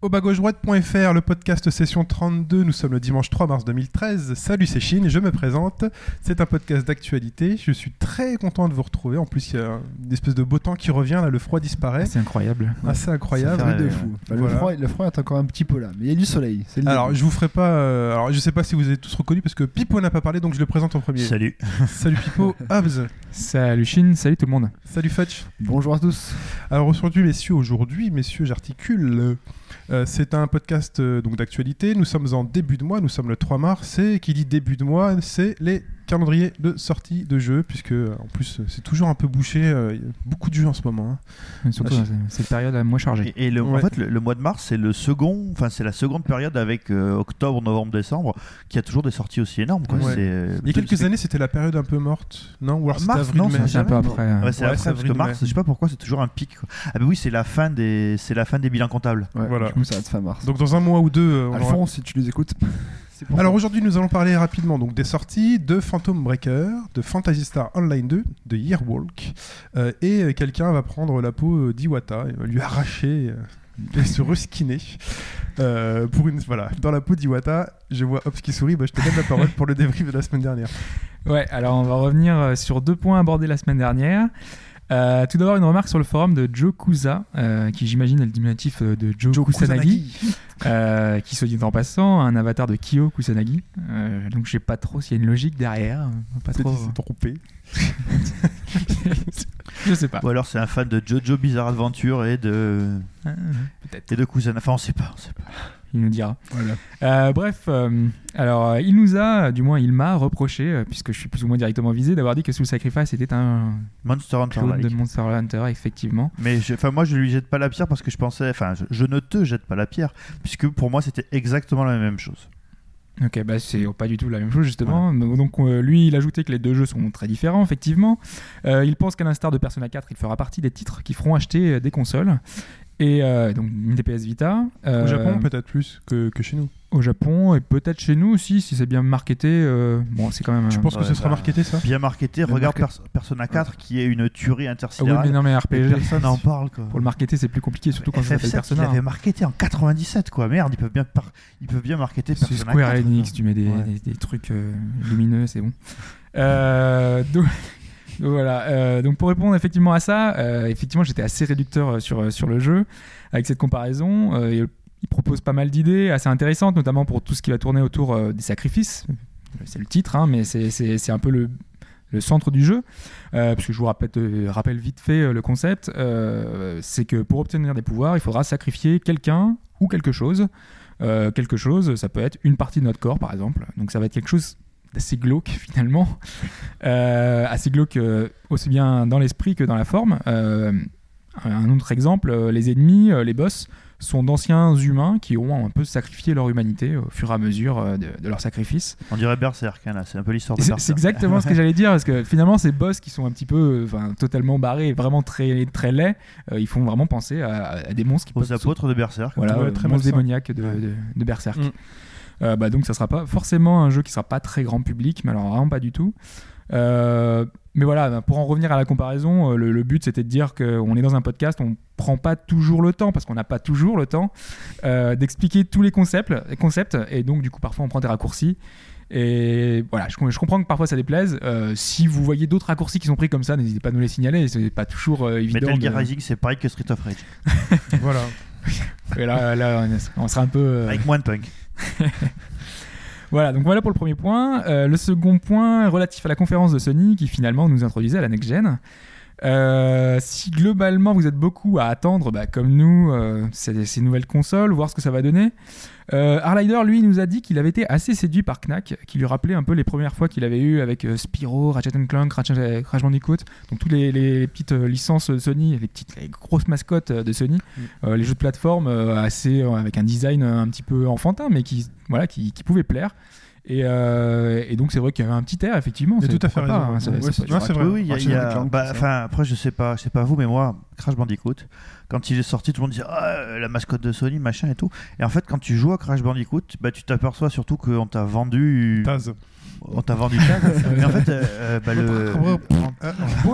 Au bas gauche droite.fr, le podcast session 32, nous sommes le dimanche 3 mars 2013. Salut, c'est Chine, je me présente. C'est un podcast d'actualité. Je suis très content de vous retrouver. En plus, il y a une espèce de beau temps qui revient, là, le froid disparaît. C'est incroyable. Assez incroyable. Truc de Euh, fou. Enfin, voilà. le, froid, le froid est encore un petit peu là, mais il y a du soleil. c'est le Alors, je vous ferai pas. euh, alors, je sais pas si vous avez tous reconnu parce que Pipo n'a pas parlé, donc je le présente en premier. Salut. Salut Pipo. Hobbs. Salut Chine, salut tout le monde. Salut Fetch. Bonjour à tous. Alors aujourd'hui, messieurs, aujourd'hui, messieurs, j'articule. Euh, c'est un podcast euh, donc d'actualité. Nous sommes en début de mois, nous sommes le 3 mars. Et qui dit début de mois, c'est les calendriers de sortie de jeux, puisque euh, en plus euh, c'est toujours un peu bouché. euh, Il y a beaucoup de jeux en ce moment. hein. Surtout, Ah, euh, c'est- cette période à moins chargée. Et, et le, Ouais. en fait, le, le mois de mars, c'est le second, enfin c'est la seconde période avec euh, octobre, novembre, décembre, qui a toujours des sorties aussi énormes. Quoi. Ouais. C'est, euh, Il y a quelques c'est- années, c'était la période un peu morte, non? Ou alors c'était Mars, avril, non, mai C'est un peu jamais, après. euh, Ouais, c'est Ouais, après, c'est parce que avril, mars, mai. je sais pas pourquoi, c'est toujours un pic. quoi. Ah bah oui, c'est la fin des, c'est la fin des bilans comptables. Ouais, Voilà. Du coup, ça va être fin mars. Donc dans un mois ou deux. euh, on aura- Alphonse, si tu les écoutes. Alors aujourd'hui, nous allons parler rapidement donc des sorties de Phantom Breaker, de Phantasy Star Online 2, de Yearwalk, euh, et euh, quelqu'un va prendre la peau euh, d'Iwata, et va lui arracher euh, et se reskiner euh, pour une voilà dans la peau d'Iwata. Je vois Hobbs qui sourit, bah, je te donne la parole pour le débrief de la semaine dernière. Ouais, alors on va revenir sur deux points abordés la semaine dernière. Euh, tout d'abord, une remarque sur le forum de Joe Kusa, euh, qui j'imagine est le diminutif euh, de Joe, Kusanagi, euh, qui, soit dit en passant, un avatar de Kyo Kusanagi. Euh, donc je sais pas trop s'il y a une logique derrière. euh, Pas trop. s'est trompé. je sais pas. Ou alors c'est un fan de Jojo Bizarre Adventure et de, Euh, Peut-être. et de Cousin. Enfin, on sait pas. On sait pas. Il nous dira. Voilà. Euh, bref, euh, alors il nous a, du moins il m'a reproché, euh, puisque je suis plus ou moins directement visé, d'avoir dit que Soul Sacrifice était un Monster Hunter. clone de like. Monster Hunter, effectivement. Mais enfin, moi, je lui jette pas la pierre parce que je pensais, enfin, je, je ne te jette pas la pierre, puisque pour moi, c'était exactement la même chose. Ok, bah c'est pas du tout la même chose justement. Donc euh, lui, il ajoutait que les deux jeux sont très différents, effectivement. Euh, il pense qu'à l'instar de Persona 4, il fera partie des titres qui feront acheter des consoles. Et euh, donc une DPS Vita. Au Euh, Japon, peut-être plus que, que chez nous. Au Japon et peut-être chez nous aussi, si c'est bien marketé. euh, bon, c'est quand même. Tu un- penses que ce sera bah, marketé ça? Bien marketé. Regarde market- Pers- Persona 4, qui est une tuerie Ah oui, intersidérale. mais non, mais RPG. personne n'en parle. Quoi. Pour le marketer, c'est plus compliqué, surtout quand ça s'appelle FF7, il Persona. avait hein. marketé en 97, quoi. Merde, ils peuvent bien, par- ils peuvent bien marketer C'est Persona Square 4, Enix, quoi. tu mets des, Ouais. des- des trucs euh, lumineux, c'est bon. Euh, donc, voilà. euh, donc pour répondre effectivement à ça, euh, effectivement j'étais assez réducteur euh, sur, sur le jeu avec cette comparaison. Il propose pas mal d'idées assez intéressantes, notamment pour tout ce qui va tourner autour des sacrifices. C'est le titre, hein, mais c'est- un peu le, le centre du jeu. Euh, parce que je vous rappelle, rappelle vite fait le concept. c'est que pour obtenir des pouvoirs, il faudra sacrifier quelqu'un ou quelque chose. Quelque chose, ça peut être une partie de notre corps, par exemple. Donc ça va être quelque chose d'assez glauque finalement, Euh, assez glauque euh, aussi bien dans l'esprit que dans la forme. Euh, un autre exemple, euh, les ennemis, euh, les boss, sont d'anciens humains qui ont un peu sacrifié leur humanité au fur et à mesure euh, de, de leur sacrifice. On dirait Berserk, hein, là. C'est un peu l'histoire de Berserk. c'est exactement ce que j'allais dire, parce que finalement, ces boss qui sont un petit peu, enfin, totalement barrés, et vraiment très, très laids, euh, ils font vraiment penser à, à des monstres qui Aux peuvent apôtres de Berserk. voilà, Ouais, euh, très monstre malsain. démoniaque de, de, de Berserk. Mm. Euh, bah, donc ça sera pas forcément un jeu qui sera pas très grand public, mais alors vraiment pas du tout. Euh, mais voilà, bah, pour en revenir à la comparaison, euh, le, le but c'était de dire qu'on est dans un podcast, on prend pas toujours le temps, parce qu'on n'a pas toujours le temps, euh, d'expliquer tous les concepts, les concepts, et donc du coup parfois on prend des raccourcis. Et voilà, je, je comprends que parfois ça déplaise. Euh, si vous voyez d'autres raccourcis qui sont pris comme ça, n'hésitez pas à nous les signaler. C'est pas toujours euh, évident. Metal de- Gear Rising, c'est pareil que Street of Rage. Voilà. Et là, là, on- on sera un peu. euh, Avec moins de punk. Voilà, donc voilà pour le premier point. Euh, le second point relatif à la conférence de Sony qui finalement nous introduisait à la next-gen. Euh, si globalement vous êtes beaucoup à attendre, bah, comme nous, euh, ces, ces nouvelles consoles, voir ce que ça va donner, euh, lui, nous a dit qu'il avait été assez séduit par Knack, qui lui rappelait un peu les premières fois qu'il avait eu avec euh, Spyro, Ratchet Clank, Ratchet, Crash Bandicoot, donc toutes les, les- les petites euh, licences de Sony, les petites les grosses mascottes euh, de Sony, euh, les jeux de plateforme euh, assez euh, avec un design euh, un petit peu enfantin, mais qui voilà qui, qui pouvait plaire. Et, euh, et donc c'est vrai qu'il y avait un petit air effectivement. C'est- tout à fait raison. hein, ça- Ouais, ça c'est- peut- non, c'est vrai. Oui, oui, il y a- y a- bah, après, je sais pas, je sais pas vous, mais moi, Crash Bandicoot, quand il est sorti, tout le monde disait ah, la mascotte de Sony, machin et tout. Et en fait, quand tu joues à Crash Bandicoot, bah, tu t'aperçois surtout qu'on t'a vendu. Taz. On t'a vendu Taz. et en fait, euh, euh, bah, le.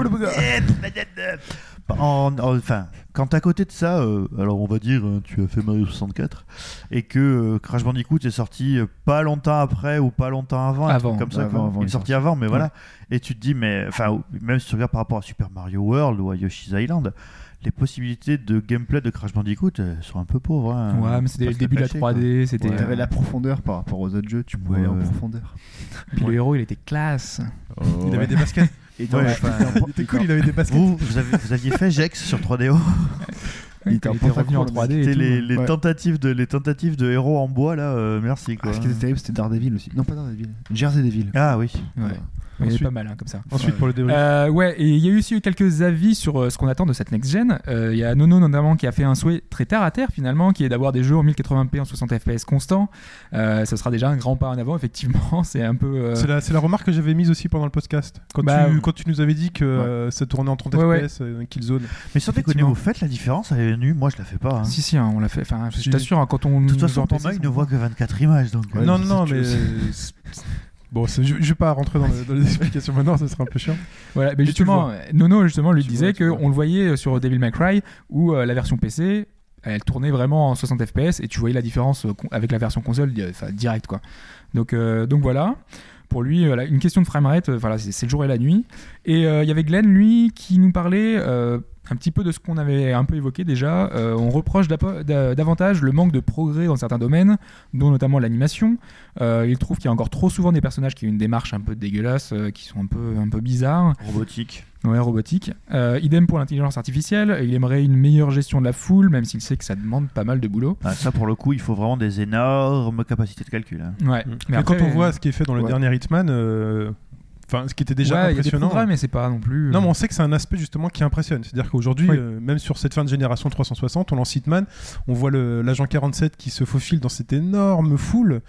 En- en- enfin, quand à côté de ça, euh, alors on va dire, euh, tu as fait Mario 64, et que euh, Crash Bandicoot est sorti pas longtemps après ou pas longtemps avant, un Avant. truc comme ça, Avant, quoi. avant, il est sorti avant, mais voilà. Et tu te dis, mais enfin, même si tu regardes par rapport à Super Mario World ou à Yoshi's Island, les possibilités de gameplay de Crash Bandicoot sont un peu pauvres. hein. Ouais, mais c'était le début de la cacher, quoi. 3D, c'était. Ouais. T'avais la profondeur par rapport aux autres jeux, tu pouvais aller en Ouais. profondeur. Puis le héros, il était classe. Il avait des baskets. Et dans Ouais, la- enfin, Il était cool, il avait des baskets. Vous, vous, avez- vous aviez fait Jex sur 3DO Il était en était revenu en pantalon, 3D. et C'était tout. les, les Ouais. tentatives de, les tentatives de héros en bois, là, euh, merci quoi. Ah, ce qui était terrible, c'était Daredevil aussi. Non, pas Daredevil. Jersey Devil. Ah oui. Ouais. Il Ensuite- pas mal hein, comme ça. Ensuite, pour le débrief. Euh, ouais, et il y a eu aussi eu quelques avis sur euh, ce qu'on attend de cette next-gen. Euh, Il y a Nono notamment qui a fait un souhait très terre à terre finalement, qui est d'avoir des jeux en 1080p en 60 fps constant. Euh, ça sera déjà un grand pas en avant, effectivement. C'est un peu. euh, C'est la, c'est la remarque que j'avais mise aussi pendant le podcast. Quand, Bah, tu, quand tu nous avais dit que euh, ça tournait en 30 Ouais. FPS, Killzone. Mais déconner, Effectivement. vous faites la différence à l'œil nu Moi, je la fais pas. hein. Si, si, hein, on l'a fait. Enfin, je t'assure, hein, quand on. De toute façon, en ton œil ne voit que 24 images, donc. Ouais, non, non, mais. Bon, je, je vais pas rentrer dans, le- dans les explications maintenant, ça sera un peu chiant. Voilà, mais justement, Nono justement lui Tu disait qu'on le voyait sur Devil May Cry où euh, la version PC elle tournait vraiment en 60 fps et tu voyais la différence euh, avec la version console euh, enfin, direct quoi. Donc euh, donc voilà. Pour lui, euh, une question de framerate, euh, voilà, c'est le jour et la nuit. Et euh, il y avait Glenn, lui, qui nous parlait euh, un petit peu de ce qu'on avait un peu évoqué déjà. Euh, on reproche davantage le manque de progrès dans certains domaines, dont notamment l'animation. Euh, il trouve qu'il y a encore trop souvent des personnages qui ont une démarche un peu dégueulasse, euh, qui sont un peu, un peu bizarres. Robotique. Ouais, robotique. Euh, idem pour l'intelligence artificielle. Il aimerait une meilleure gestion de la foule, même s'il sait que ça demande pas mal de boulot. Ah, ça, pour le coup, il faut vraiment des énormes capacités de calcul. hein. Ouais. Mais, après, quand on voit ce qui est fait dans le ouais. dernier Hitman, euh, enfin, ce qui était déjà ouais, il y a des impressionnant. progrès, mais c'est pas non plus. Non, euh, mais on sait que c'est un aspect justement qui impressionne. C'est-à-dire qu'aujourd'hui, Oui. euh, même sur cette fin de génération 360, on lance Hitman, on voit l'agent 47 qui se faufile dans cette énorme foule.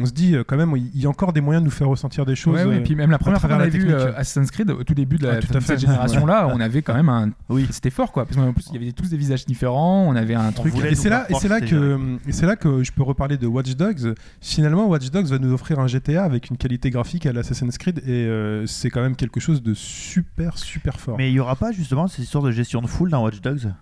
On se dit euh, quand même, il y a encore des moyens de nous faire ressentir des choses. Ouais, ouais, euh, et puis même la première fois qu'on la vu euh, Assassin's Creed au tout début de, la, Ah, tout de à fait. cette génération-là, on avait quand même un. Oui. C'était fort quoi, parce qu'en plus il y avait tous des visages différents, on avait un truc. Et c'est là, faire et croire c'est là que et c'est là que je peux reparler de Watch Dogs. Finalement, Watch Dogs va nous offrir un GTA avec une qualité graphique à l'Assassin's Creed, et euh, c'est quand même quelque chose de super, super fort. Mais il y aura pas justement cette histoire de gestion de foule dans Watch Dogs?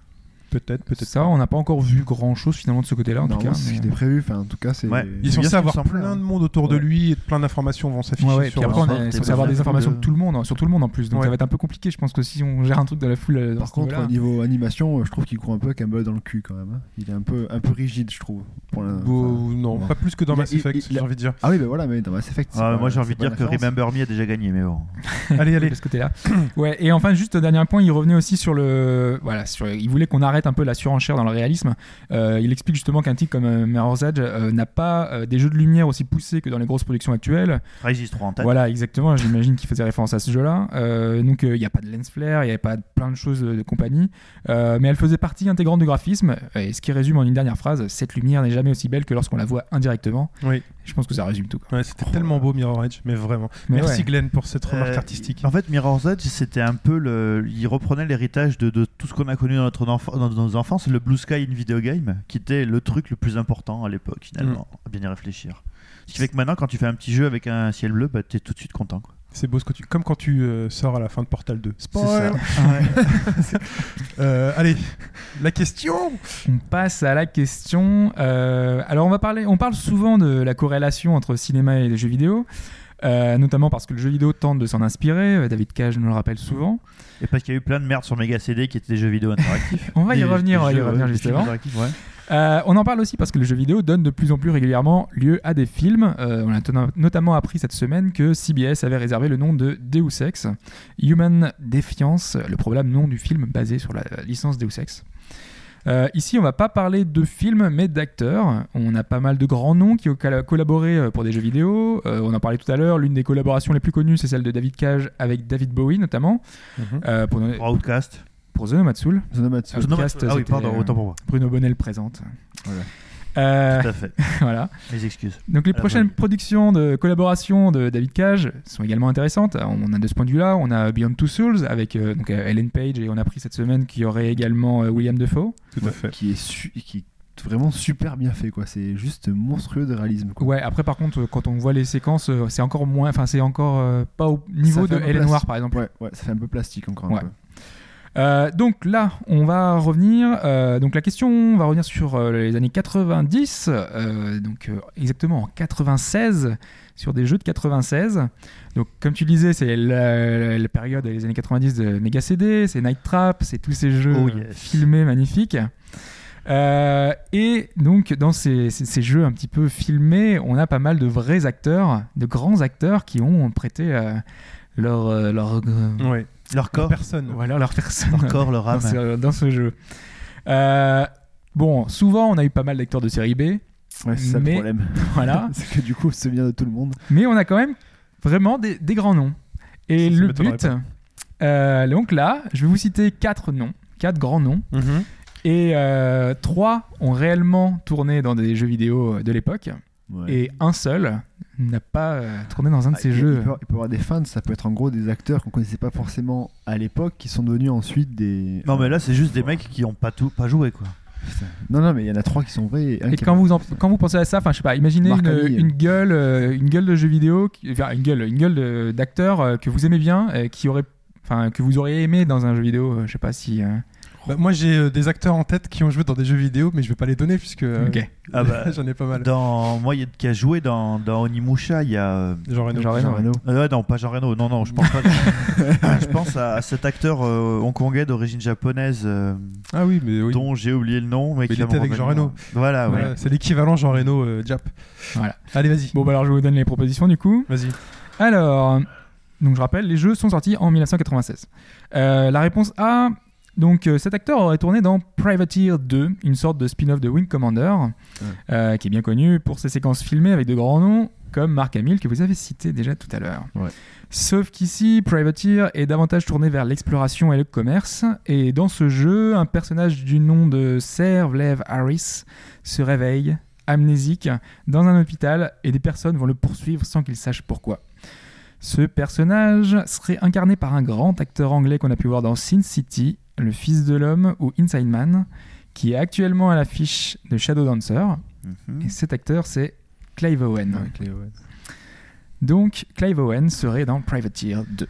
Peut-être, peut-être. Ça, on n'a pas encore vu grand chose finalement de ce côté-là en tout Normalement, cas. ce mais- prévu. Enfin, en tout cas, c'est. Ouais. Il est censé avoir plein hein. de monde autour de lui et plein d'informations vont s'afficher Ouais, ouais, sur puis après, on est censé avoir des informations de- tout le monde, sur tout le monde en plus. Donc ça va être un peu compliqué. Je pense que si on gère un truc de la foule. euh, Par contre, au niveau animation, euh, je trouve qu'il court un peu avec un bol dans le cul quand même. hein. Il est un peu, un peu rigide, je trouve. Pour la- Bon, enfin, non, pas plus que dans Mass Effect, j'ai envie de dire. Ah oui, ben voilà, mais dans Mass Effect. Ah, pas- Moi, j'ai envie de pas dire que. Remember Me a déjà gagné, mais bon. allez, allez. de ce côté-là. ouais, et enfin, juste dernier point, il revenait aussi sur le. Voilà, sur, il voulait qu'on arrête un peu la surenchère dans le réalisme. Euh, il explique justement qu'un titre comme euh, Mirror's Edge euh, n'a pas euh, des jeux de lumière aussi poussés que dans les grosses productions actuelles. Crysis 3 en tête. Voilà, exactement. J'imagine qu'il faisait référence à ce jeu-là. Euh, donc, euh, il n'y a pas de lens flare, il n'y avait pas de- plein de choses de, de compagnie. Euh, mais elle faisait partie intégrante du graphisme. Et ce qui résume en une dernière phrase cette lumière n'est jamais aussi belle que lorsqu'on la voit indirectement. Oui. Je pense que ça résume tout. Ouais, c'était tellement beau Mirror Edge, mais vraiment. Mais Merci ouais. Glenn pour cette remarque Euh, artistique. En fait, Mirror's Edge, c'était un peu le. Il reprenait l'héritage de, de tout ce qu'on a connu dans, notre enf- dans nos enfances, le Blue Sky in Video Game, qui était le truc le plus important à l'époque, finalement, Mm. à bien y réfléchir. Ce qui fait que maintenant, quand tu fais un petit jeu avec un ciel bleu, bah, t'es tout de suite content. Quoi. C'est beau ce que tu. Comme quand tu euh, sors à la fin de Portal 2. C'est Spoil ça. Euh, Allez, la question On passe à la question. euh, alors on va parler, on parle souvent de la corrélation entre cinéma et les jeux vidéo, euh, notamment parce que le jeu vidéo tente de s'en inspirer. David Cage nous le rappelle souvent. Et parce qu'il y a eu plein de merde sur Mega CD qui étaient des jeux vidéo interactifs. On va y Des- revenir, on va y revenir justement. Euh, on en parle aussi parce que le jeu vidéo donne de plus en plus régulièrement lieu à des films. Euh, on a notamment appris cette semaine que CBS avait réservé le nom de Deus Ex, Human Defiance, le probable nom du film basé sur la licence Deus Ex. Euh, ici, on va pas parler de films, mais d'acteurs. On a pas mal de grands noms qui ont colla- collaboré euh, pour des jeux vidéo. Euh, on en parlait tout à l'heure. L'une des collaborations les plus connues, c'est celle de David Cage avec David Bowie, notamment, euh, pour, Pour Outcast. pour The Nomad's Soul. Zonomatsu. Outcast, ah oui, pardon, autant pour moi. Bruno Bonnel présente. Voilà. Euh, Tout à fait. voilà. Mes excuses. Donc les prochaines productions de collaboration de David Cage sont également intéressantes. On a de ce point de vue-là, on a Beyond Two Souls avec euh, donc, euh, Ellen Page et on a appris cette semaine qu'il y aurait également euh, William Defoe. Tout à fait. Qui est, su- qui est vraiment super bien fait, quoi. C'est juste monstrueux de réalisme. Quoi. Ouais, après par contre, quand on voit les séquences, c'est encore moins, enfin c'est encore euh, pas au niveau de fait un peu Helen plastique. Noir par exemple. Ouais, ouais, ça fait un peu plastique encore un Ouais. peu. Euh, donc là, on va revenir. euh, donc la question va revenir sur euh, les années 90, euh, donc exactement en 96, sur des jeux de 96. Donc comme tu disais, c'est la, la période des années 90 de Mega CD, c'est Night Trap, c'est tous ces jeux Oh, yes. filmés magnifiques. Et donc dans ces, ces- ces jeux un petit peu filmés, on a pas mal de vrais acteurs, de grands acteurs qui ont prêté leur, leur, Ouais. Leur corps, Personne. voilà, leur personne leur corps, leur dans âme. ce, dans ce jeu. Euh, bon, souvent on a eu pas mal d'acteurs de série B, Ouais, c'est ça Mais- le problème. voilà, c'est que du coup, on se souvient de tout le monde. mais on a quand même vraiment des, des grands noms. Et Ça, ça le but, euh, donc là, je vais vous citer quatre noms, quatre grands noms, Mhm. et euh, trois ont réellement tourné dans des jeux vidéo de l'époque, Ouais. et un seul n'a pas euh, tourné dans un de Ah, ces il, jeux. Il peut, il peut y avoir des fans, ça peut être en gros des acteurs qu'on connaissait pas forcément à l'époque, qui sont devenus ensuite des. Non, mais là, c'est juste des Ouais. mecs qui ont pas tout, pas joué, quoi. Non, non, mais il y en a trois qui sont vrais. Et, quand vous, en- quand vous pensez à ça, enfin je sais pas, imaginez une, gueule, euh, une gueule de jeu vidéo, qui- enfin une gueule, une gueule d'acteur euh, que vous aimez bien, euh, qui aurait, enfin que vous auriez aimé dans un jeu vidéo, euh, je sais pas si. Bah, moi, j'ai euh, des acteurs en tête qui ont joué dans des jeux vidéo, mais je vais pas les donner puisque euh, Ok. Ah bah, j'en ai pas mal. Dans... Moi, il y a qui a joué dans, dans Onimusha, il y a. euh, Jean Reno. Jean Reno. Jean Reno. euh, ouais, non, pas Jean Reno, non, non, je pense pas. Ah, je pense à, à cet acteur euh, hongkongais d'origine japonaise euh, Ah oui, mais oui. dont j'ai oublié le nom. Mais, Mais qui il était avec Jean. Reno. Voilà, ouais. Voilà, c'est l'équivalent Jean Reno euh, Jap. Voilà. Allez, vas-y. Bon bah alors je vous donne les propositions du coup. Vas-y. Alors, donc je rappelle, les jeux sont sortis en 1996. Euh, la réponse A. Donc euh, cet acteur aurait tourné dans Privateer 2, une sorte de spin-off de Wing Commander, euh, qui est bien connu pour ses séquences filmées avec de grands noms comme Mark Hamill que vous avez cité déjà tout à l'heure. Ouais. Sauf qu'ici, Privateer est davantage tourné vers l'exploration et le commerce, et dans ce jeu, un personnage du nom de Serve Lev Harris se réveille, amnésique, dans un hôpital, et des personnes vont le poursuivre sans qu'il sache pourquoi. Ce personnage serait incarné par un grand acteur anglais qu'on a pu voir dans Sin City, Le Fils de l'Homme ou Inside Man, qui est actuellement à l'affiche de Shadow Dancer. Mhm. Et cet acteur, c'est Clive Owen. Ouais. Donc, Clive Owen serait dans Privateer 2.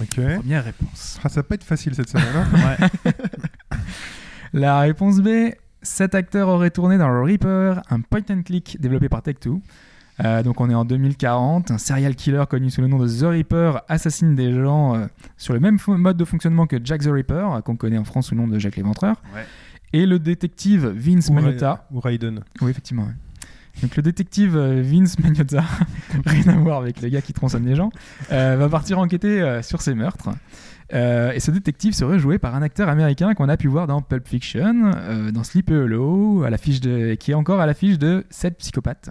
Ok. Première réponse. Ah, ça va pas être facile cette semaine. hein. Ouais. La réponse B, cet acteur aurait tourné dans Reaper, un point and click développé par Tech2. Euh, donc on est en 2040, un serial killer connu sous le nom de The Reaper assassine des gens euh, sur le même mode de fonctionnement que Jack the Ripper, euh, qu'on connaît en France sous le nom de Jack l'Éventreur. Ouais. Et le détective Vince Ou Magnotta. Ra- Ou Raiden. Oui, effectivement. ouais. Donc le détective Vince Magnotta, rien à voir avec le gars qui tronçonne les gens, euh, va partir enquêter sur ces meurtres. Euh, et ce détective serait joué par un acteur américain qu'on a pu voir dans Pulp Fiction, euh, dans Sleepy Hollow, à l'affiche de, qui est encore à l'affiche de 7 psychopathes.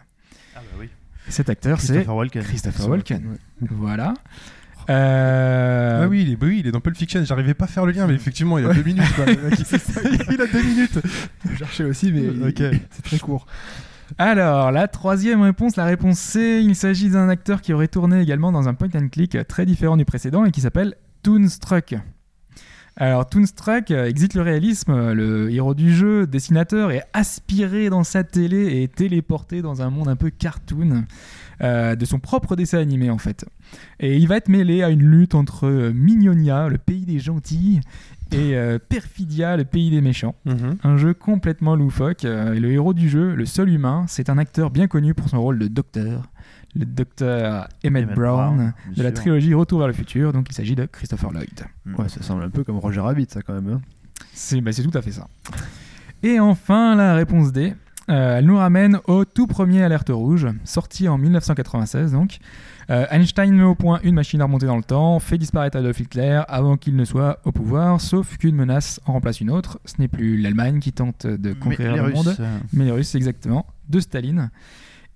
Ah bah oui. Et cet acteur, c'est Christopher Walken. Christopher Walken. Voilà. Euh, Ah oui, il est, oui, il est dans Pulp Fiction. J'arrivais pas à faire le lien, mais effectivement, il a deux minutes. Quoi, il a deux minutes. Je cherchais aussi, mais c'est très court. Alors, la troisième réponse, la réponse C, il s'agit d'un acteur qui aurait tourné également dans un point and click très différent du précédent et qui s'appelle Toonstruck. Alors, Toonstruck euh, exite le réalisme, euh, le héros du jeu, dessinateur, est aspiré dans sa télé et téléporté dans un monde un peu cartoon euh, de son propre dessin animé en fait. Et il va être mêlé à une lutte entre Mignonia, le pays des gentils, et euh, Perfidia, le pays des méchants. Mhm. Un jeu complètement loufoque. euh, et le héros du jeu, le seul humain, c'est un acteur bien connu pour son rôle de docteur. Le docteur Emmett, Emmett Brown, Brown, de la trilogie Retour vers le futur. Donc il s'agit de Christopher Lloyd. Ouais, ça semble un peu comme Roger Rabbit, ça quand même. hein. C'est bah, c'est tout à fait ça. Et enfin, la réponse D. euh, elle nous ramène au tout premier Alerte Rouge, sorti en 1996 donc. Euh, Einstein met au point une machine à remonter dans le temps, fait disparaître Adolf Hitler avant qu'il ne soit au pouvoir, sauf qu'une menace en remplace une autre. Ce n'est plus l'Allemagne qui tente de conquérir le monde, Russes, euh, mais les Russes, exactement, de Staline.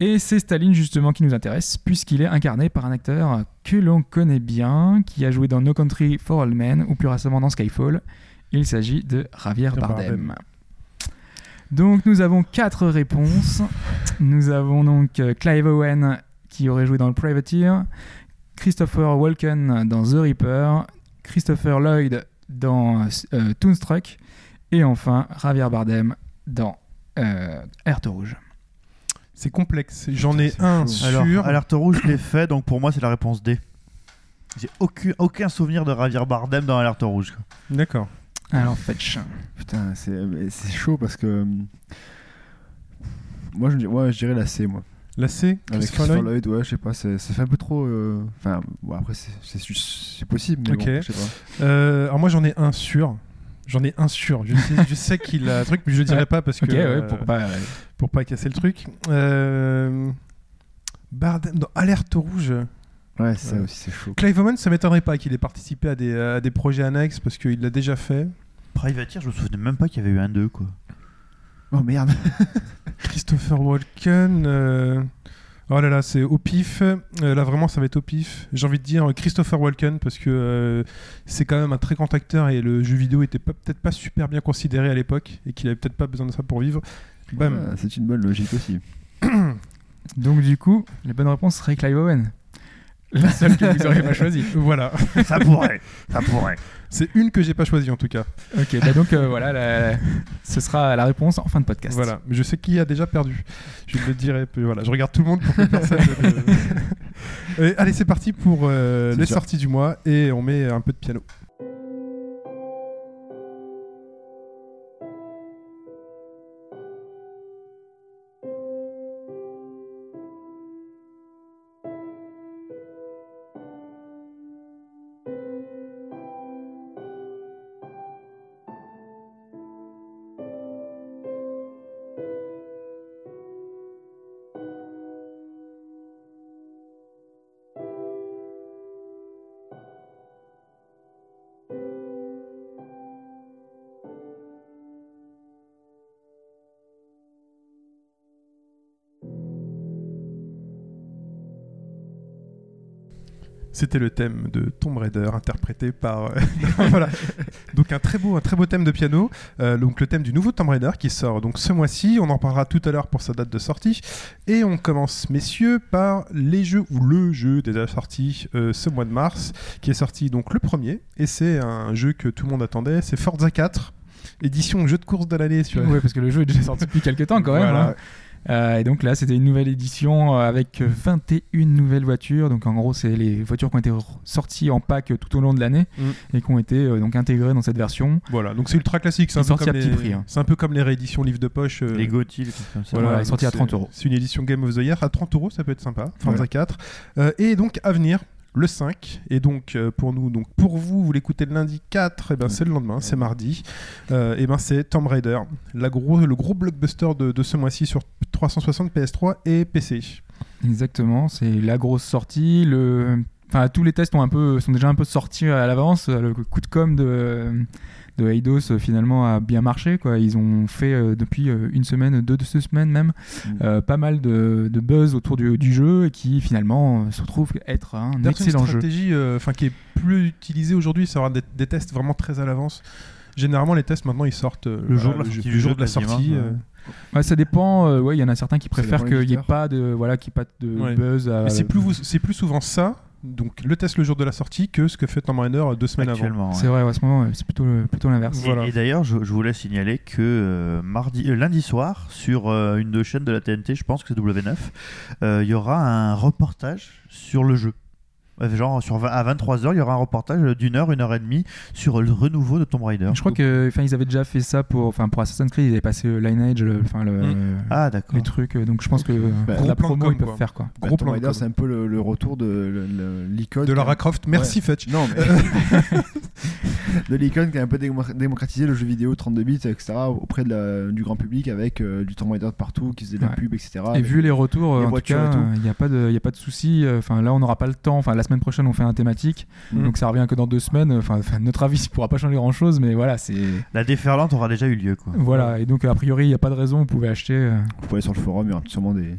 Et c'est Staline justement qui nous intéresse, puisqu'il est incarné par un acteur que l'on connaît bien, qui a joué dans No Country for All Men ou plus récemment dans Skyfall. Il s'agit de Javier Bardem. Donc nous avons quatre réponses. Nous avons donc euh, Clive Owen qui aurait joué dans le Privateer, Christopher Walken dans The Reaper, Christopher Lloyd dans euh, Toonstruck et enfin Javier Bardem dans euh, Rouge. C'est complexe. J'en ai un sûr. Alors, Alerte Rouge, je l'ai fait, donc pour moi, c'est la réponse D. J'ai aucun, aucun souvenir de Javier Bardem dans Alerte Rouge. D'accord. Alors fetch. Putain, c'est chaud parce que. Moi, je, ouais, je dirais la C, moi. La C, Avec Christopher Lloyd. Ouais, je sais pas, ça fait un peu trop. euh, Enfin, bon, après, c'est- possible, mais bon, je sais pas. Euh, alors moi j'en ai un sûr. J'en ai un sûr. Je sais, je sais qu'il a un truc, mais je le dirai pas parce que Ok, ouais, euh, pourquoi pas. ouais. pour pas casser le truc. Euh, Bardem dans Alerte rouge. Ouais, ça aussi, c'est chaud. Clive Owen, ça m'étonnerait pas qu'il ait participé à des, à des projets annexes parce qu'il l'a déjà fait. Privateer, je me souvenais même pas qu'il y avait eu un 2, quoi. Oh merde. Christopher Walken. euh, Oh là là, c'est au pif. Euh, là, vraiment, ça va être au pif. J'ai envie de dire Christopher Walken parce que euh, c'est quand même un très grand acteur et le jeu vidéo était peut-être pas super bien considéré à l'époque et qu'il avait peut-être pas besoin de ça pour vivre. Bam. Ah, c'est une bonne logique aussi. Donc du coup, la bonne réponse serait Clive Owen. La seule que vous auriez pas choisie. Voilà. ça pourrait, ça pourrait. C'est une que j'ai pas choisie en tout cas. Ok, bah donc euh, voilà, la- ce sera la réponse en fin de podcast. Voilà. Mais je sais qui a déjà perdu. Je le dirai. Voilà. Je regarde tout le monde pour que personne. ne- Et allez, c'est parti pour euh, les sorties du mois et on met un peu de piano. C'était le thème de Tomb Raider interprété par euh, voilà. Donc un très beau un très beau thème de piano. Euh, donc le thème du nouveau Tomb Raider qui sort donc ce mois-ci. On en parlera tout à l'heure pour sa date de sortie. Et on commence messieurs par les jeux ou le jeu déjà sorti euh, ce mois de mars qui est sorti donc le premier et c'est un jeu que tout le monde attendait. C'est Forza 4 édition jeu de course de l'année sur Ouais, parce que le jeu est déjà sorti depuis quelques temps quand même. Voilà. hein. Euh, et donc là, c'était une nouvelle édition euh, avec 21 nouvelles voitures. Donc en gros, c'est les voitures qui ont été sorties en pack tout au long de l'année Mm. et qui ont été euh, donc intégrées dans cette version. Voilà, donc c'est ultra classique, c'est sorti petit les... prix, hein. c'est un peu comme les rééditions livres de poche. euh, Les Gauthier, les trucs comme ça. Voilà, donc sorti à c'est- 30 euros. C'est une édition Game of the Year à 30 euros, ça peut être sympa. Forza 4. Euh, et donc à venir le 5 et donc euh, pour nous donc pour vous vous l'écoutez le lundi 4 et ben c'est le lendemain c'est mardi Euh, et ben c'est Tomb Raider la gros, le gros blockbuster de, de ce mois-ci sur 360 PS3 et PC Exactement, c'est la grosse sortie. Le... Enfin, tous les tests ont un peu, sont déjà un peu sortis à l'avance. Le coup de com de, de Eidos euh, finalement a bien marché. Quoi. Ils ont fait euh, depuis euh, une semaine, deux, deux semaines même, Mm. euh, pas mal de, de buzz autour du, du jeu et qui finalement se retrouve être un c'est une excellent jeu. stratégie euh, qui est plus utilisée aujourd'hui c'est avoir des, des tests vraiment très à l'avance généralement les tests maintenant ils sortent euh, Le jour voilà, de la sortie le du jour jeu, de la quasiment, sortie euh, Ouais, ça dépend. euh, ouais, il y en a certains qui préfèrent qu'il n'y ait pas de voilà, ait pas de Ouais. buzz. c'est plus, c'est plus souvent ça, donc le test le jour de la sortie, que ce que fait Tomb Raider deux semaines avant. C'est vrai, ouais, à ce moment, c'est plutôt plutôt l'inverse. Et- Voilà. Et, d'ailleurs, je, je voulais signaler que euh, mardi, euh, lundi soir, sur euh, une de chaînes de la TNT, je pense que c'est W9, euh, il y aura un reportage sur le jeu. Ouais, Genre sur, à 23h, il y aura un reportage d'une heure, une heure et demie sur le renouveau de Tomb Raider. Je crois que, enfin, ils avaient déjà fait ça pour, enfin, pour Assassin's Creed, ils avaient passé le Lineage, le- enfin, le, Mm. Ah, les trucs. euh, Donc, je pense que Bah, pour la promo, com, ils peuvent quoi. faire quoi. Bah, Gros Tomb Raider, c'est un peu le, le retour de l'icône. De Lara Croft, merci Fetch. Non, mais. de l'icône qui a un peu démo- démocratisé le jeu vidéo 32 bits, etc. auprès de la- du grand public avec euh, du Tomb Raider de partout qui faisait de la Ouais. pub, etc. Et vu les retours, les en tout cas, il n'y a pas de, il y a pas de souci. euh, Enfin, là, on n'aura pas le temps. Enfin, la semaine prochaine, on fait un thématique, Mm. donc ça revient que dans deux semaines. Enfin, enfin, notre avis, il pourra pas changer grand chose, mais voilà, c'est La déferlante aura déjà eu lieu. Quoi. voilà. Et donc, a priori, il n'y a pas de raison. Vous pouvez acheter. euh, Vous pouvez aller sur le forum, il y aura sûrement des.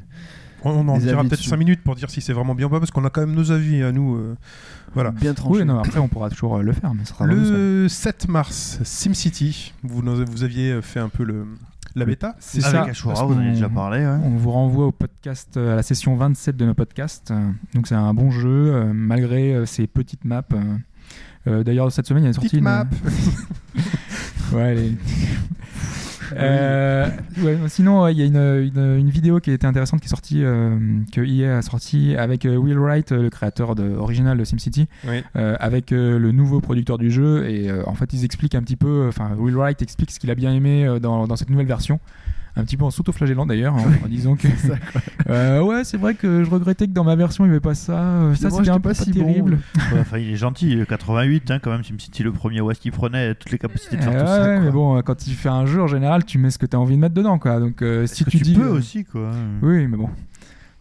On en dira peut-être dessus. 5 minutes pour dire si c'est vraiment bien ou pas, parce qu'on a quand même nos avis à nous. euh, Voilà. Bien. Oui, non, après, on pourra toujours euh, le faire, mais ça sera. Le 7 mars, SimCity, vous, nous- vous aviez fait un peu le, La bêta C'est Avec ça. Ashura, en avez qu'on- déjà parlé. ouais. On vous renvoie au podcast, euh, à la session 27 de nos podcasts. Euh, Donc c'est un bon jeu, euh, malgré euh, ces petites maps. euh. Euh, D'ailleurs, cette semaine, il y a sorti Petite une... map. Ouais, les- Euh, ouais, sinon, ouais, il y a une, une- une vidéo qui était intéressante qui est sortie, euh, que EA a sorti avec euh, Will Wright, euh, le créateur de, original de SimCity, Oui. euh, avec euh, le nouveau producteur du jeu. Et euh, en fait, ils expliquent un petit peu, enfin, Will Wright explique ce qu'il a bien aimé euh, dans, dans cette nouvelle version. Un petit peu en s'auto-flagellant d'ailleurs, en, en disant que. Euh, ouais, c'est vrai que je regrettais que dans ma version il n'y avait pas ça. euh, Ça, c'était un pas pas si bon. terrible. Ouais, enfin, il est gentil, le 88, hein, quand même, SimCity le premier, où est-ce qu'il prenait toutes les capacités de faire Euh, tout ouais, ça. ouais, quoi. mais bon, euh, quand tu fais un jeu en général, tu mets ce que tu as envie de mettre dedans, quoi. Donc, euh, si que tu, tu, dis. peux euh, aussi, quoi. Oui, mais bon.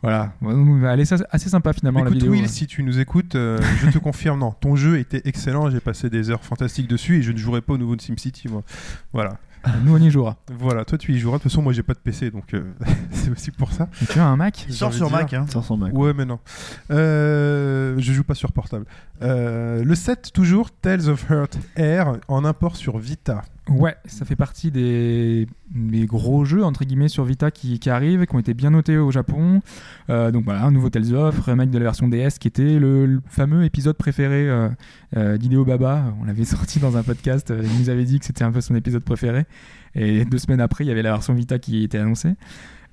Voilà. Elle est assez- sympa finalement la Écoute, vidéo. Will, si tu nous écoutes, euh, je te confirme, non, ton jeu était excellent, j'ai passé des heures fantastiques dessus et je ne jouerai pas au nouveau de SimCity, moi. Voilà. Nous on y jouera. Voilà, toi tu y joueras. De toute façon, moi j'ai pas de PC, donc euh, c'est aussi pour ça. Tu as un Mac Il sort sur. Mac, hein. À quoi Ouais, mais non. Euh, je joue pas sur portable. Euh, le 7, toujours, Tales of Heart Air, en import sur Vita. Ouais, ça fait partie des, gros jeux entre guillemets sur Vita qui, qui arrivent qui ont été bien notés au Japon. Euh, donc voilà, un nouveau Tales of, remake de la version DS qui était le, fameux épisode préféré euh, euh, Baba. On l'avait sorti dans un podcast, euh, il nous avait dit que c'était un peu son épisode préféré. Et deux semaines après, il y avait la version Vita qui était annoncée.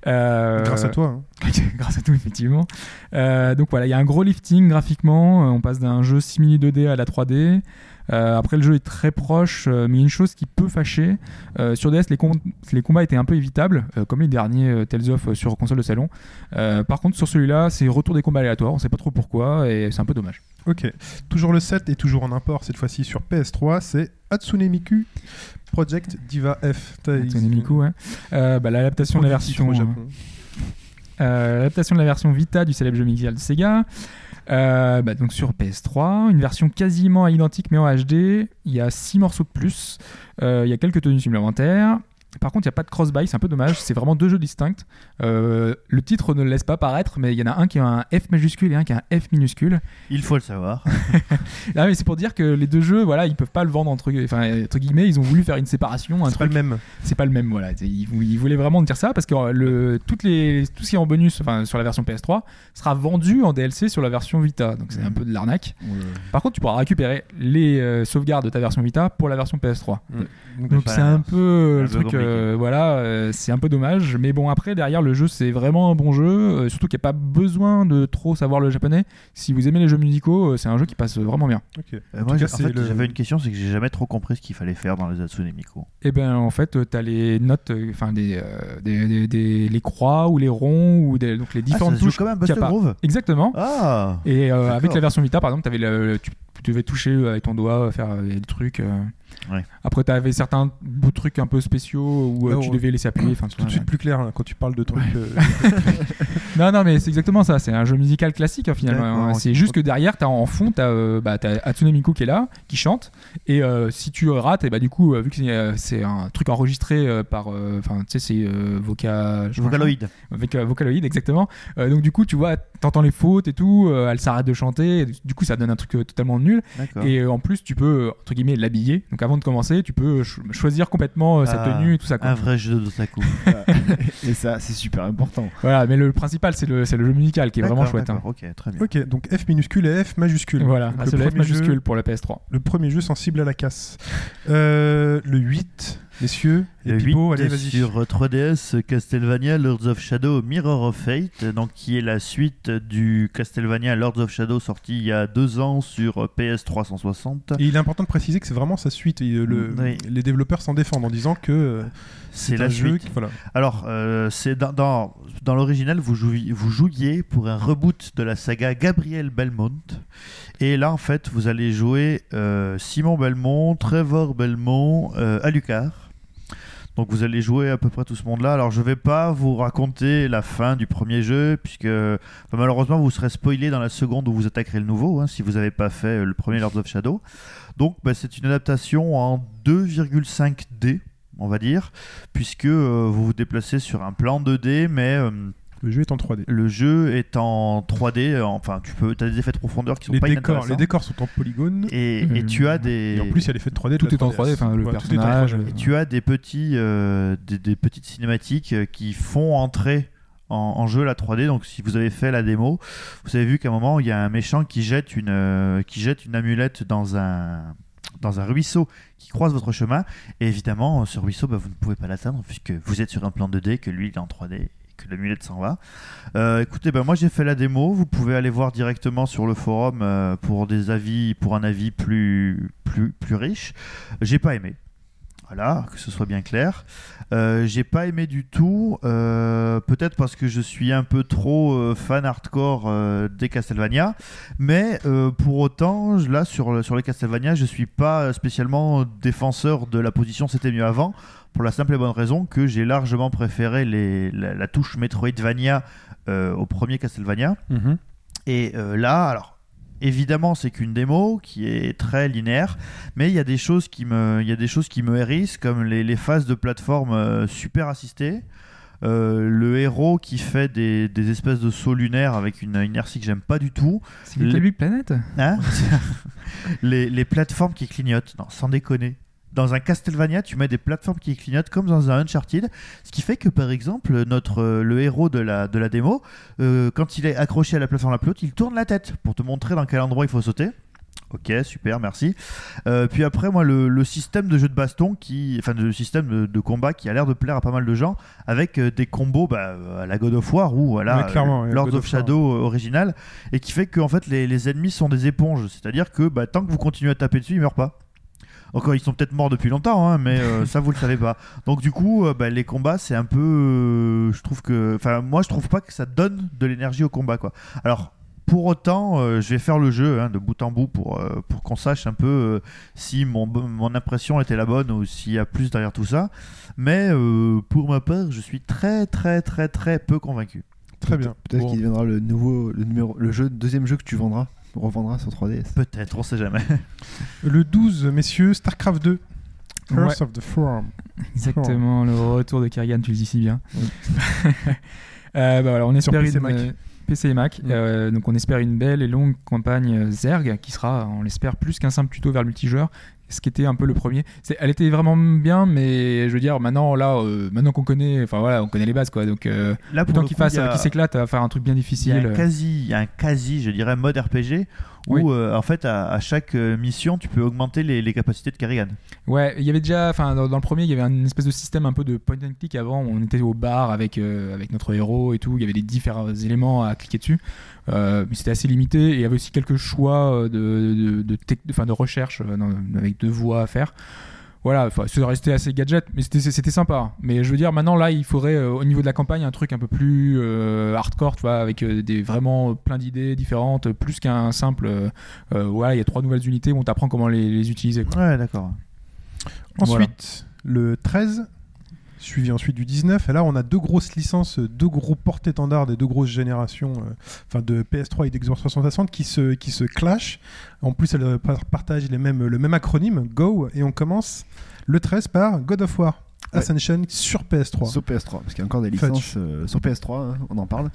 Euh, Grâce à toi. hein. Grâce à tout, effectivement. Euh, donc voilà, il y a un gros lifting graphiquement. Euh, on passe d'un jeu simili 2D à la 3D. Euh, après, le jeu est très proche, mais il y a une chose qui peut fâcher. sur DS, les, com- les combats étaient un peu évitables, comme les derniers Tales of sur console de salon. Par contre, sur celui-là, c'est retour des combats aléatoires. On sait pas trop pourquoi, et c'est un peu dommage. Ok. Toujours le 7 et toujours en import, cette fois-ci sur PS3, c'est Hatsune Miku Project Diva F. Hatsune Miku, ouais. Euh, bah, L'adaptation de la version. au Japon. Euh, l'adaptation de la version Vita du célèbre jeu musical de Sega. Euh, bah, donc sur PS3, une version quasiment identique mais en HD. Il y a 6 morceaux de plus. Il y a quelques tenues supplémentaires. Par contre, il n'y a pas de cross-buy, c'est un peu dommage. C'est vraiment deux jeux distincts. Euh, le titre ne le laisse pas paraître, mais il y en a un qui a un F majuscule et un qui a un F minuscule. Il faut le savoir. Ah, mais c'est pour dire que les deux jeux, voilà, ils peuvent pas le vendre entre, enfin, entre guillemets. Ils ont voulu faire une séparation, un C'est pas le même. c'est pas le même voilà ils, ils voulaient vraiment dire ça parce que euh, le toutes les tout ce qui est en bonus enfin sur la version PS3 sera vendu en DLC sur la version Vita donc c'est un peu de l'arnaque par contre tu pourras récupérer les euh, sauvegardes de ta version Vita pour la version PS3 donc pas c'est un peu le truc. Euh, voilà euh, c'est un peu dommage mais bon après derrière le jeu c'est vraiment un bon jeu euh, surtout qu'il n'y a pas besoin de trop savoir le japonais si vous aimez les jeux musicaux euh, c'est un jeu qui passe vraiment bien Ok. Euh, En moi, cas, en fait, le- j'avais une question, c'est que j'ai jamais trop compris ce qu'il fallait faire dans les Hatsune Miku. Et ben en fait, tu as les notes, enfin des, euh, des, des- des- les croix ou les ronds ou des, donc les Ah, différentes joue touches. Buster pas. Groove Exactement. Ah Et euh, avec la version Vita, par exemple, avais le, tu, tu devais toucher avec ton doigt, faire des trucs. Ouais. Après, tu avais certains beaux trucs un peu spéciaux où euh, tu ouais. devais laisser appuyer. Enfin, tu Tout de suite plus clair là, quand tu parles de trucs. euh, Non, non, mais c'est exactement ça. C'est un jeu musical classique hein, finalement. Hein. C'est juste que derrière, t'as en fond, t'as euh, bah, t'as Hatsune Miku qui est là, qui chante. Et euh, si tu rates, et bah du coup, euh, vu que c'est, euh, un truc enregistré euh, par, euh, enfin, tu sais, c'est euh, Voca, je crois- Vocaloid. avec euh, Vocaloid exactement. Euh, donc du coup, tu vois, t'entends les fautes et tout. euh, elle s'arrête de chanter. et du coup, ça donne un truc euh, totalement nul. Et euh, en plus, tu peux entre guillemets l'habiller. Donc avant de commencer, tu peux ch- choisir complètement euh, sa Ah, tenue et tout ça. quoi. Un vrai jeu d'otaku. Et ça, c'est super important. Voilà, mais le principal, c'est le, c'est le jeu musical qui est vraiment chouette. hein. Ok, très bien. Ok, donc F minuscule et F majuscule. Voilà, c'est le F premier jeu, majuscule pour la PS3. le premier jeu sensible à la casse. Euh, le 8, messieurs. Et Le Pipo, 8 allez, vas-y. sur 3DS, Castlevania Lords of Shadow Mirror of Fate, donc qui est la suite du Castlevania Lords of Shadow sorti il y a deux ans sur PS 360. Et il est important de préciser que c'est vraiment sa suite. Et, euh, le- Oui. Les développeurs s'en défendent en disant que euh, C'est la jeu suite. qui- voilà. Alors, euh, c'est dans, dans, dans l'original, vous, jouiez- vous jouiez pour un reboot de la saga Gabriel Belmont. Et là, en fait, vous allez jouer euh, Simon Belmont, Trevor Belmont, euh, Alucard. Donc vous allez jouer à peu près tout ce monde-là. Alors je vais pas vous raconter la fin du premier jeu, puisque malheureusement vous serez spoilé dans la seconde où vous attaquerez le nouveau, hein, si vous n'avez pas fait euh, le premier Lords of Shadow. Donc bah, c'est une adaptation en 2,5D, on va dire, puisque euh, vous vous déplacez sur un plan 2D, mais euh, Le jeu est en 3D. Le jeu est en 3D, euh, enfin tu peux, as des effets de profondeur qui sont Les pas décors, les décors sont en polygone. Et, et Mhm. tu as des Et en plus, il y a l'effet de 3D. de Tout est en 3DS. 3D, enfin, le Ouais, tout est en personnage, 3D. Et tu as des petits, euh, des, des petites cinématiques euh, qui font entrer en, en jeu la 3D. Donc, si vous avez fait la démo, vous avez vu qu'à un moment, il y a un méchant qui jette une, euh, qui jette une amulette dans un, dans un ruisseau qui croise votre chemin. Et évidemment, ce ruisseau, bah, vous ne pouvez pas l'atteindre puisque vous êtes sur un plan 2D, que lui, il est en 3D que l'amulette s'en va. Euh, écoutez, bah, moi j'ai fait la démo. Vous pouvez aller voir directement sur le forum euh, pour des avis, pour un avis plus, plus, plus riche. J'ai pas aimé. Voilà, que ce soit bien clair. Euh, j'ai pas aimé du tout, euh, peut-être parce que je suis un peu trop euh, fan hardcore des Castlevania, mais pour autant, là sur, le- sur les Castlevania, je suis pas spécialement défenseur de la position c'était mieux avant, pour la simple et bonne raison que j'ai largement préféré les, la, la touche Metroidvania au premier Castlevania. Mhm. Et là, alors, évidemment, c'est qu'une démo qui est très linéaire, mais il y a des choses qui me, il y a des choses qui me hérissent, comme les, les phases de plateforme euh, super assistées. Euh, le héros qui fait des, des espèces de sauts lunaires avec une inertie que j'aime pas du tout. C'est Les- Planet? Hein? Les, les plateformes qui clignotent, non, sans déconner. Dans un Castlevania, tu mets des plateformes qui clignotent comme dans un Uncharted, ce qui fait que par exemple notre euh, le héros de la de la démo, euh, quand il est accroché à la plateforme la plus haute, il tourne la tête pour te montrer dans quel endroit il faut sauter. Ok, super, merci. Euh, puis après, moi, le, le système de jeu de baston, qui, enfin, le système de, de combat qui a l'air de plaire à pas mal de gens, avec euh, des combos bah, à la God of War ou ouais, Lords God of War. Shadow original, et qui fait que en fait les, les ennemis sont des éponges, c'est-à-dire que bah, tant que vous continuez à taper dessus, ils meurent pas. Encore, ils sont peut-être morts depuis longtemps, hein, mais euh, ça vous le savez pas. Donc du coup, euh, bah, les combats, c'est un peu, euh, je trouve que, enfin, moi, je trouve pas que ça donne de l'énergie au combat, quoi. Alors. Pour autant, euh, je vais faire le jeu hein, de bout en bout pour, euh, pour qu'on sache un peu euh, si mon, mon impression était la bonne ou s'il y a plus derrière tout ça. Mais euh, pour ma part, je suis très très très très peu convaincu. Très bien. Peut-être Bon. qu'il deviendra le nouveau, le numéro, le jeu, deuxième jeu que tu vendras, revendras sur 3DS. Peut-être, on sait jamais. Le 12, messieurs, StarCraft 2. Curse Ouais. of the Forum. Exactement, le retour de Kerrigan, tu le dis si bien. Euh, bah voilà, on espère PC une, Mac. euh, PC et Mac. Euh, donc on espère une belle et longue campagne Zerg qui sera, on l'espère, plus qu'un simple tuto vers le multijoueur. Ce qui était un peu le premier. Elle était vraiment bien, mais je veux dire, maintenant, là, euh, maintenant qu'on connaît, enfin voilà, on connaît les bases quoi. Donc euh, Là, pour autant qu'il fasse, a- qu'il s'éclate à faire un truc bien Il y, difficile. a un euh, quasi, il y a un quasi, je dirais, mode RPG où, Oui. euh, en fait, à, à chaque euh, mission, tu peux augmenter les, les capacités de Kerrigan. Ouais, il y avait déjà, enfin dans, dans le premier, il y avait une espèce de système un peu de point and click avant. On était au bar avec euh, avec notre héros et tout. Il y avait des différents éléments à cliquer dessus, Euh, mais c'était assez limité. Et il y avait aussi quelques choix euh, de de, de, de- recherche euh, avec deux voies à faire. Voilà, ça restait assez gadget, mais c'était c'était sympa. Mais je veux dire, maintenant là, il faudrait euh, au niveau de la campagne un truc un peu plus euh, hardcore, tu vois, avec euh, des vraiment plein d'idées différentes, plus qu'un simple. euh, euh, voilà, il y a trois nouvelles unités où on t'apprend comment les, les utiliser. quoi. Ouais, d'accord. Ensuite, le 13, suivi ensuite du 19. Et là, on a deux grosses licences, deux gros porte-étendards des deux grosses générations euh, de PS3 et d'Xbox 360 qui se, qui se clashent. En plus, elles euh, par- partagent les mêmes, le même acronyme, GO. Et on commence le 13 par God of War. Ouais. Ascension sur PS3. Sur PS3, parce qu'il y a encore des licences euh, sur PS3, hein, on en parle.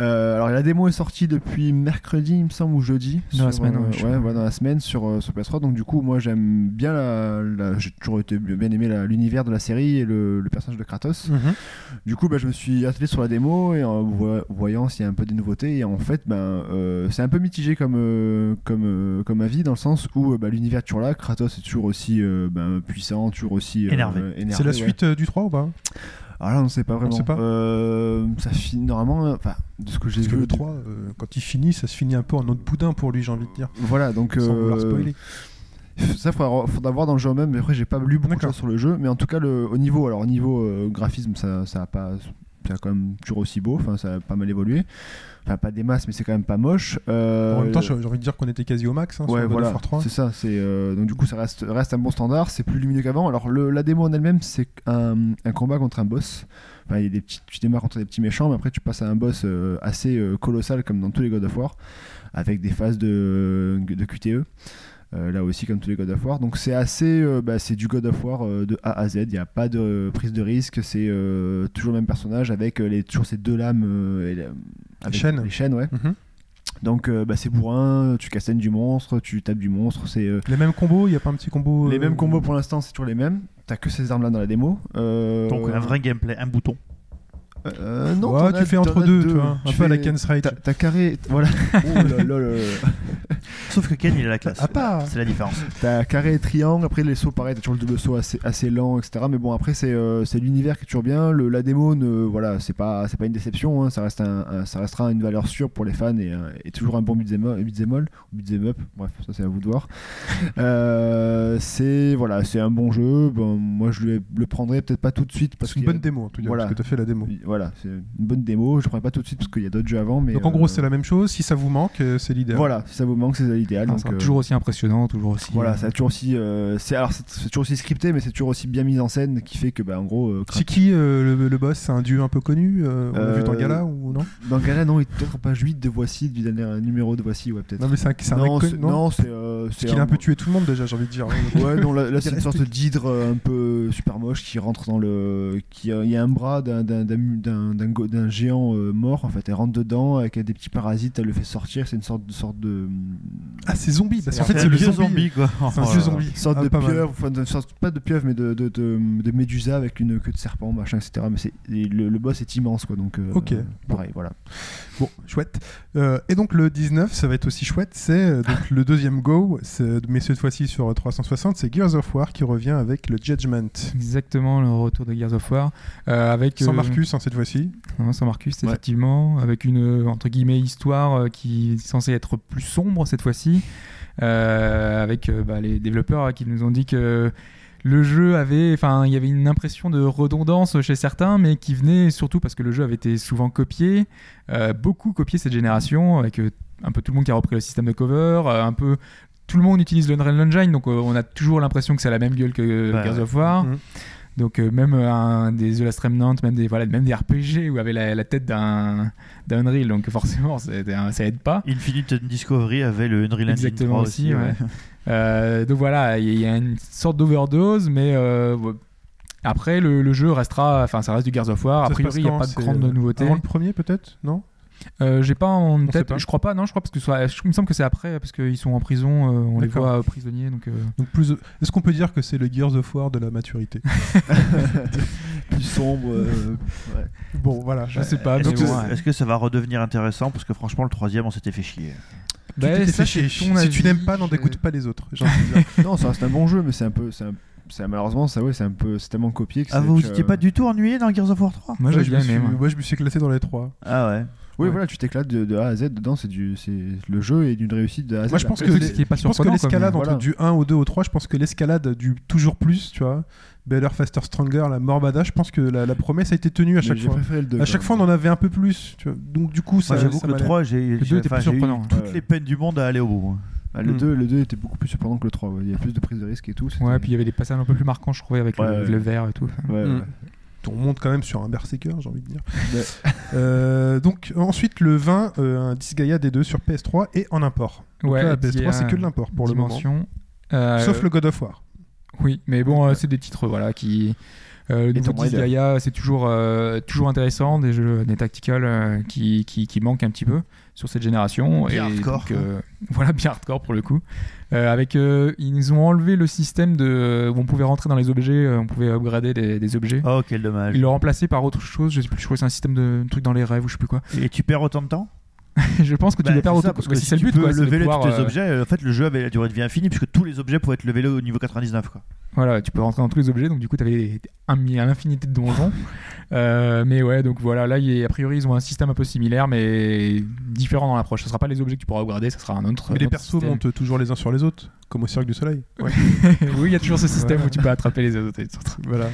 Euh, alors la démo est sortie depuis mercredi, il me semble, ou jeudi. Dans la semaine, euh, ouais, dans la semaine sur, euh, sur PS3. Donc du coup, moi j'aime bien la, la- j'ai toujours été bien aimé l'univers de la série et le, le personnage de Kratos. Mhm. Du coup, bah, je me suis attelé sur la démo et en vo- voyant s'il y a un peu des nouveautés. Et en fait, ben, c'est un peu mitigé comme, comme, comme avis dans le sens où bah, l'univers est toujours là. Kratos est toujours aussi ben, puissant, toujours aussi Énervé. énervé, C'est la ouais. Suite euh, du 3 ou pas Ah là, on sait pas vraiment. sait pas. Euh, ça finit normalement, enfin, de ce que j'ai Parce que vu. le 3, euh, quand il finit, ça se finit un peu en autre boudin pour lui, j'ai envie de dire. Voilà, donc. Sans vouloir euh, spoiler. Ça, faudra, faudra voir dans le jeu même. Mais après, j'ai pas lu beaucoup de choses sur le jeu. Mais en tout cas, le, au niveau, alors, au niveau euh, graphisme, ça, ça a pas. Ça a quand même toujours aussi beau. Enfin, ça a pas mal évolué. Enfin, pas des masses, mais c'est quand même pas moche. Euh, En même temps, j'ai envie de dire qu'on était quasi au max hein, sur Ouais, of voilà, War 3. c'est ça. C'est euh, donc du coup, ça reste, reste un bon standard. C'est plus lumineux qu'avant. Alors le, la démo en elle-même, c'est un, un combat contre un boss. Enfin, il y a des petits, tu démarres contre des petits méchants, mais après tu passes à un boss euh, assez colossal comme dans tous les God of War, avec des phases de, de QTE. Euh, là aussi, comme tous les God of War. Donc c'est assez, euh, bah, c'est du God of War euh, de A à Z. Il n'y a pas de prise de risque. C'est toujours le même personnage avec les, toujours ces deux lames et les, avec chaînes. Les chaînes, ouais. Mhm. Donc euh, bah, c'est bourrin. Tu cassaignes du monstre, tu tapes du monstre. C'est euh, Les mêmes combos, il n'y a pas un petit combo. les mêmes combos pour l'instant, c'est toujours les mêmes. T'as que ces armes-là dans la démo. Donc un vrai gameplay, un bouton. Euh, non, Ouais, tu as- fais entre deux, tu vois. Un Tu peu à la fais- Ken's Rage. T'as t'as carré, voilà. Oh là là là là. Sauf que Ken, il a la classe. À part. C'est la différence. T'as carré et triangle, après les sauts pareil, t'as toujours le double saut assez, assez lent, etc. Mais bon, après c'est euh, c'est l'univers qui est toujours bien. Le, la démo, ne, voilà, c'est pas, c'est pas une déception, hein. ça, reste un, un- ça restera une valeur sûre pour les fans et, toujours un bon beat'em up, beat'em up, bref, ça c'est à vous de voir. Euh, c'est voilà, c'est un bon jeu. Bon, moi je le, le prendrai peut-être pas tout de suite parce C'est une a- bonne démo, en tout cas, Voilà. parce que tu as fait la démo. Voilà, c'est une bonne démo. Je le prendrai pas tout de suite parce qu'il y a d'autres jeux avant. Mais Donc en gros, euh, c'est la même chose. Si ça vous manque, euh, c'est l'idéal. Voilà, si ça vous manque, c'est l'idéal. Donc, sera euh, toujours aussi impressionnant, toujours aussi. Voilà, a toujours aussi. c'est alors c'est c'est toujours aussi scripté, mais c'est toujours aussi bien mis en scène, qui fait que bah en gros. C'est qui le, le boss? C'est un dieu un peu connu On l'a vu dans Gala ou non? Dans le gala, non, il est peut-être en page 8 de Voici, du dernier numéro de Voici, ouais, peut-être. Non, mais c'est un, c'est non, mec c'est- connu, non, c'est. Parce c'est qu'il a un peu tué tout le monde déjà, j'ai envie de dire. Ouais, non, là, là, c'est une sorte d'hydre un peu super moche qui rentre dans le. Qui, il y a un bras d'un- d'un géant euh, mort, en fait. Elle rentre dedans avec des petits parasites, elle le fait sortir. C'est une sorte de. Sorte de Ah, c'est zombie. Parce qu'en fait, c'est le zombie. zombie, quoi. C'est un zombie. Une sorte Ah, de pas pieuvre, enfin, une sorte, pas de pieuvre, mais de, de, de, de médusa avec une queue de serpent, machin, etc. Mais c'est, et le, le boss est immense, quoi. Donc, euh, Ok. pareil, voilà. Bon, chouette. Euh, et donc le 19, ça va être aussi chouette. C'est donc le deuxième Go, mais cette fois-ci sur euh, 360, c'est Gears of War qui revient avec le Judgment. Exactement le retour de Gears of War. euh, avec, Sans euh, Marcus hein, cette fois-ci. Sans Marcus, Ouais. effectivement, avec une euh, entre guillemets histoire euh, qui est censée être plus sombre cette fois-ci, euh, avec bah, les développeurs qui nous ont dit que le jeu avait, enfin, il y avait une impression de redondance chez certains, mais qui venait surtout parce que le jeu avait été souvent copié, euh, beaucoup copié cette génération, avec un peu tout le monde qui a repris le système de cover, un peu tout le monde utilise le Unreal Engine, donc on a toujours l'impression que c'est la même gueule que Gears ouais. of War. Mhm. Donc euh, même euh, un, des The Last Remnant, même des voilà, même des RPG où avait la, la tête d'un d'un Unreal, donc forcément c'était un- ça aide pas. Infinite Discovery avait le Unreal Engine Exactement 3 aussi, aussi. ouais. Euh, donc voilà, il y, a- il y a une sorte d'overdose, mais euh, ouais. après le, le jeu restera, enfin ça reste du Gears of War. A Ça priori il n'y a pas de grande euh, nouveauté. Avant le premier peut-être? Non? Euh, J'ai pas en On tête, pas. je crois pas, non, je crois parce que soit, je- il me semble que c'est après parce qu'ils sont en prison, euh, on les voit euh, prisonniers, donc. euh, Donc plus. Est-ce qu'on peut dire que c'est le Gears of War de la maturité? Plus sombre. euh, ouais. Bon, voilà. Je sais pas, Est-ce que, bon, ouais. est-ce que ça va redevenir intéressant? Parce que franchement, le troisième, on s'était fait chier. Tu Bah, ça, fait c'est chier. ton Si tu n'aimes pas, n'en je- dégoûte pas les autres. non, ça reste un bon jeu, mais c'est un peu. C'est c'est- malheureusement, ça, ouais, c'est un peu. C'est tellement copié que Ah, c'est vous n'étiez pas du tout ennuyé dans Gears of War 3 Moi Ouais, je bien me suis- aimé. moi. je me suis éclaté dans les trois. Ah ouais. Oui, Ouais. voilà, tu t'éclates de, de A à Z dedans, c'est du, c'est le jeu est d'une réussite de A à Z. Moi, je pense que les- pas je pense l'escalade voilà. entre du 1 au 2 au 3, je pense que l'escalade du toujours plus, tu vois, Better, Faster, Stronger, la Morbada, je pense que la, la promesse a été tenue à chaque fois. le 2. À chaque fois, on en avait un peu plus. Tu vois. Donc, du coup, ça. J'avoue que le m'allait. 3, j'ai eu toutes les peines du monde à aller au bout. le, Hmm. 2, le 2 était beaucoup plus surprenant que le 3. ouais. Il y a plus de prise de risque et tout. Ouais, puis il y avait des passages un peu plus marquants, je trouvais, avec Ouais, le, ouais. le verre et tout. Mm. ouais. On monte quand même sur un berserker, j'ai envie de dire. Ouais. Euh, donc, ensuite, le 20, euh, un Disgaea D2 sur PS3 et en import. Donc Ouais, là, la et puis, PS3, c'est que de l'import pour le moment. Euh, Sauf le God of War. Oui, mais bon, euh, c'est des titres voilà qui. Euh, le c'est toujours, euh, toujours intéressant, des jeux, des tactical euh, qui, qui, qui manquent un petit peu sur cette génération. Bien et hardcore, donc, euh, voilà, bien hardcore pour le coup. Euh, avec, ils ont enlevé le système de, où on pouvait rentrer dans les objets, on pouvait upgrader des, des objets. Oh, quel dommage. Ils l'ont remplacé par autre chose, je sais plus, je crois que c'est un système de un truc dans les rêves ou je sais plus quoi. Et tu perds autant de temps? je pense que tu Bah, perdre c'est ça, autant parce que si si c'est le tu but, peux quoi, de lever pouvoir, tous tes euh, objets, euh, en fait, le jeu avait la durée de vie infinie puisque tous les objets pouvaient être levelés au niveau 99. Quoi. Voilà, tu peux rentrer dans tous les objets, donc du coup, tu avais un, un infinité de donjons. Euh, mais ouais, donc voilà, là, y a- a priori, ils ont un système un peu similaire, mais différent dans l'approche. Ce sera pas les objets que tu pourras upgrader, ça sera un autre. Mais un les autre persos système. montent toujours les uns sur les autres, comme au Cirque du Soleil. oui, il y a toujours ce système Voilà. où tu peux attraper les autres. et les autres. Voilà.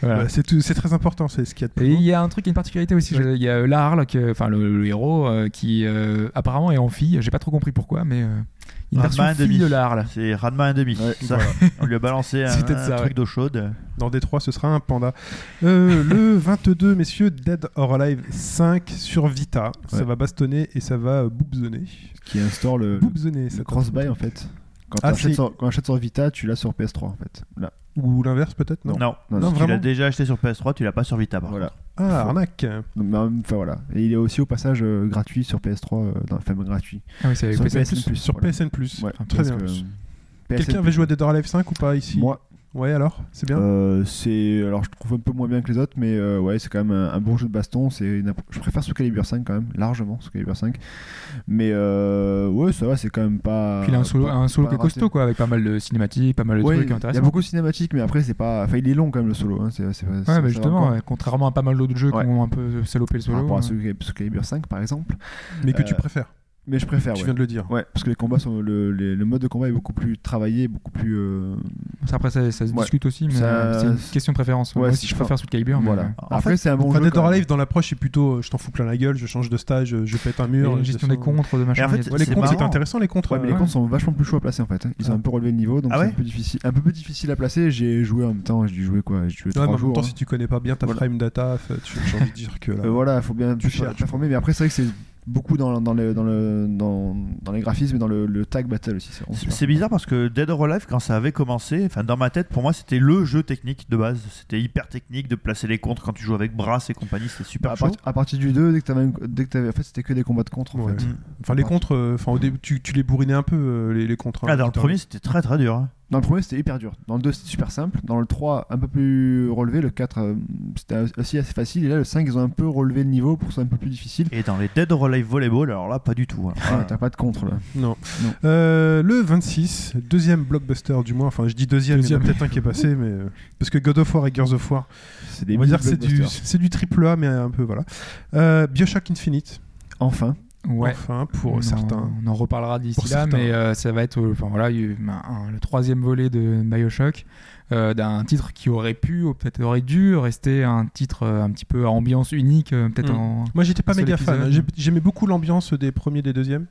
Voilà. Voilà, c'est tout- c'est très important, c'est ce qu'il y a de plus Et il y a un truc, une particularité aussi. Ouais. Il y a Larl, que- enfin le, le héros, euh, qui euh, apparemment est en fille. J'ai pas trop compris pourquoi, mais euh, une Ranma version fille demi. de Larl. C'est Ranma 1,5. Ouais, ça. On lui a balancé un, ça, truc ouais. d'eau chaude. Dans Détroit, ce sera un panda. Euh, le 22, messieurs, Dead or Alive 5 sur Vita. Ça va bastonner et ça va boubzonner. Qui instaure le, Boubzonner, ça le cross-buy en fait. Quand Ah, t'achètes si. sur, quand t'achètes sur Vita, tu l'as sur PS3 en fait. Là. Ou l'inverse peut-être Non. Non, Non, non, si tu l'as déjà acheté sur PS3, tu l'as pas sur Vita par Voilà. contre. Ah, arnaque. Donc, bah, Enfin voilà. Et il est aussi au passage euh, gratuit sur PS3, euh, dans, enfin gratuit. Ah oui, c'est avec Sur PSN+. PSN+. Sur voilà. PSN Plus. Ouais, Très bien. que, euh, Quelqu'un avait joué à Dead or Alive 5 ou pas ici Moi, Ouais, alors C'est bien euh, c'est alors je trouve un peu moins bien que les autres, mais euh, ouais, c'est quand même un, un bon jeu de baston. C'est une appro- je préfère Soul Calibur 5 quand même, largement Soul Calibur 5. Mais euh, ouais, ça va, c'est quand même pas. Puis il a un solo, pas- un solo qui est costaud, quoi, avec pas mal de cinématiques, pas mal de Ouais, trucs il y a intéressants. beaucoup de cinématiques, mais après c'est pas. Enfin, il est long quand même le solo. Hein. c'est, c'est- ça- Ouais, mais justement, ouais, contrairement à pas mal d'autres jeux Ouais. qui ont un peu salopé le Par solo. rapport à Soul Calibur- Soul Calibur 5 par exemple. Mais que tu préfères. Mais je préfère. Tu ouais. viens de le dire. Ouais, parce que les combats sont le, les- le mode de combat est beaucoup plus travaillé, beaucoup plus. euh, ça, Après, ça, ça se Ouais. discute aussi, mais Ça- c'est une question de préférence. Ouais, Moi c'est- aussi, je préfère Soul Calibur. Voilà. En Après, c'est un bon Enfin, jeu. Dead quand or même. Alive, dans l'approche, c'est plutôt euh, je t'en fous plein la gueule, je change de stage, euh, je pète un mur. et je gestion des contres, de machin. En fait, les C'est contres, c'était intéressant, les contres. Ouais, mais les comptes sont vachement plus chauds à placer en fait. Ils ont Ah. un peu relevé le niveau, donc Ah c'est un peu difficile, un peu plus difficile à placer. J'ai joué en même temps, j'ai dû jouer quoi J'ai joué Ouais, mais trois en même temps, hein. si tu connais pas bien ta frame data, fait, tu- j'ai envie de dire que là. Voilà, il faut bien Tu. Mais après, c'est vrai que c'est beaucoup dans, dans, le, dans, le, dans, dans les graphismes et dans le, le tag battle aussi. c'est bizarre parce que Dead or Alive, quand ça avait commencé, enfin dans ma tête, pour moi, c'était le jeu technique de base. C'était hyper technique de placer les contres quand tu joues avec Brass et compagnie, c'était super à, chaud. part- à partir du 2, dès que t'avais, dès que t'avais, en fait, c'était que des combats de contre. En fait. Enfin, les contres, euh, enfin, au début, tu, tu les bourrinais un peu, euh, les, les contres. hein, Ah, dans le premier, c'était très très dur. hein. Dans le premier, c'était hyper dur. Dans le 2, c'était super simple. Dans le 3, un peu plus relevé. Le 4, euh, c'était aussi assez facile. Et là, le 5, ils ont un peu relevé le niveau pour que ce soit un peu plus difficile. Et dans les Dead or Alive Volleyball, alors là, pas du tout. hein. Ah, t'as pas de contre là. Non. Non. Euh, le 26, deuxième blockbuster du mois. Enfin, je dis deuxième, Deuxième. il y en a peut-être un qui est passé, mais euh, parce que God of War et Gears of War, C'est des on va dire que c'est mini du, blockbusters. c'est du triple A, mais un peu voilà. Euh, Bioshock Infinite, Enfin. Ouais. enfin pour on certains. En, on en reparlera d'ici là, certains. mais euh, ça va être euh, enfin, voilà, un- un- le troisième volet de Bioshock, euh, d'un titre qui aurait pu, ou peut-être aurait dû rester un titre un petit peu à ambiance unique, euh, peut-être Mm. en. Moi, j'étais pas méga fan. épisode. J'ai- J'aimais beaucoup l'ambiance des premiers, des deuxièmes.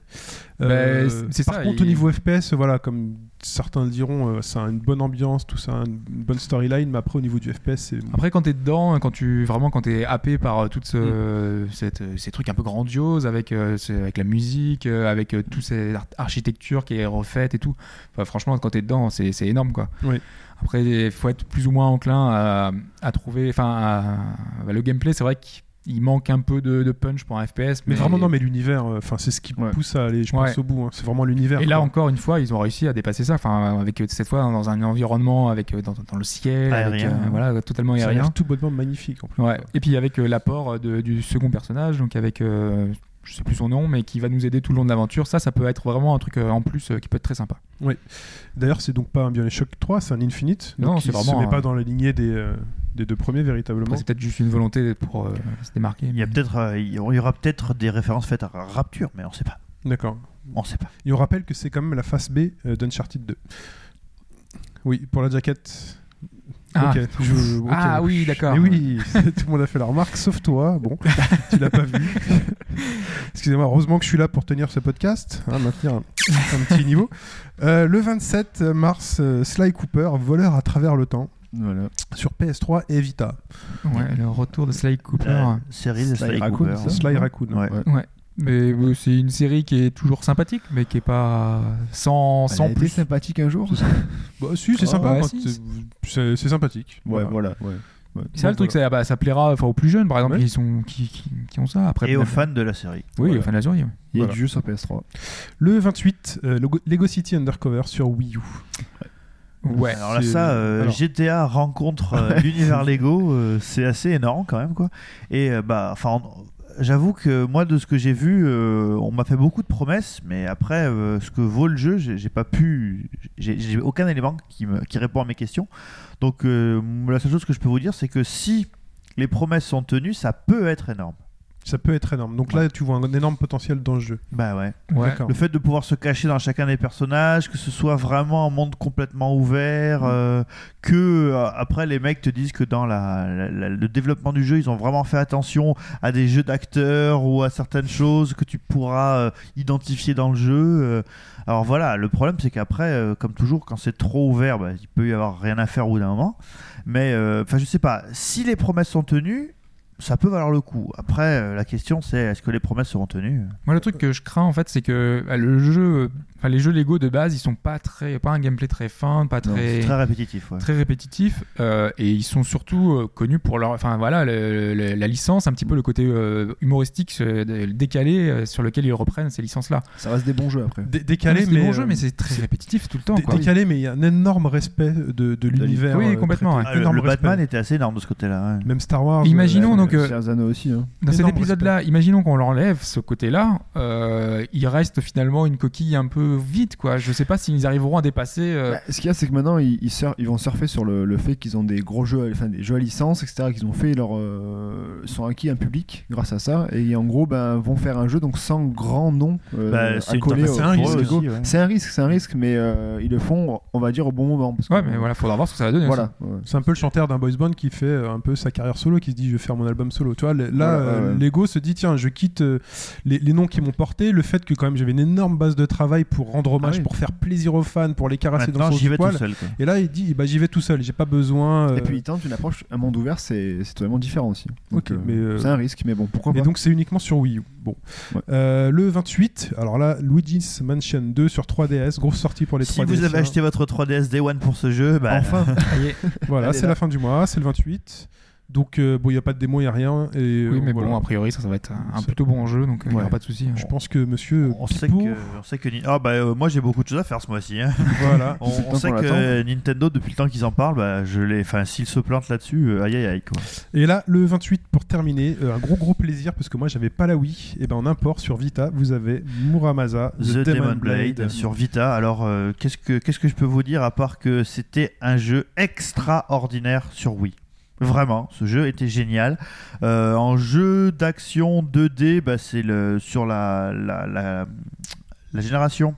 Bah, c'est- c'est par ça, contre, au niveau FPS, voilà, comme certains diront, euh, ça a une bonne ambiance, tout ça, une bonne storyline. Mais après, au niveau du FPS, c'est Après, quand t'es dedans, quand tu vraiment quand t'es happé par euh, toute Mm. ce, cette- euh, ces trucs un peu grandioses avec avec la musique, avec toute cette ar- architecture qui est refaite et tout. Enfin, franchement, quand t'es dedans, c'est c'est énorme quoi. Oui. Après, il faut être plus ou moins enclin à, à trouver. Enfin, à- bah, le gameplay, c'est vrai qu'il manque un peu de, de punch pour un FPS. Mais, vraiment, non, mais l'univers, euh, enfin, c'est ce qui Ouais. pousse à aller, je pense, Ouais. au bout. hein. C'est vraiment l'univers. Et là quoi. encore une fois, ils ont réussi à dépasser ça. Enfin, avec euh, cette fois dans un environnement avec euh, dans, dans le ciel, avec, euh, voilà, totalement ça a aérien. tout bonnement magnifique en plus. Ouais. Et puis avec euh, l'apport du second personnage, donc avec euh, je sais plus son nom, mais qui va nous aider tout le long de l'aventure. Ça, ça peut être vraiment un truc euh, en plus euh, qui peut être très sympa. D'ailleurs, c'est donc pas un Bioshock 3, c'est un Infinite. Non, c'est il vraiment se met un- pas dans la lignée des, euh, des deux premiers véritablement. C'est peut-être juste une volonté pour euh, se démarquer. Il y, a mais- peut-être, euh, il y aura peut-être des références faites à Rapture, mais on sait pas. D'accord. On sait pas. Et on rappelle que c'est quand même la face B d'Uncharted 2. Oui, pour la jaquette. Ah. Ok, je- ok. Ah oui, d'accord. Mais oui, tout le monde a fait la remarque, sauf toi. Bon, tu l'as pas vu. Excusez-moi, heureusement que je suis là pour tenir ce podcast, hein, maintenir un, un petit niveau. Euh, le 27 mars, euh, Sly Cooper, voleur à travers le temps, Voilà. sur PS3 et Vita. Ouais, le retour de Sly Cooper. La série de Sly Sly Raccoon, Sly Raccoon. Ouais. Ouais. Ouais. Mais c'est une série qui est toujours sympathique, mais qui est pas sans, Elle sans a été plus. sympathique un jour. Bah, si, c'est Oh, sympa. ouais, quand si, c'est- sympathique. Ouais, voilà. ouais. Ouais. C'est ça le truc, ça, bah, ça plaira enfin, aux plus jeunes, par exemple, Ouais. qui, sont, qui, qui, qui ont ça. Après, Et aux fans de la série. Oui, Voilà. aux fans de la série. Il y a Voilà. du jeu sur PS3. Le 28, euh, Lego, Lego City Undercover sur Wii U. Ouais. Alors là, ça, euh, alors. GTA rencontre euh, l'univers Lego, euh, c'est assez énorme quand même, quoi. Et euh, bah, enfin, on- j'avoue que moi, de ce que j'ai vu, euh, on m'a fait beaucoup de promesses, mais après, euh, ce que vaut le jeu, j'ai pas pu, j'ai aucun élément qui, me, qui répond à mes questions. Donc, euh, la seule chose que je peux vous dire, c'est que si les promesses sont tenues, ça peut être énorme. Ça peut être énorme. Donc là, tu vois un énorme potentiel dans le jeu. Bah ouais. Ouais. Le fait de pouvoir se cacher dans chacun des personnages, que ce soit vraiment un monde complètement ouvert, euh, que euh, après les mecs te disent que dans la, la- la- le développement du jeu, ils ont vraiment fait attention à des jeux d'acteurs ou à certaines choses que tu pourras euh, identifier dans le jeu. euh. alors voilà, le problème c'est qu'après, euh, comme toujours, quand c'est trop ouvert, bah, il peut y avoir rien à faire au bout d'un moment. Mais euh, enfin, je sais pas, si les promesses sont tenues, ça peut valoir le coup. Après, euh, la question c'est est-ce que les promesses seront tenues? Moi, le truc que je crains, en fait, c'est que bah, le jeu, enfin, les jeux Lego de base, ils sont pas très, pas un gameplay très fin, pas très, très répétitif. ouais. très répétitif, euh, et ils sont surtout euh, connus pour leur, enfin voilà, le- le- la licence, un petit peu le côté euh, humoristique, euh, décalé euh, sur lequel ils reprennent ces licences-là. Ça reste des bons jeux après. Dé- décalé, c'est mais. des bons jeux, mais c'est très répétitif tout le temps. quoi. décalé, mais il y a un énorme respect de, de l'univers. Oui, complètement. Ah, le. Batman était assez énorme de ce côté-là. ouais. Même Star Wars. Imaginons donc, aussi. hein. Dans cet épisode-là, imaginons qu'on l'enlève ce côté-là, il reste finalement une coquille un peu vide, quoi. Je sais pas s'ils arriveront à dépasser. euh, Bah, ce qu'il y a, c'est que maintenant, ils, ils, sur- ils vont surfer sur le, le fait qu'ils ont des gros jeux, enfin des jeux à licence, etc., qu'ils ont fait leur, euh, sont acquis un public grâce à ça, et en gros, ben, vont faire un jeu donc sans grand nom euh, Bah, c'est un risque, ouais. C'est un risque, c'est un risque, mais euh, ils le font, on va dire, au bon moment. parce que- Ouais, mais voilà, faudra voir ce que ça va donner. Voilà. ouais. C'est un peu le chanteur d'un boys band qui fait euh, un peu sa carrière solo, qui se dit je vais faire mon album solo. Tu vois, là, Voilà, ouais, ouais. Lego se dit tiens, je quitte les, les noms qui m'ont porté, le fait que quand même j'avais une énorme base de travail pour rendre hommage, Ah oui. pour faire plaisir aux fans, pour les caresser dans son vais poil. tout seul. quoi. Et là, il dit bah, j'y vais tout seul, j'ai pas besoin. euh, Et puis, ils tentent une approche, un monde ouvert, c'est c'est totalement différent aussi. Donc, euh, euh, c'est un risque, mais bon, pourquoi Et pas. donc c'est uniquement sur Wii U. Bon. Ouais. Euh, le 28, alors là, Luigi's Mansion 2 sur 3DS, grosse sortie pour les Si 3DS. vous avez acheté votre 3DS Day One pour ce jeu, bah, Enfin, Voilà, c'est la fin du mois, c'est le 28. Donc euh, bon, il n'y a pas de démo, il n'y a rien. Et, Oui, euh, mais voilà. bon, a priori, ça, ça va être un, plutôt bon jeu, donc euh, il n'y aura pas de souci. Je pense que monsieur on sait que, on sait que ah bah euh, moi j'ai beaucoup de choses à faire ce mois-ci. hein. voilà. On, sait que euh, Nintendo depuis le temps qu'ils en parlent, bah je l'ai. Enfin s'ils se plantent là-dessus, euh, aïe aïe aïe quoi. Et là, le 28 pour terminer, euh, un gros gros plaisir parce que moi j'avais pas la Wii. Et ben en import sur Vita, vous avez Muramasa The, Demon, Blade, sur Vita. Alors euh, qu'est-ce que qu'est-ce que je peux vous dire à part que c'était un jeu extraordinaire sur Wii? Vraiment, ce jeu était génial. Euh, en jeu d'action 2D, bah, c'est sur la, la génération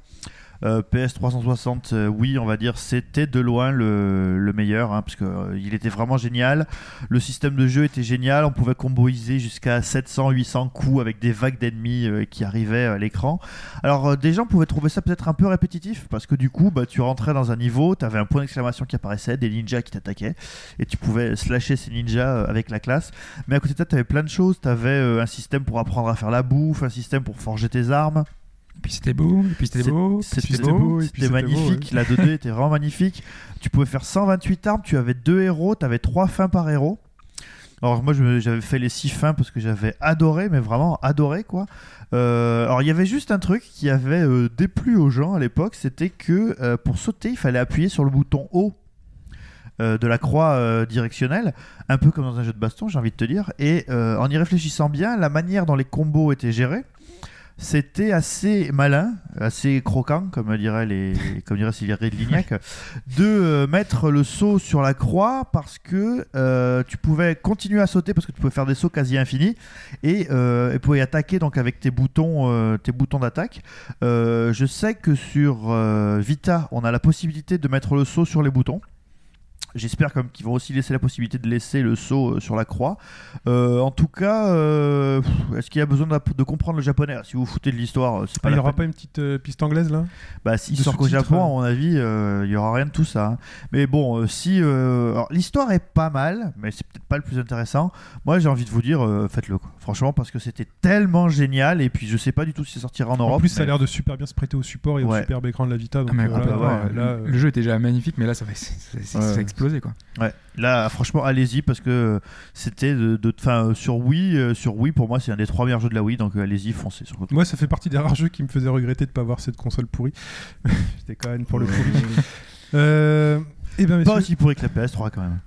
euh, PS 360, euh, oui, on va dire, c'était de loin le, le meilleur, hein, parce que euh, était vraiment génial. Le système de jeu était génial. On pouvait comboiser jusqu'à 700-800 coups avec des vagues d'ennemis qui arrivaient à l'écran. Alors, des gens pouvaient trouver ça peut-être un peu répétitif, parce que du coup, bah, tu rentrais dans un niveau, tu avais un point d'exclamation qui apparaissait, des ninjas qui t'attaquaient, et tu pouvais slasher ces ninjas avec la classe. Mais à côté de ça, tu avais plein de choses. Tu avais un système pour apprendre à faire la bouffe, un système pour forger tes armes. Puis c'était beau, et puis c'était beau, C'était beau, et c'était beau, magnifique. La 2D était vraiment magnifique. Tu pouvais faire 128 armes. Tu avais deux héros. Tu avais trois fins par héros. Alors moi j'avais fait les six fins parce que j'avais adoré, mais vraiment adoré quoi. Euh, alors il y avait juste un truc qui avait euh, déplu aux gens à l'époque, c'était que euh, pour sauter il fallait appuyer sur le bouton haut de la croix directionnelle, un peu comme dans un jeu de baston j'ai envie de te dire. Et en y réfléchissant bien, la manière dont les combos étaient gérés, c'était assez malin, assez croquant, comme dirait les, comme dirait Sylvie Lignac, de euh, mettre le saut sur la croix parce que euh, tu pouvais continuer à sauter parce que tu pouvais faire des sauts quasi infinis et, euh, et pouvais attaquer donc avec tes boutons, euh, tes boutons d'attaque. Je sais que sur Vita, on a la possibilité de mettre le saut sur les boutons. J'espère comme qu'ils vont aussi laisser la possibilité de laisser le saut euh, sur la croix. Euh, en tout cas, euh, est-ce qu'il y a besoin de, de comprendre le japonais? Si vous vous foutez de l'histoire, c'est pas Ah, il n'y aura peine. pas une petite euh, piste anglaise là? Bah, s'il sort qu'au Japon, à mon avis, euh, il y aura rien de tout ça. hein. Mais bon, si. euh, alors, l'histoire est pas mal, mais c'est peut-être pas le plus intéressant. Moi, j'ai envie de vous dire, euh, faites-le. quoi. Franchement, parce que c'était tellement génial. Et puis, je sais pas du tout si ça sortira en Europe. En plus, ça a l'air de super bien se prêter au support et au superbe écran de la Vita. Donc, Ah, mais euh, ouais, là, euh, Le jeu était déjà magnifique, mais là, ça va, c'est- c'est- c'est- Ouais. ça a quoi. Ouais, là, franchement, allez-y parce que c'était de, de, fin, euh, sur Wii, euh, sur Wii, pour moi, c'est un des trois meilleurs jeux de la Wii. Donc, euh, allez-y, foncez sur votre. Moi, ça fait partie des rares jeux qui me faisaient regretter de ne pas avoir cette console pourrie. J'étais quand même pour le pourri. Euh, eh bien, Pas aussi pourri que la PS3 quand même.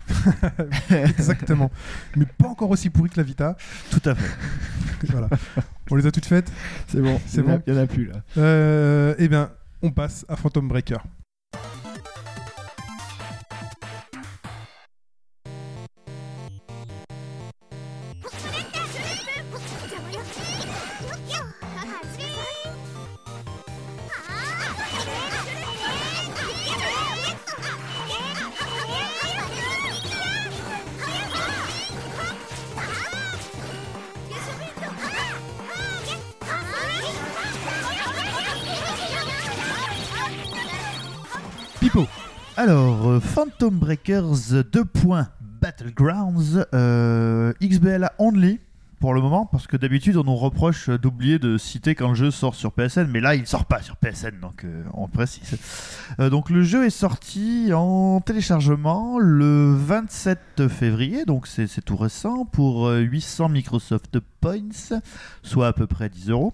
exactement. Mais pas encore aussi pourri que la Vita. Tout à fait. voilà. On les a toutes faites. c'est bon, C'est il y en a- bon. Il y en a plus là. Euh, eh bien, on passe à Phantom Breaker. Alors, euh, Phantom Breakers 2. Battlegrounds, euh, XBLA Only. pour le moment, parce que d'habitude on nous reproche euh, d'oublier de citer quand le jeu sort sur PSN, mais là il sort pas sur PSN, donc euh, on précise. Euh, donc le jeu est sorti en téléchargement le 27 février, donc c'est tout récent, pour euh, 800 Microsoft Points, soit à peu près 10 euros.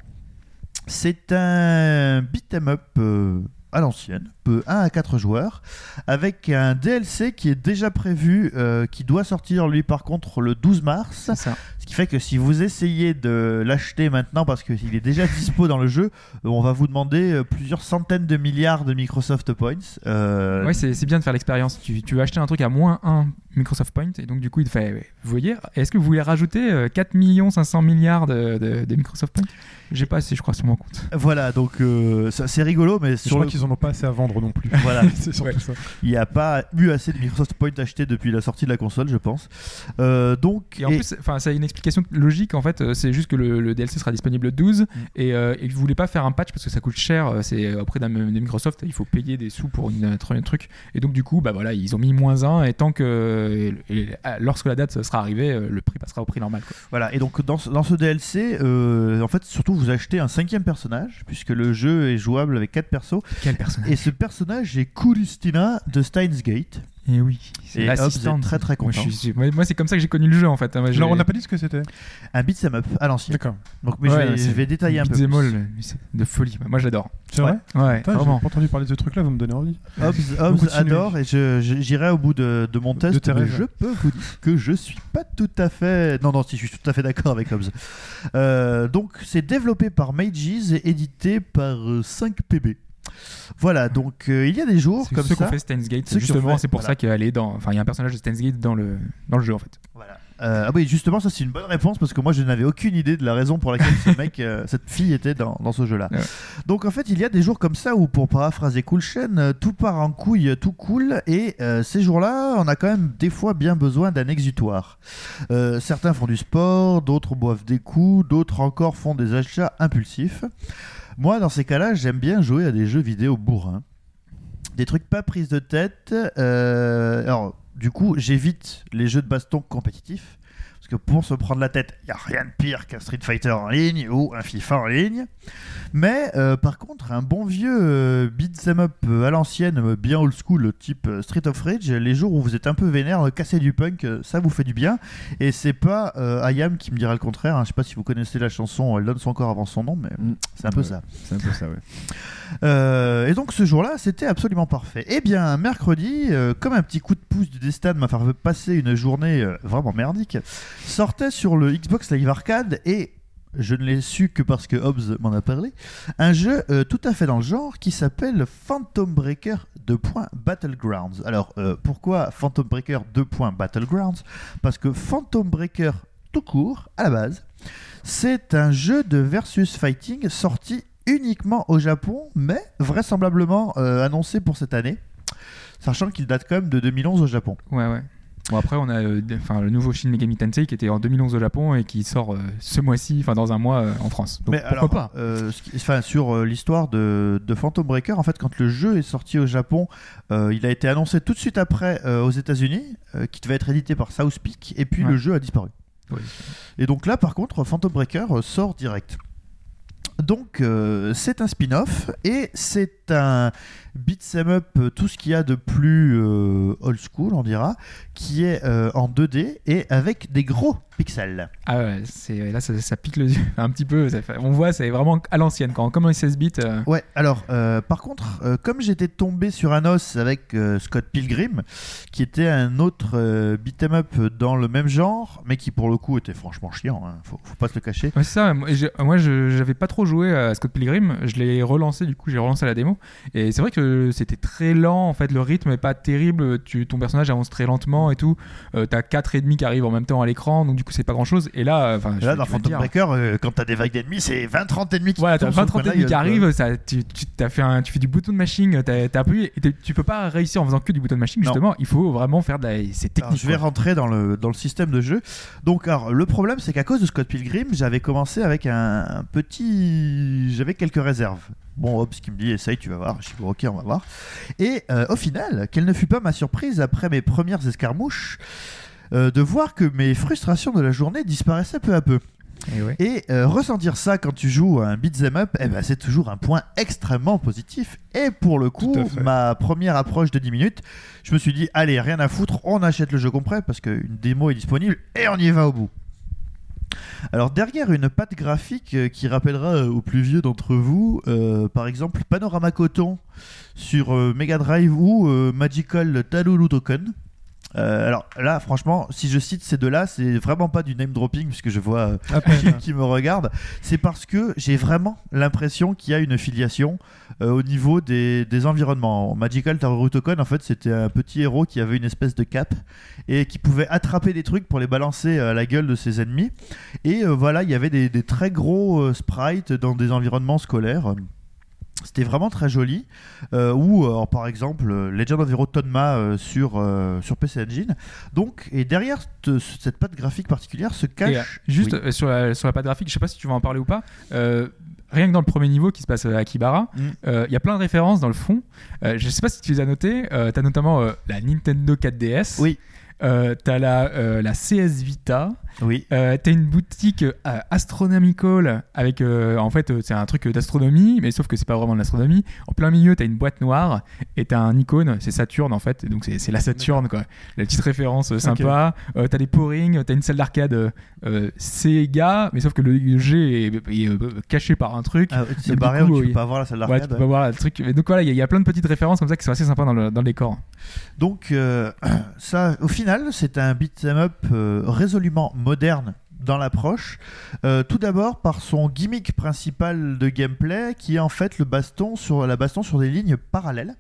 C'est un beat'em up euh, à l'ancienne, peu 1 à 4 joueurs, avec un DLC qui est déjà prévu, euh, qui doit sortir lui par contre le 12 mars. Ça. Ce qui fait que si vous essayez de l'acheter maintenant parce qu'il est déjà dispo dans le jeu, euh, on va vous demander euh, plusieurs centaines de milliards de Microsoft Points. Euh, Ouais, c'est bien de faire l'expérience. Tu, tu veux acheter un truc à moins 1 Microsoft Point, et donc du coup, il te fait Vous voyez, est-ce que vous voulez rajouter euh, 4 500 milliards de, de- de Microsoft Point J'ai pas assez, je crois, sur mon compte. Voilà, donc euh, c'est rigolo, mais Je sur crois le- qu'ils en ont pas assez à vendre non plus. voilà, c'est surtout Ouais. ça. il n'y a pas eu assez de Microsoft Points achetés depuis la sortie de la console, je pense. Euh, donc, Et en et- plus, enfin, ça a une explication logique en fait. euh, C'est juste que le, le DLC sera disponible le 12 Mm. et, euh, et vous voulez pas faire un patch parce que ça coûte cher. euh, C'est auprès d'un de Microsoft, il faut payer des sous pour une, un tr- un truc. Et donc du coup, bah voilà, ils ont mis moins 1 et tant que et- et, lorsque la date sera arrivée, le prix passera au prix normal. Quoi. Voilà, et donc dans ce, dans ce DLC, euh, en fait, surtout vous achetez un cinquième personnage, puisque le jeu est jouable avec quatre persos. Quel personnage Et ce personnage est Kuristina de Steins Gate. Et oui, c'est l'assistante. très, très Moi, content. suis- moi, moi, c'est comme ça que j'ai connu le jeu en fait. hein. Moi, j'ai- Alors, on n'a pas dit ce que c'était. Un beat'em up à l'ancienne. D'accord. Donc, mais je, vais, je c'est vais détailler un peu. Beat'em all, de folie. Moi, j'adore. C'est vrai Ouais, Putain, J'ai vraiment. pas entendu parler de ce truc-là, vous me donnez envie. Hobbs, adore et j'irai au bout de, de mon test. De mais rêves. je peux vous dire que je suis pas tout à fait. Non, non, si je suis tout à fait d'accord avec Hobbs. Euh, donc, c'est développé par Mages et édité par euh, 5PB. Voilà, donc euh, il y a des jours comme ceux ça. qu'on fait Steins Gate. Ceux Justement, c'est pour voilà. ça qu'elle est dans. Enfin, il y a un personnage de Steins Gate dans le dans le jeu en fait. Voilà. Euh, ah oui, justement, ça c'est une bonne réponse parce que moi je n'avais aucune idée de la raison pour laquelle ce mec, euh, cette fille était dans, dans ce jeu-là. Ouais. Donc en fait, il y a des jours comme ça où, pour paraphraser Cool Chain, tout part en couille, tout cool, et euh, ces jours-là, on a quand même des fois bien besoin d'un exutoire. Certains font du sport, d'autres boivent des coups, d'autres encore font des achats impulsifs. Moi, dans ces cas-là, j'aime bien jouer à des jeux vidéo bourrins. Des trucs pas prises de tête. euh, alors, du coup, j'évite les jeux de baston compétitifs. Parce que pour se prendre la tête, il n'y a rien de pire qu'un Street Fighter en ligne ou un FIFA en ligne. Mais euh, par contre, un bon vieux euh, beat'em up euh, à l'ancienne, euh, bien old school, type Street of Rage, les jours où vous êtes un peu vénère, casser du punk, ça vous fait du bien. Et c'est pas euh, Ayam qui me dira le contraire. hein. Je sais pas si vous connaissez la chanson Elle donne son corps avant son nom, mais Mm. c'est un peu Ouais. ça. C'est un peu ça, ouais. Euh, et donc ce jour-là, c'était absolument parfait. Et bien, mercredi, euh, comme un petit coup de pouce du destin de m'a fait passer une journée euh, vraiment merdique, sortait sur le Xbox Live Arcade et je ne l'ai su que parce que Hobbs m'en a parlé, un jeu tout à fait dans le genre qui s'appelle Phantom Breaker 2. Battlegrounds. Alors pourquoi Phantom Breaker 2. Battlegrounds? Parce que Phantom Breaker tout court, à la base, c'est un jeu de versus fighting sorti uniquement au Japon, mais vraisemblablement euh, annoncé pour cette année, sachant qu'il date quand même de 2011 au Japon. Ouais, ouais. Bon, après, on a euh, le nouveau Shin Megami Tensei qui était en 2011 au Japon et qui sort euh, ce mois-ci, enfin dans un mois euh, en France. Donc mais pourquoi alors, pas enfin, sur l'histoire de, de Phantom Breaker, en fait, quand le jeu est sorti au Japon, il a été annoncé tout de suite après aux États-Unis, qui devait être édité par South Peak, et puis Ouais. le jeu a disparu. Oui. Et donc là, par contre, Phantom Breaker sort direct. Donc, euh, c'est un spin-off et c'est un beat'em up, euh, tout ce qu'il y a de plus euh, old school, on dira, qui est euh, en 2D et avec des gros pixels. Ah ouais, c'est, là ça, ça pique le yeux un petit peu. ça fait- on voit, c'est vraiment à l'ancienne. Quand, comme les 16 bits. euh, Ouais, alors, par contre, comme j'étais tombé sur un os avec Scott Pilgrim, qui était un autre euh, beat'em up dans le même genre, mais qui pour le coup était franchement chiant, hein, faut, faut pas se le cacher. Ouais, c'est ça. Moi, j'avais pas trop joué à Scott Pilgrim. Je l'ai relancé, du coup, j'ai relancé la démo. Et c'est vrai que c'était très lent. En fait, le rythme est pas terrible. Tu, ton personnage avance très lentement et tout. Euh, t'as quatre ennemis qui arrivent en même temps à l'écran. Donc, du coup, c'est pas grand chose. Et là, euh, enfin, Là, dans Phantom dire, Breaker, euh, quand t'as des vagues d'ennemis, c'est 20-30 ennemis qui Voilà, tombent t'as sur le 20 coin 30 de la ennemis qui quoi. arrivent, ça, tu, tu, t'as fait un, tu fais du bouton de machine, t'as t'as appuyé, et tu peux pas réussir en faisant que du bouton de machine, Non. justement, il faut vraiment faire de la. C'est Alors, technique. je vais quoi. rentrer dans le, dans le système de jeu. Donc, alors, le problème, c'est qu'à cause de Scott Pilgrim, j'avais commencé avec un, un petit. J'avais quelques réserves. Bon, Hobbs qui me dit, essaye, tu vas voir. Je dis, bon, ok, on va voir. Et euh, au final, quelle ne fut pas ma surprise après mes premières escarmouches, euh, de voir que mes frustrations de la journée disparaissaient peu à peu. Et ouais. Et euh, ressentir ça quand tu joues à un beat'em up, eh ben, c'est toujours un point extrêmement positif. Et pour le coup, ma première approche de 10 minutes, je me suis dit, allez, rien à foutre, on achète le jeu complet parce qu'une démo est disponible et on y va au bout. Alors derrière une patte graphique euh, qui rappellera euh, aux plus vieux d'entre vous, euh, par exemple Panorama Coton sur Mega Drive ou Magical Talulu Token. Euh, alors là, franchement, si je cite ces deux-là, c'est vraiment pas du name dropping puisque je vois euh, qui, qui me regarde. C'est parce que j'ai vraiment l'impression qu'il y a une filiation euh, au niveau des, des environnements. Magical Tarot Token, en fait, c'était un petit héros qui avait une espèce de cape et qui pouvait attraper des trucs pour les balancer à la gueule de ses ennemis. Et euh, voilà, il y avait des, des très gros euh, sprites dans des environnements scolaires. C'était vraiment très joli. Euh, ou euh, par exemple euh, Legend of Hero Tonma sur, sur PC Engine. Donc, et derrière cette, cette patte graphique particulière se cache. juste Oui. sur, la, sur la patte graphique, je sais pas si tu vas en parler ou pas. rien que dans le premier niveau qui se passe à Kibara, Mm. euh, il y a plein de références dans le fond. Euh, je sais pas si tu les as notées. Euh, tu as notamment la Nintendo 4DS. Oui. Euh, t'as la, euh, la CS Vita. Oui. Euh, t'as une boutique euh, Astronomical avec euh, en fait c'est un truc d'astronomie mais sauf que c'est pas vraiment de l'astronomie. En plein milieu t'as une boîte noire et t'as un icône c'est Saturne en fait. Donc c'est la Saturne quoi. La petite référence sympa. Euh, t'as des pourings t'as une salle d'arcade Sega mais sauf que le, G est, est, caché par un truc. Ah, c'est barré coup, tu peux pas voir la salle ouais tu d'arcade. peux pas voir le truc. Et donc voilà il y, a- il y a plein de petites références comme ça qui sont assez sympas dans le, dans le décor. Donc, ça, au final, c'est un beat'em up euh, résolument moderne dans l'approche. Euh, tout d'abord par son gimmick principal de gameplay, qui est en fait le baston sur la baston sur des lignes parallèles,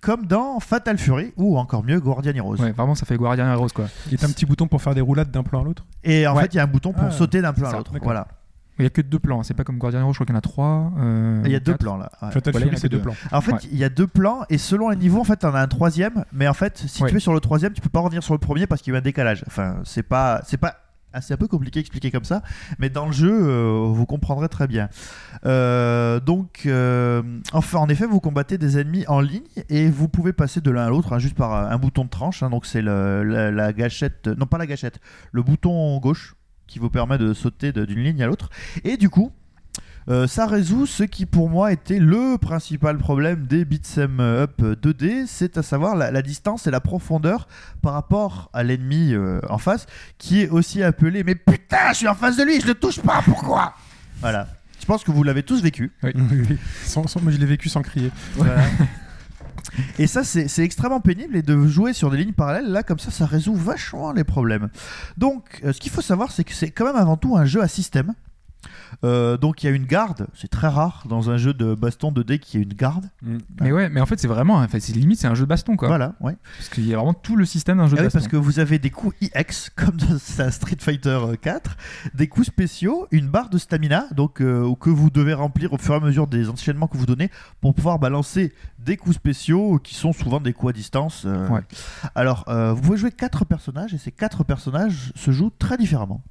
comme dans Fatal Fury ou encore mieux Guardian Heroes. ouais vraiment ça fait Guardian Heroes quoi Il y a un petit bouton pour faire des roulades d'un plan à l'autre. Et en Ouais. fait, il y a un bouton pour Ah, sauter d'un plan à l'autre. d'accord. Voilà. Il y a que deux plans c'est pas comme Guardian Heroes je crois qu'il y en a trois euh, Il y a deux quatre. plans là. ouais. Fatal Voilà, Fury, c'est deux deux. plans. En fait, Ouais. il y a deux plans et selon les niveaux, en fait, on a un troisième. Mais en fait, si Ouais. tu es sur le troisième, tu peux pas revenir sur le premier parce qu'il y a eu un décalage. Enfin, c'est pas, c'est pas. ah, c'est un peu compliqué à expliquer comme ça, mais dans le jeu, euh, vous comprendrez très bien. Euh, donc, euh, enfin, en effet, vous combattez des ennemis en ligne et vous pouvez passer de l'un à l'autre hein, juste par un bouton de tranche. hein. donc, c'est le- la, la gâchette, non pas la gâchette, le bouton gauche qui vous permet de sauter d'une ligne à l'autre. Et du coup, euh, ça résout ce qui pour moi était le principal problème des beat'em up 2D, c'est à savoir la, la distance et la profondeur par rapport à l'ennemi euh, en face, qui est aussi appelé mais putain, je suis en face de lui, je le touche pas, pourquoi? Voilà. Je pense que vous l'avez tous vécu. Oui, oui. Sans- sans- moi, je l'ai vécu sans crier. Voilà. Et ça, c'est extrêmement pénible et de jouer sur des lignes parallèles, là, comme ça, ça résout vachement les problèmes. Donc, euh, ce qu'il faut savoir, c'est que c'est quand même avant tout un jeu à système. Euh, donc, il y a une garde, c'est très rare dans un jeu de baston 2D qu'il y ait une garde. Mais ouais, mais en fait, c'est vraiment, enfin, c'est limite, c'est un jeu de baston, quoi. Voilà, ouais. Parce qu'il y a vraiment tout le système d'un jeu Ah de oui, baston. parce que vous avez des coups IX, comme dans un Street Fighter 4, des coups spéciaux, une barre de stamina, donc euh, que vous devez remplir au fur et à mesure des enchaînements que vous donnez pour pouvoir balancer des coups spéciaux qui sont souvent des coups à distance. euh. Ouais. Alors, euh, vous pouvez jouer quatre personnages et ces quatre personnages se jouent très différemment.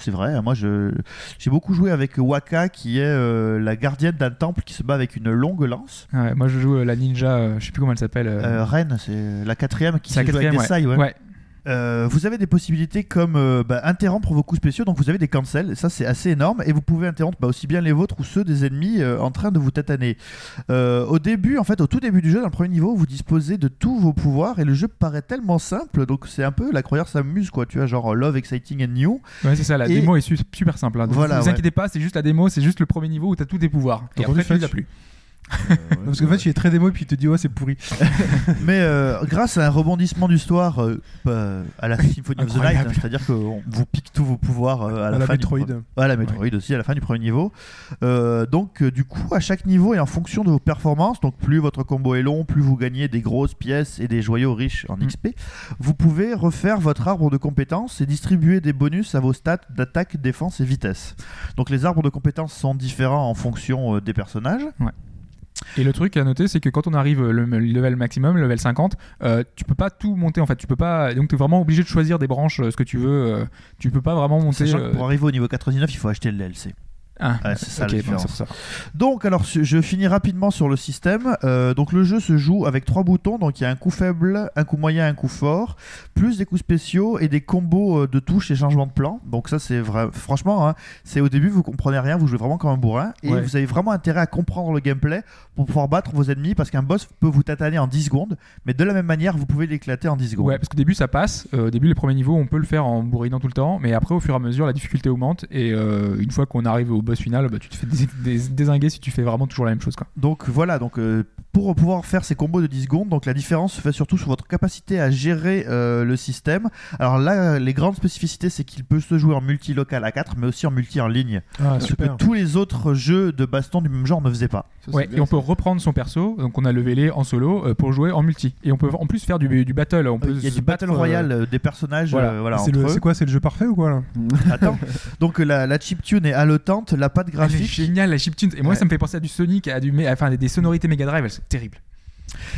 C'est vrai, hein, moi je j'ai beaucoup joué avec Waka qui est euh, la gardienne d'un temple qui se bat avec une longue lance. Ouais, moi, je joue euh, la ninja, euh, je sais plus comment elle s'appelle. Ren, c'est la quatrième qui se joue avec quatrième, des sailles, ouais. ouais. Euh, vous avez des possibilités comme euh, bah, interrompre vos coups spéciaux, donc vous avez des cancels, ça c'est assez énorme, et vous pouvez interrompre bah, aussi bien les vôtres ou ceux des ennemis euh, en train de vous tataner. Euh, au début, en fait, au tout début du jeu, dans le premier niveau, vous disposez de tous vos pouvoirs, et le jeu paraît tellement simple, donc c'est un peu la croyeur s'amuse, quoi, tu vois, genre Love, Exciting and New. Ouais, c'est ça, la Et- démo est su- super simple. hein. Donc, Voilà, vous vous ouais. inquiétez pas, c'est juste la démo, c'est juste le premier niveau où t'as tous tes pouvoirs. Et après, tu les as Plus. Parce qu'en fait, il est très démo et puis il te dit, ouais, c'est pourri. Mais euh, grâce à un rebondissement d'histoire euh, bah, à la Symphony of the Night, hein, c'est-à-dire qu'on vous pique tous vos pouvoirs euh, à, À la, fin du Metroid. premier- à la Metroid aussi, à la fin du premier niveau. Euh, donc, euh, du coup, à chaque niveau et en fonction de vos performances, donc plus votre combo est long, plus vous gagnez des grosses pièces et des joyaux riches en Mm. XP, vous pouvez refaire votre arbre de compétences et distribuer des bonus à vos stats d'attaque, défense et vitesse. Donc, les arbres de compétences sont différents en fonction euh, des personnages. Et le truc à noter, c'est que quand on arrive le le level maximum, le level 50, euh, tu peux pas tout monter en fait. Tu peux pas. Donc, tu es vraiment obligé de choisir des branches, euh, ce que tu veux. euh, tu peux pas vraiment monter. Sachant que euh, pour arriver au niveau 99, il faut acheter le DLC. Ah, Ouais, c'est ça ok, la différence. ça. Donc, alors, je finis rapidement sur le système. Euh, donc, le jeu se joue avec trois boutons. Donc, il y a un coup faible, un coup moyen, un coup fort, plus des coups spéciaux et des combos euh, de touches et changements de plan. Donc, ça, c'est vrai. Franchement, hein, c'est au début, vous comprenez rien, vous jouez vraiment comme un bourrin et Ouais. vous avez vraiment intérêt à comprendre le gameplay pour pouvoir battre vos ennemis parce qu'un boss peut vous tataner en 10 secondes, mais de la même manière, vous pouvez l'éclater en 10 secondes. Ouais, parce qu'au début ça passe. Euh, au début, les premiers niveaux, on peut le faire en bourrinant tout le temps, mais après, au fur et à mesure, la difficulté augmente. Et euh, une fois qu'on arrive au boss final, bah, tu te fais dés- dés- désinguer si tu fais vraiment toujours la même chose. Quoi. Donc voilà, donc euh, pour pouvoir faire ces combos de 10 secondes, donc la différence se fait surtout sur votre capacité à gérer euh, le système. Alors là, les grandes spécificités, c'est qu'il peut se jouer en multi local à 4, mais aussi en multi en ligne. Ah, ce super. que tous les autres jeux de baston du même genre ne faisaient pas. Ça, c'est Ouais, bien, et on ça. peut reprendre son perso, donc on a levelé en solo euh, pour jouer en multi. Et on peut en plus faire du, du battle. On peut Il y a se du battle euh, des personnages voilà. euh, voilà, c'est quoi C'est le jeu parfait ou quoi là? Attends. Donc la, la chiptune est haletante, la patte Elle est graphique. géniale la chiptune. Et moi, Ouais. ça me fait penser à du Sonic, à du, mé- enfin, des sonorités Mega Drive, elles sont terribles.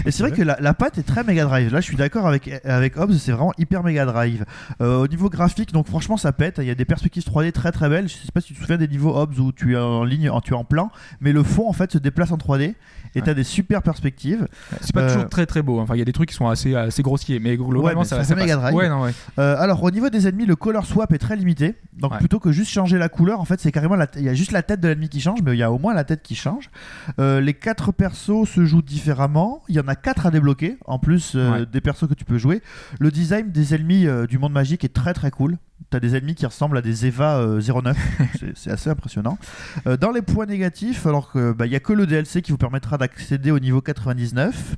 Et c'est vrai que la, la patte est très Mega Drive. Là, je suis d'accord avec, avec Hobbs, c'est vraiment hyper Mega Drive. Euh, au niveau graphique, donc franchement, ça pète. Il y a des perspectives 3D très très belles. Je sais pas si tu te souviens des niveaux Hobbs où tu es en ligne, tu es en plan, mais le fond en fait se déplace en 3D et t'as des super perspectives. C'est pas Euh, toujours très très beau. Enfin, il y a des trucs qui sont assez, assez grossiers, mais globalement, mais ça, ça Mega. Drive. Ouais, non, ouais. Euh, alors au niveau des ennemis, le color swap est très limité. Donc Ouais. plutôt que juste changer la couleur, en fait, c'est carrément il y a juste la tête de l'ennemi qui change, mais il y a au moins la tête qui change. Euh, les quatre persos se jouent différemment. Il y en a quatre à débloquer, en plus euh, Ouais. des persos que tu peux jouer. Le design des ennemis euh, du monde magique est très très cool. T'as des ennemis qui ressemblent à des Eva euh, 09, C'est- c'est assez impressionnant. Euh, dans les points négatifs, alors que bah, il y a que le DLC qui vous permettra d'accéder au niveau 99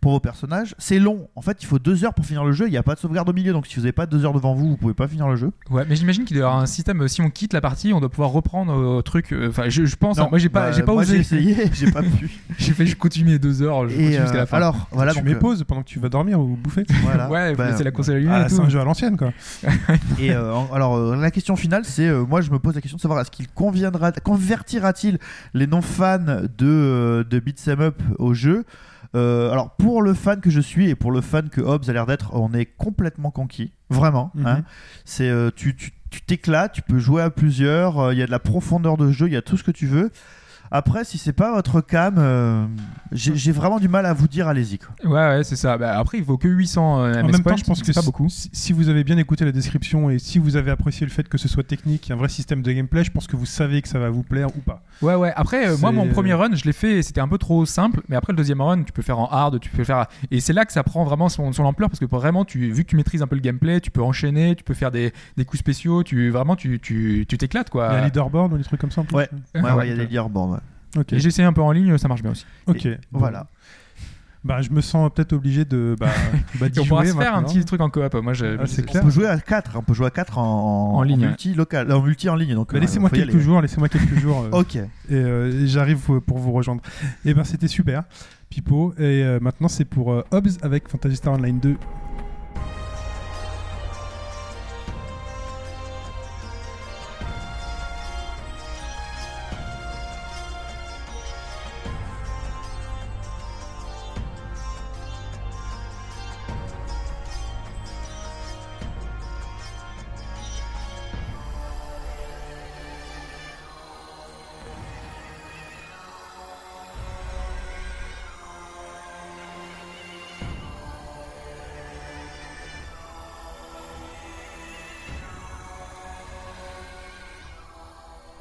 pour vos personnages. C'est long, en fait, il faut deux heures pour finir le jeu. Il n'y a pas de sauvegarde au milieu, donc si vous n'avez pas deux heures devant vous, vous pouvez pas finir le jeu. Ouais, mais j'imagine qu'il doit y avoir un système. euh, Si on quitte la partie, on doit pouvoir reprendre au truc. euh, Enfin, je, je pense. Non, hein, moi, j'ai pas, bah, j'ai pas moi, osé. J'ai essayé, j'ai pas pu. J'ai fait, je continue deux heures. Je Et continue jusqu'à euh, la fin. alors, voilà, tu donc, mets euh, pause pendant que tu vas dormir ou bouffer voilà. ouais, Bah, c'est la console allumée Ah, c'est un jeu à l'ancienne quoi. Et euh, alors, euh, la question finale, c'est euh, moi, je me pose la question de savoir est-ce qu'il conviendra, convertira-t-il les non-fans de, de Beat 'em Up au jeu? Euh, alors pour le fan que je suis et pour le fan que Hobbs a l'air d'être, on est complètement conquis, vraiment. Mhm. hein. C'est euh, tu tu- tu t'éclates, tu peux jouer à plusieurs, euh, il y a de la profondeur de jeu, il y a tout ce que tu veux. Après, si c'est pas votre cam, euh, j'ai vraiment du mal à vous dire allez-y. quoi. Ouais, ouais, c'est ça. Bah, après, il vaut que 800 euh, En même points, temps, je pense que c'est pas si- beaucoup. Si, si vous avez bien écouté la description et si vous avez apprécié le fait que ce soit technique, un vrai système de gameplay, je pense que vous savez que ça va vous plaire ou pas. Ouais, ouais. Après, euh, moi, mon premier run, je l'ai fait, c'était un peu trop simple. Mais après, le deuxième run, tu peux faire en hard, tu peux faire. Et c'est là que ça prend vraiment son, son ampleur parce que vraiment, tu, vu que tu maîtrises un peu le gameplay, tu peux enchaîner, tu peux faire des, des coups spéciaux, tu vraiment, tu tu- tu t'éclates quoi. Il y a un leaderboard ou des trucs comme ça en plus Ouais. Ouais, ouais, ouais. il y a des leaderboards. Ouais. Ok. Et j'ai essayé un peu en ligne, ça marche bien aussi. Ok. Et Bon. Voilà. Bah, je me sens peut-être obligé de bah, bah, on pourra se faire un petit truc en coop. Moi, je, Ah, c'est je- clair. On peut jouer à 4, on peut jouer à 4 en, En ligne, multi local, en multi en ligne. Donc, Bah, euh, laissez-moi quelques aller. jours, laissez-moi quelques jours euh, Ok. et, euh, et j'arrive pour- vous rejoindre. Et ben c'était super, Pipo. Et euh, maintenant c'est pour euh, Hobbs avec Phantasy Star Online 2.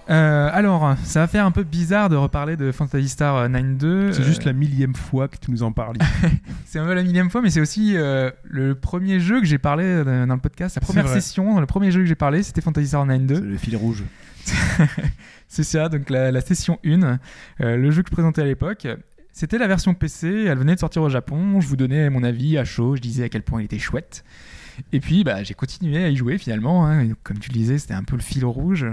Euh, alors, ça va faire un peu bizarre de reparler de Phantasy Star 9.2. C'est Euh, juste la millième fois que tu nous en parles. C'est un peu la millième fois, mais c'est aussi euh, le premier jeu que j'ai parlé euh, dans le podcast. La première session, le premier jeu que j'ai parlé, c'était Phantasy Star C'est 9.2. le fil rouge. C'est ça, donc la, la session 1, euh, le jeu que je présentais à l'époque. C'était la version PC, elle venait de sortir au Japon, je vous donnais mon avis à chaud, je disais à quel point il était chouette. Et puis bah, j'ai continué à y jouer finalement, hein, donc, comme tu le disais, c'était un peu le fil rouge.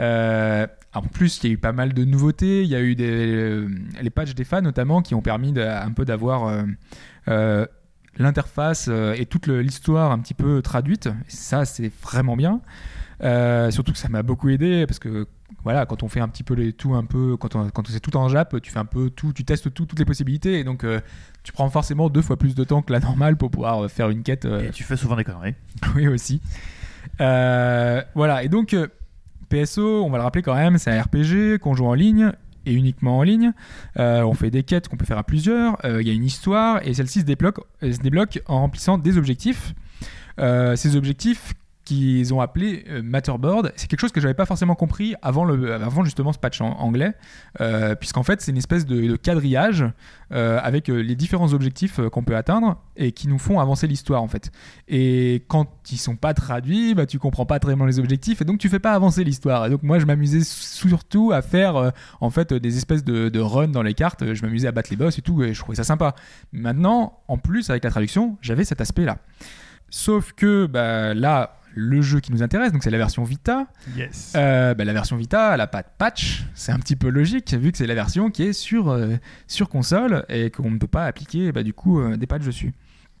Euh, en plus, il y a eu pas mal de nouveautés, il y a eu des, euh, les patchs des fans notamment qui ont permis de- un peu d'avoir euh, l'interface et toute l'histoire un petit peu traduite. Et ça, c'est vraiment bien. Surtout que ça m'a beaucoup aidé parce que voilà, quand on fait un petit peu les tout un peu, quand on, quand on c'est tout en Jap, tu fais un peu tout, tu testes tout, toutes les possibilités et donc euh, tu prends forcément deux fois plus de temps que la normale pour pouvoir faire une quête. euh, Et tu fais souvent des conneries. oui aussi. Euh, voilà, et donc PSO, on va le rappeler quand même, c'est un RPG qu'on joue en ligne et uniquement en ligne. Euh, on fait des quêtes qu'on peut faire à plusieurs. Euh, Il y a une histoire et celle-ci se débloque, débloque en remplissant des objectifs. Euh, ces objectifs qu'ils ont appelés euh, Matterboard, c'est quelque chose que j'avais pas forcément compris avant, le, avant justement ce patch en anglais, euh, puisqu'en fait c'est une espèce de, de quadrillage euh, avec les différents objectifs qu'on peut atteindre et qui nous font avancer l'histoire en fait. Et quand ils sont pas traduits, bah, tu comprends pas bien les objectifs et donc tu fais pas avancer l'histoire. Et donc moi je m'amusais surtout à faire en fait des espèces de, de runs dans les cartes. Je m'amusais à battre les boss et tout et je trouvais ça sympa. Maintenant, en plus avec la traduction, j'avais cet aspect là. Sauf que bah, là, le jeu qui nous intéresse, donc c'est la version Vita. Yes. Euh, bah, la version Vita, elle a pas de patch. C'est un petit peu logique vu que c'est la version qui est sur, euh, sur console et qu'on ne peut pas appliquer bah, du coup euh, des patchs dessus.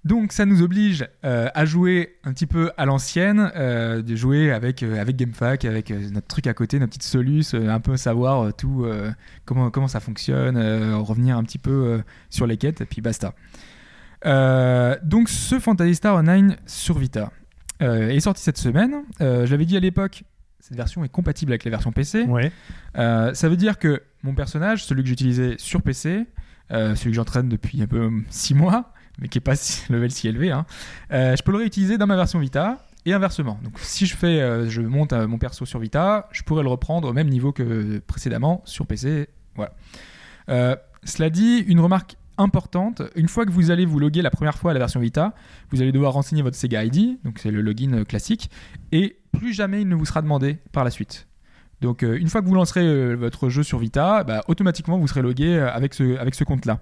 Donc ça nous oblige à jouer un petit peu à l'ancienne, de jouer avec, avec GameFAQ, avec notre truc à côté, notre petite solus, un peu savoir tout, comment, comment ça fonctionne, revenir un petit peu sur les quêtes et puis basta. Donc ce Phantasy Star Online sur Vita euh, est sorti cette semaine. Euh, je l'avais dit à l'époque, cette version est compatible avec la version PC. Ouais. Euh, ça veut dire que mon personnage, celui que j'utilisais sur PC, euh, celui que j'entraîne depuis un peu 6 mois, mais qui est pas level si élevé, hein, euh, je peux le réutiliser dans ma version Vita et inversement. Donc si je fais, euh, je monte euh, mon perso sur Vita, je pourrais le reprendre au même niveau que précédemment sur PC. Voilà. Euh, cela dit, une remarque importante, une fois que vous allez vous loguer la première fois à la version Vita, vous allez devoir renseigner votre Sega ID, donc c'est le login euh, classique, et plus jamais il ne vous sera demandé par la suite. Donc euh, une fois que vous lancerez euh, votre jeu sur Vita, bah, automatiquement vous serez logué avec ce, avec ce compte-là.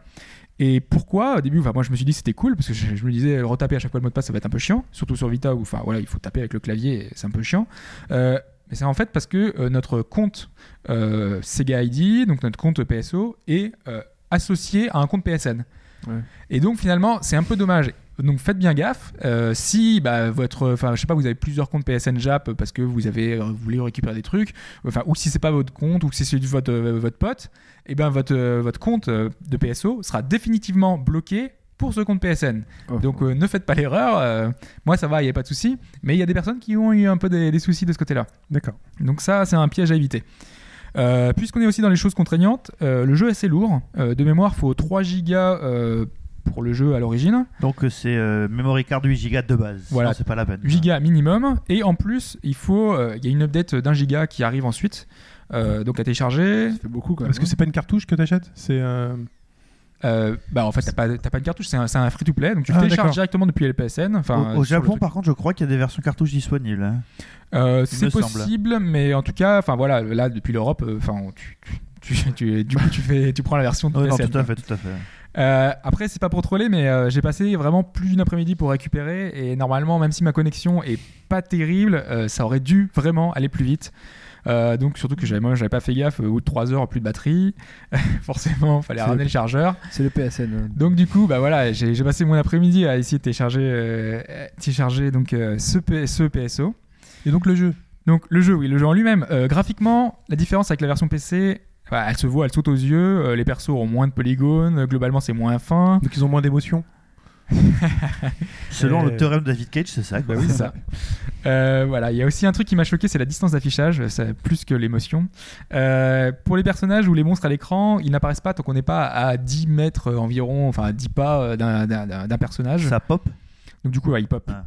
Et pourquoi au début, enfin, moi je me suis dit c'était cool parce que je, me disais retaper à chaque fois le mot de passe ça va être un peu chiant, surtout sur Vita où enfin voilà il faut taper avec le clavier, c'est un peu chiant. Mais c'est en fait parce que notre compte Sega ID, donc notre compte PSO, est associé à un compte PSN. Ouais. Et donc finalement c'est un peu dommage. Donc faites bien gaffe. Euh, si bah, votre, enfin je sais pas, vous avez plusieurs comptes PSN Jap parce que vous avez euh, vous voulez récupérer des trucs, enfin ou si c'est pas votre compte ou que c'est votre euh, votre pote, et ben votre votre compte de PSO sera définitivement bloqué pour ce compte PSN. Oh. Donc euh, ne faites pas l'erreur. euh, moi ça va, il y a pas de souci. Mais il y a des personnes qui ont eu un peu des, des soucis de ce côté-là. D'accord. Donc ça, c'est un piège à éviter. Euh, Puisqu'on est aussi dans les choses contraignantes, euh, le jeu est assez lourd. Euh, de mémoire, il faut 3 gigas euh, pour le jeu à l'origine, Donc c'est euh, memory card 8 Go de base. Voilà. C'est pas la peine. 8 gigas minimum. Et en plus, il faut, euh, il y a une update d'un giga qui arrive ensuite, euh, donc à télécharger. Ça fait beaucoup quand même. Parce que c'est pas une cartouche que t'achètes C'est. Euh, bah en fait, t'as pas, pas de cartouche, c'est un, un free-to-play, donc tu Ah, le télécharges directement depuis le PSN. Enfin, Au, au Japon, par contre, je crois qu'il y a des versions cartouches disponibles. hein. Euh, c'est semble. possible, mais en tout cas, enfin voilà, là depuis l'Europe, euh, enfin tu, tu, tu- tu- du coup tu fais, tu prends la version de Ouais, non, tout à fait, tout à fait. Euh, après, c'est pas pour troller, mais euh, j'ai passé vraiment plus d'une après-midi pour récupérer. Et normalement, même si ma connexion est pas terrible, euh, ça aurait dû vraiment aller plus vite. Euh, donc, surtout que j'avais, moi, j'avais pas fait gaffe. euh, Au bout de 3 heures, plus de batterie. Forcément, fallait ramener le chargeur. C'est le PSN. Donc, du coup, bah voilà, j'ai, j'ai passé mon après-midi à essayer de télécharger, euh, télécharger donc, euh, ce, P- ce PSO. Et donc le jeu Donc le jeu, oui, le jeu en lui-même. Graphiquement, la différence avec la version PC, bah, elle se voit, elle saute aux yeux. Les persos ont moins de polygones. Globalement, c'est moins fin. Donc ils ont moins d'émotion Selon Euh, le théorème de David Cage, c'est ça. quoi. Bah oui, ça. Euh, voilà, il y a aussi un truc qui m'a choqué, c'est la distance d'affichage, c'est plus que l'émotion. Euh, pour les personnages ou les monstres à l'écran, ils n'apparaissent pas tant qu'on n'est pas à 10 mètres environ, enfin à 10 pas euh, d'un- personnage. Ça pop? Donc du coup, ouais, ils pop. Ah.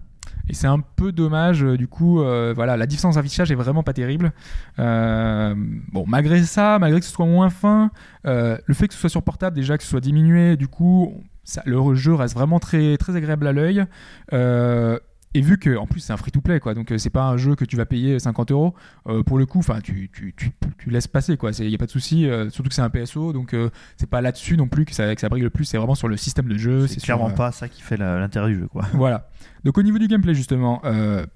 Et c'est un peu dommage, euh, du coup, euh, voilà, la distance d'affichage est vraiment pas terrible. Euh, bon, malgré ça, malgré que ce soit moins fin, euh, le fait que ce soit sur portable, déjà que ce soit diminué, du coup, ça, le jeu reste vraiment très, très agréable à l'œil. Euh, et vu que, en plus, c'est un free-to-play, quoi, donc euh, c'est pas un jeu que tu vas payer 50 euros, euh, pour le coup, enfin, tu, tu, tu, tu laisses passer, quoi, il y a pas de souci, euh, surtout que c'est un PSO, donc c'est pas là-dessus non plus que ça, que ça brille le plus, c'est vraiment sur le système de jeu. C'est clairement pas ça qui fait l'intérêt du jeu, quoi. voilà. Donc au niveau du gameplay justement,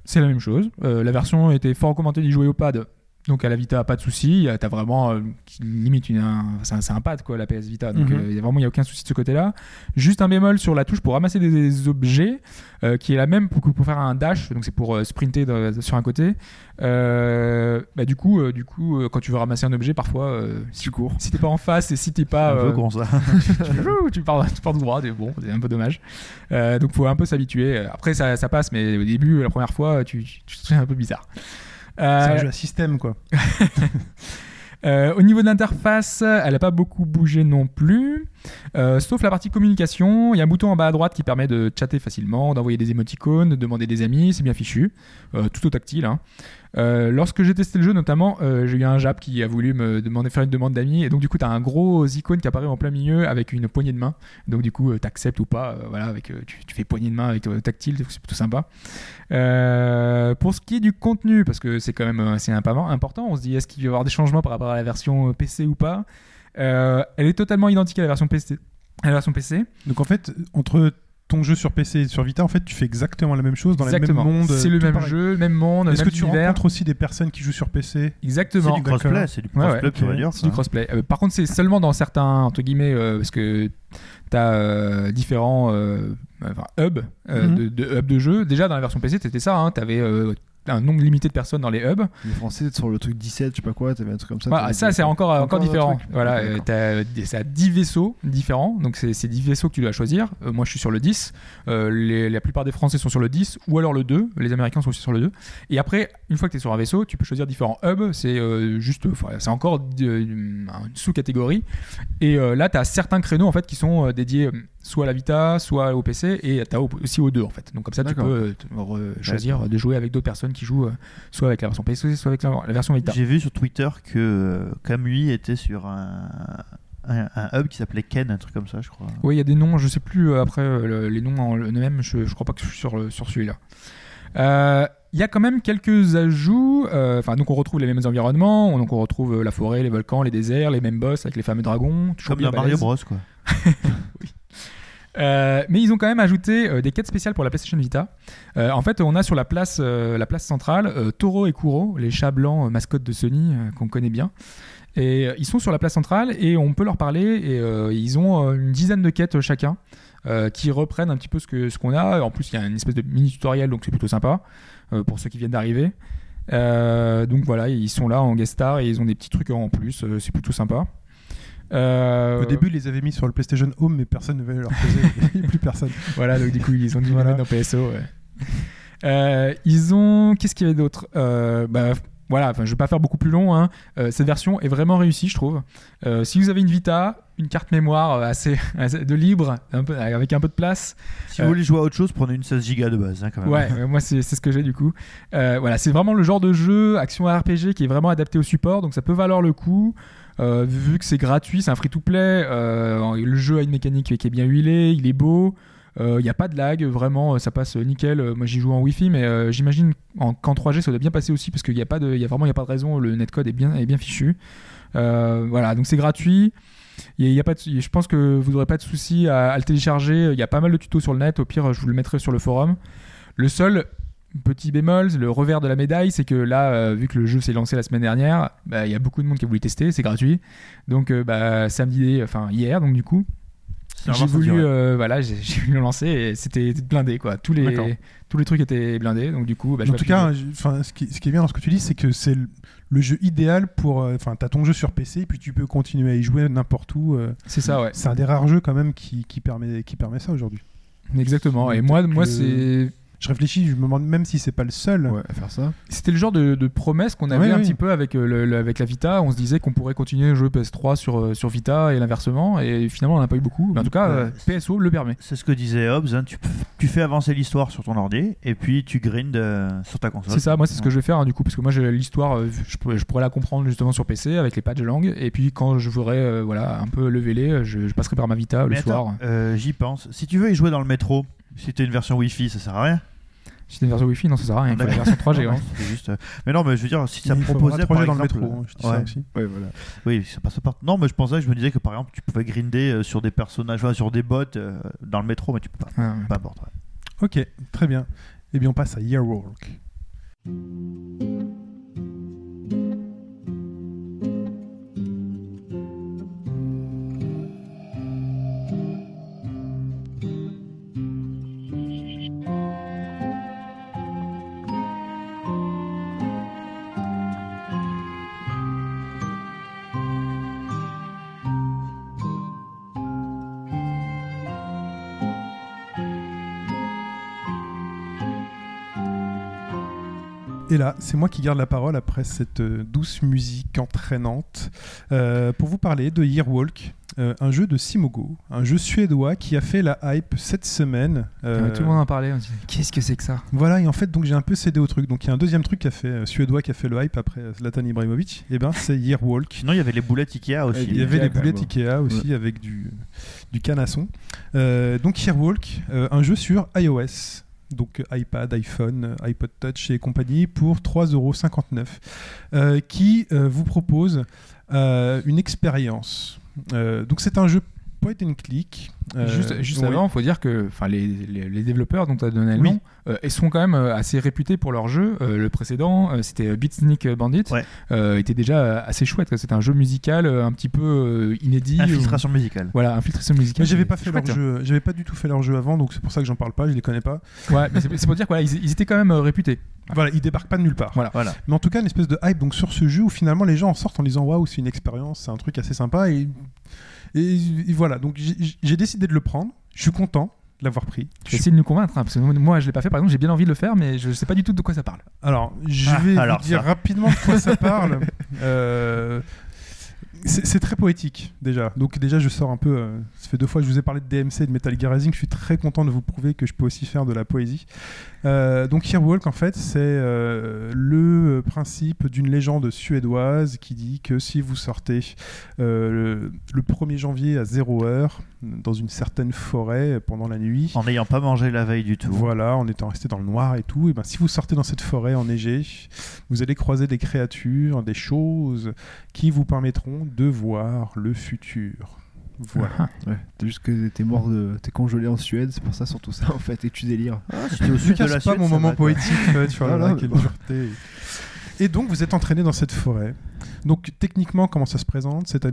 c'est la même chose. La version était fort recommandée d'y jouer au pad. Donc à la Vita, pas de souci. Euh, T'as vraiment euh, limite une, un, c'est un, pad quoi, la PS Vita. Donc Mhm. euh, y a vraiment il y a aucun souci de ce côté-là. Juste un bémol sur la touche pour ramasser des, des objets, euh, qui est la même pour, pour faire un dash. Donc c'est pour euh, sprinter de- sur un côté. Euh, bah, du coup, euh, du coup, euh, quand tu veux ramasser un objet, parfois, euh, si, Tu cours. si t'es pas en face et si t'es pas, un peu euh, con ça. tu, tu pars, tu pars tout droit, c'est bon, c'est un peu dommage. Euh, donc faut un peu s'habituer. Après ça, ça passe, mais au début, la première fois, tu, tu, tu te sens un peu bizarre. C'est un Euh, jeu à système, quoi. Euh, au niveau de l'interface, elle n'a pas beaucoup bougé non plus, Euh, sauf la partie communication. Il y a un bouton en bas à droite qui permet de chatter facilement, d'envoyer des émoticônes, de demander des amis, c'est bien fichu, Euh, tout au tactile. hein. Euh, lorsque j'ai testé le jeu, notamment, j'ai eu un Jap qui a voulu me demander faire une demande d'amis, et donc du coup, tu as un gros icône qui apparaît en plein milieu avec une poignée de main. Donc du coup, tu acceptes ou pas, voilà, avec, tu, tu fais poignée de main avec tactile, c'est plutôt sympa. Pour ce qui est du contenu, parce que c'est quand même impa- important, on se dit est-ce qu'il va y avoir des changements par rapport à la version PC ou pas? Euh, Elle est totalement identique à la version PC. À la version PC. Donc en fait, entre ton jeu sur PC et sur Vita, en fait, tu fais exactement la même chose dans Exactement. le même monde. C'est le même pareil. jeu, le même monde, Est-ce que tu univers. rencontres aussi des personnes qui jouent sur PC C'est Exactement. du crossplay, D'accord. c'est du crossplay ouais. C'est du crossplay. Euh, par contre, c'est seulement dans certains, entre guillemets, euh, parce que tu as différents euh, enfin, hubs, euh, Mhm. de, de hubs de jeu. Déjà, dans la version PC, c'était ça. tu avais un nombre limité de personnes dans les hubs. Les Français, sur le truc 17, je sais pas quoi, t'avais un truc comme ça. Voilà, t'avais- ça, c'est encore, encore, différent. Voilà, euh, d'accord. t'as des- ça a 10 vaisseaux différents. Donc, c'est c'est 10 vaisseaux que tu dois choisir. Euh, moi, je suis sur le 10. Euh, les- la plupart des Français sont sur le 10 ou alors le 2. Les Américains sont aussi sur le 2. Et après, une fois que tu es sur un vaisseau, tu peux choisir différents hubs. C'est euh, juste, c'est encore une sous-catégorie. Et là, tu as certains créneaux en fait qui sont dédiés soit à la Vita, soit au PC, et tu as aussi aux deux en fait. Donc comme ça, tu peux euh, choisir de jouer avec d'autres personnes qui jouent euh, soit avec la version PC, soit avec la, version Vita. J'ai vu sur Twitter que euh, Kamui était sur un, un, un hub qui s'appelait Ken, un truc comme ça, je crois. Oui, il y a des noms, je sais plus euh, après euh, le- les noms en eux-mêmes, je, je crois pas que je suis sur, sur celui-là. Euh, Il y a quand même quelques ajouts. euh, Enfin, donc on retrouve les mêmes environnements. on- Donc on retrouve euh, la forêt, les volcans, les déserts, les mêmes boss avec les fameux dragons. Comme dans Mario. Bros, quoi. Euh, mais ils ont quand même ajouté euh, des quêtes spéciales pour la PlayStation Vita. Euh, en fait, on a sur la place, la place centrale Toro et Kuro, les chats blancs mascottes de Sony qu'on connaît bien. Et ils sont sur la place centrale et on peut leur parler. Et ils ont une dizaine de quêtes chacun qui reprennent un petit peu ce qu'on a. En plus, il y a une espèce de mini tutoriel, donc c'est plutôt sympa pour ceux qui viennent d'arriver. Donc voilà, ils sont là en guest star et ils ont des petits trucs en plus. c'est plutôt sympa. Euh, Au début, ils les avaient mis sur le PlayStation Home, mais personne ne veut leur poser. Plus personne. Voilà, donc du coup, ils ont dû Voilà. les mettre dans PSO. ouais. Euh, ils ont. Qu'est-ce qu'il y avait d'autre? Euh, bah, Voilà, enfin, je vais pas faire beaucoup plus long. hein. Euh, cette version est vraiment réussie, je trouve. Euh, si vous avez une Vita, une carte mémoire assez, assez de libre, un peu, avec un peu de place, Si Euh, vous voulez jouer à autre chose, prenez une 16 Go de base, hein, quand même. Ouais, moi c'est c'est ce que j'ai du coup. Euh, voilà, c'est vraiment le genre de jeu action RPG qui est vraiment adapté au support, donc ça peut valoir le coup. Euh, vu que c'est gratuit, c'est un free-to-play. euh, le jeu a une mécanique qui est bien huilée, il est beau. Il n'y a pas de lag, vraiment, euh, ça passe nickel. Euh, Moi j'y joue en Wi-Fi, mais euh, j'imagine en- qu'en 3G ça doit bien passer aussi parce qu'il n'y a pas a vraiment pas de raison. Le netcode est bien, est bien fichu. Euh, voilà, donc c'est gratuit. Je pense que vous n'aurez pas de souci à, à le télécharger. Il y a pas mal de tutos sur le net. Au pire, je vous le mettrai sur le forum. Le seul petit bémol, le revers de la médaille, c'est que là, euh, vu que le jeu s'est lancé la semaine dernière, bah, il y a beaucoup de monde qui a voulu tester. C'est gratuit. Donc, euh, bah, samedi, enfin hier, donc du coup, j'ai voulu, euh, voilà, j'ai voulu le lancer et c'était blindé quoi. Tous les tous les trucs étaient blindés. Donc du coup, bah, en tout cas, enfin, ce, qui, ce qui est bien dans ce que tu dis, c'est que c'est le, le jeu idéal pour. Enfin, t'as ton jeu sur PC, puis tu peux continuer à y jouer n'importe où. c'est ça, ouais. C'est un des rares jeux quand même qui, qui permet, qui permet ça aujourd'hui. Exactement. Et moi, moi, c'est Je réfléchis, je me demande même si c'est pas le seul. Ouais, à faire ça. C'était le genre de, de promesse qu'on avait Ouais, un oui. petit peu avec, euh, le- le- avec la Vita. On se disait qu'on pourrait continuer à jouer PS3 sur, euh, sur Vita et l'inversement. Et finalement, on n'a pas eu beaucoup. Mais en tout cas, euh, PSO le permet. C'est ce que disait Hobbes, hein, tu, tu fais avancer l'histoire sur ton ordi et puis tu grindes euh, sur ta console. C'est ça, moi, c'est ce que je vais faire hein, du coup. Parce que moi, j'ai l'histoire, euh, je, pourrais, je pourrais la comprendre justement sur PC avec les patchs langue. Et puis, quand je voudrais euh, voilà, un peu leveler, je, je passerai par ma Vita le Mais soir. attends, euh, j'y pense. Si tu veux y jouer dans le métro, si t'as une version Wi-Fi, ça sert à rien. Si t'as une version Wi-Fi, non, ça sert à rien. Il faut la version 3G. Non, ouais. non, c'est juste, euh, Mais non, mais je veux dire, si ça Il proposait par 3G dans le métro. hein, je dis ouais. ça aussi. Ouais, voilà. Oui, ça passe pas. Non, mais je pensais, je me disais que par exemple, tu pouvais grinder euh, sur des personnages, enfin, sur des bots euh, dans le métro, mais tu peux pas. Ouais. Peu importe. ouais. Ok, très bien. Eh bien, on passe à Yearwalk. Et là, c'est moi qui garde la parole après cette euh, douce musique entraînante euh, pour vous parler de Yearwalk, euh, un jeu de Simogo, un jeu suédois qui a fait la hype cette semaine. Euh, Ouais, Tout le monde en parlait. on se disait, Qu'est-ce que c'est que ça? Voilà, et en fait, donc j'ai un peu cédé au truc. Donc il y a un deuxième truc qui a fait euh, suédois qui a fait le hype après euh, Zlatan Ibrahimovic. Et ben, c'est Yearwalk. Sinon, il y avait les boulettes Ikea aussi. Il y avait les boulettes même. Ikea aussi avec du, du canasson. Euh, donc Yearwalk, euh, un jeu sur iOS. Donc iPad, iPhone, iPod Touch et compagnie pour 3,59€. Euh, qui euh, vous propose euh, une expérience. Donc c'est un jeu point and click. Euh, Juste, juste oui. avant, il faut dire que enfin, les, les, les développeurs dont tu as donné le Oui. nom, euh, ils sont quand même euh, assez réputés pour leur jeu. Euh, le précédent, euh, c'était Beatsneak Bandit, Ouais. euh, était déjà euh, assez chouette. C'était un jeu musical euh, un petit peu euh, inédit. Infiltration musicale. Voilà, infiltration musicale. Mais j'avais pas fait leur jeu, j'avais pas du tout fait leur jeu avant, donc c'est pour ça que j'en parle pas, je les connais pas. Ouais, mais c'est c'est pour dire qu'ils ils étaient quand même euh, réputés. Voilà, ils débarquent pas de nulle part. Voilà. Voilà. Mais en tout cas, une espèce de hype donc sur ce jeu où finalement les gens en sortent en disant waouh, c'est une expérience, c'est un truc assez sympa et, et, et voilà. Donc j'ai décidé de le prendre. Je suis content de l'avoir pris. Je vais essayer de nous convaincre, hein, parce que moi je l'ai pas fait. Par exemple, j'ai bien envie de le faire, mais je sais pas du tout de quoi ça parle. Alors, je Ah, vais alors vous dire ça. rapidement de quoi ça parle. Euh, c'est très poétique déjà. Donc déjà, je sors un peu. euh, ça fait deux fois que je vous ai parlé de DMC et de Metal Gear Rising. Je suis très content de vous prouver que je peux aussi faire de la poésie. Euh, donc Hearwalk, en fait, c'est euh, le principe d'une légende suédoise qui dit que si vous sortez euh, le, le 1er janvier à 0 heure dans une certaine forêt pendant la nuit, En n'ayant pas mangé la veille du tout. voilà, en étant resté dans le noir et tout, et ben si vous sortez dans cette forêt enneigée, vous allez croiser des créatures, des choses qui vous permettront de voir le futur. Voilà. Ouais, t'es juste que t'es mort de. T'es congelé en Suède, c'est pour ça surtout ça en fait, et tu délires. C'était au Ne sud de casse la pas Suède, mon moment poétique, tu vois, Ah, là, quelle bon. dureté. Et donc vous êtes entraîné dans cette forêt. Donc techniquement, comment ça se présente? C'est un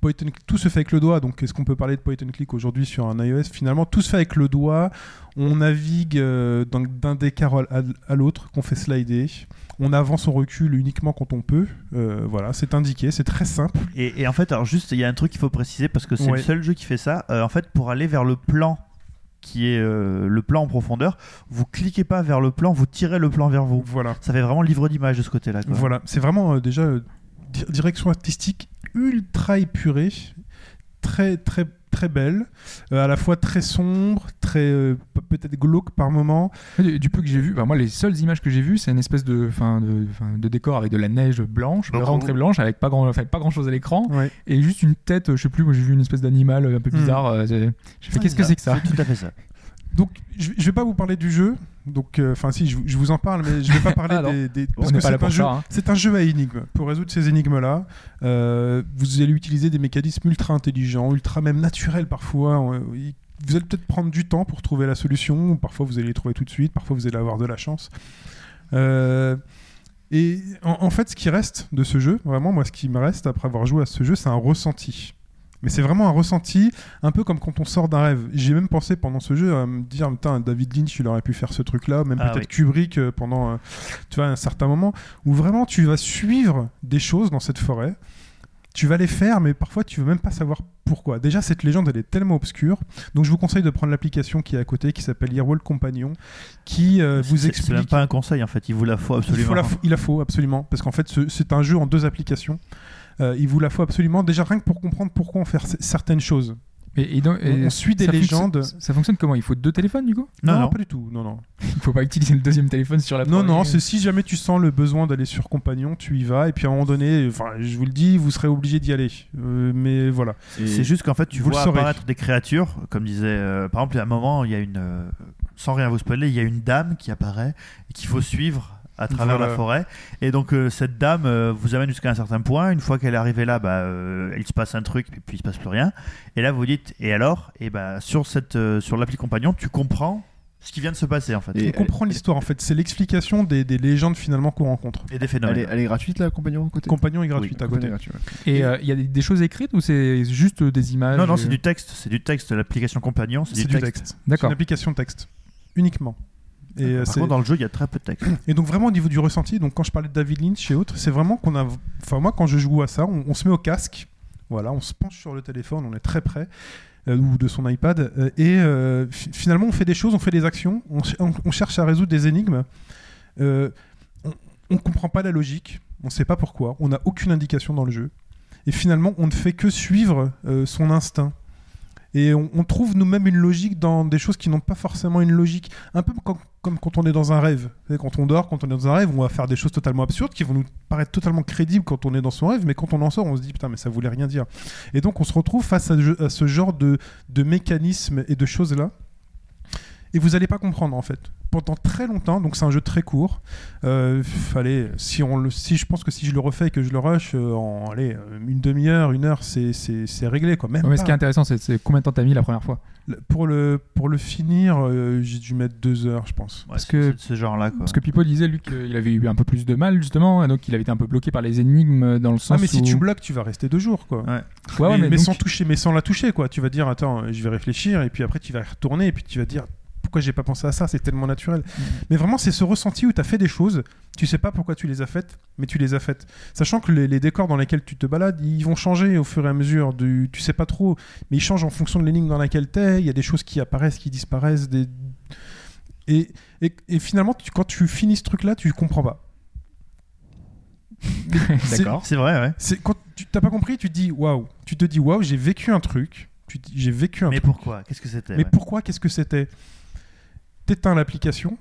point and click. Tout se fait avec le doigt. Donc est-ce qu'on peut parler de point and click aujourd'hui sur un iOS Finalement, tout se fait avec le doigt. On navigue euh, d'un décor à, à l'autre qu'on fait slider. On avance, on recule uniquement quand on peut. Euh, voilà, c'est indiqué, c'est très simple. Et, et en fait, alors juste, il y a un truc qu'il faut préciser parce que c'est Ouais. le seul jeu qui fait ça. Euh, en fait, pour aller vers le plan qui est euh, le plan en profondeur, vous cliquez pas vers le plan, vous tirez le plan vers vous. Voilà. Ça fait vraiment livre d'image de ce côté-là. Voilà, c'est vraiment euh, déjà euh, direction artistique ultra épurée, très très très belle, euh, à la fois très sombre, très euh, pe- peut-être glauque par moment. Du, du peu que j'ai vu, bah, moi les seules images que j'ai vues, c'est une espèce de, fin, de, fin, de décor avec de la neige blanche, Donc, vraiment très blanche, avec pas grand, enfin, pas grand chose à l'écran, Ouais. et juste une tête, euh, je sais plus, moi j'ai vu une espèce d'animal un peu Hmm. bizarre. euh, j'ai fait Ouais, qu'est-ce que c'est que ça? C'est tout à fait ça. Donc je, je vais pas vous parler du jeu. Donc euh, enfin si je, je vous en parle, mais je vais pas parler Ah, des, parce que c'est un jeu. hein. C'est un jeu à énigmes. Pour résoudre ces énigmes-là, euh, vous allez utiliser des mécanismes ultra intelligents, ultra même naturels parfois. Vous allez peut-être prendre du temps pour trouver la solution. Parfois, vous allez les trouver tout de suite. Parfois, vous allez avoir de la chance. Euh, et en, en fait, ce qui reste de ce jeu, vraiment, moi, ce qui me reste après avoir joué à ce jeu, c'est un ressenti. Mais c'est vraiment un ressenti, un peu comme quand on sort d'un rêve. J'ai même pensé pendant ce jeu à me dire, putain, David Lynch, il aurait pu faire ce truc-là, même Ah peut-être oui. Kubrick euh, pendant, euh, tu vois, un certain moment, où vraiment tu vas suivre des choses dans cette forêt. Tu vas les faire, mais parfois tu veux même pas savoir pourquoi. Déjà, cette légende, elle est tellement obscure. Donc, je vous conseille de prendre l'application qui est à côté, qui s'appelle Earwall Compagnon, qui euh, vous explique. C'est même pas un conseil en fait, il vous la faut Il absolument. faut la faut, il la faut absolument, parce qu'en fait, ce- c'est un jeu en deux applications. Euh, il vous la faut absolument, déjà rien que pour comprendre pourquoi on fait certaines choses. Et, et donc- et On- suit des ça fonctionne- légendes. Ça fonctionne comment? Il faut deux téléphones du coup? Non, non. pas du tout. Non, non. Il faut pas utiliser le deuxième téléphone sur la Non, première. non, c'est si jamais tu sens le besoin d'aller sur Compagnon, tu y vas, et puis à un moment donné, enfin, je vous le dis, vous serez obligé d'y aller. Euh, mais voilà. C'est juste qu'en fait, tu Vous le vois saurez. apparaître des créatures, comme disait, euh, par exemple, à un moment, il y a une, euh, sans rien vous spoiler, il y a une dame qui apparaît et qu'il faut suivre à travers Voilà. la forêt. Et donc euh, cette dame euh, vous amène jusqu'à un certain point. Une fois qu'elle est arrivée là, bah, euh, il se passe un truc, puis, puis il se passe plus rien. Et là, vous vous dites, et alors? Et bah, sur cette, euh, sur l'appli compagnon, tu comprends ce qui vient de se passer en fait. Et- on comprend l'histoire en fait. C'est l'explication des, des légendes finalement qu'on rencontre. Et des Elle phénomènes. est, elle est gratuite la compagnon à côté? Compagnon est gratuite Oui, à côté. gratuit, ouais. Et euh, il y a des, des choses écrites ou c'est juste des images Non, non, c'est du texte. C'est du texte. L'application compagnon, c'est C'est du texte. C'est une D'accord. application texte uniquement. Et, euh, Par contre, dans le jeu, il y a très peu de texte. et donc vraiment au niveau du ressenti, donc quand je parlais de David Lynch et autres, c'est vraiment qu'on a, enfin moi quand je joue à ça, on, on se met au casque, voilà, on se penche sur le téléphone, on est très près euh, ou de son iPad euh, et euh, fi- finalement on fait des choses, on fait des actions, on, on- on cherche à résoudre des énigmes. Euh, on, on comprend pas la logique, on sait pas pourquoi, on n'a aucune indication dans le jeu. Et finalement, on ne fait que suivre euh, son instinct. Et on, trouve nous-mêmes une logique dans des choses qui n'ont pas forcément une logique. Un peu comme, quand on est dans un rêve. Quand on dort, quand on est dans un rêve, on va faire des choses totalement absurdes qui vont nous paraître totalement crédibles quand on est dans son rêve, mais quand on en sort, on se dit putain, mais ça voulait rien dire. Et donc on se retrouve face à, ce genre de, de mécanismes et de choses-là. Et vous n'allez pas comprendre en fait. Pendant très longtemps, donc c'est un jeu très court. Euh, fallait, si on le, si je pense que si je le refais et que je le rush euh, en allez, euh, une demi-heure, une heure, c'est c'est c'est réglé quoi. Même Ouais, mais ce qui est intéressant, c'est combien de temps t'as mis la première fois Pour le pour le finir, euh, j'ai dû mettre deux heures, je pense. Ouais, Parce que- ce genre-là. Parce que Pipo disait, lui, qu'il avait eu un peu plus de mal, justement, et donc il avait été un peu bloqué par les énigmes dans le sens Ah mais si tu bloques, tu vas rester deux jours quoi. Ouais. Ouais, ouais, mais, mais mais donc- sans toucher, mais sans la toucher quoi. Tu vas dire attends, je vais réfléchir et puis après tu vas retourner et puis tu vas dire pourquoi j'ai pas pensé à ça, c'est tellement naturel. Mm. Mais vraiment c'est ce ressenti où tu as fait des choses, tu sais pas pourquoi tu les as faites, mais tu les as faites. Sachant que les, les décors dans lesquels tu te balades, ils vont changer au fur et à mesure du tu sais pas trop, mais ils changent en fonction de l'énigme dans laquelle t'es, il y a des choses qui apparaissent, qui disparaissent des et, et, et finalement tu- quand tu finis ce truc là, tu comprends pas. C'est- D'accord. C'est vrai, ouais. C'est quand tu t'as pas compris, tu te dis waouh, tu te dis waouh, j'ai vécu un truc, tu j'ai vécu un Mais truc. pourquoi? Qu'est-ce que c'était Mais ouais? pourquoi Qu'est-ce que c'était? T'éteins l'application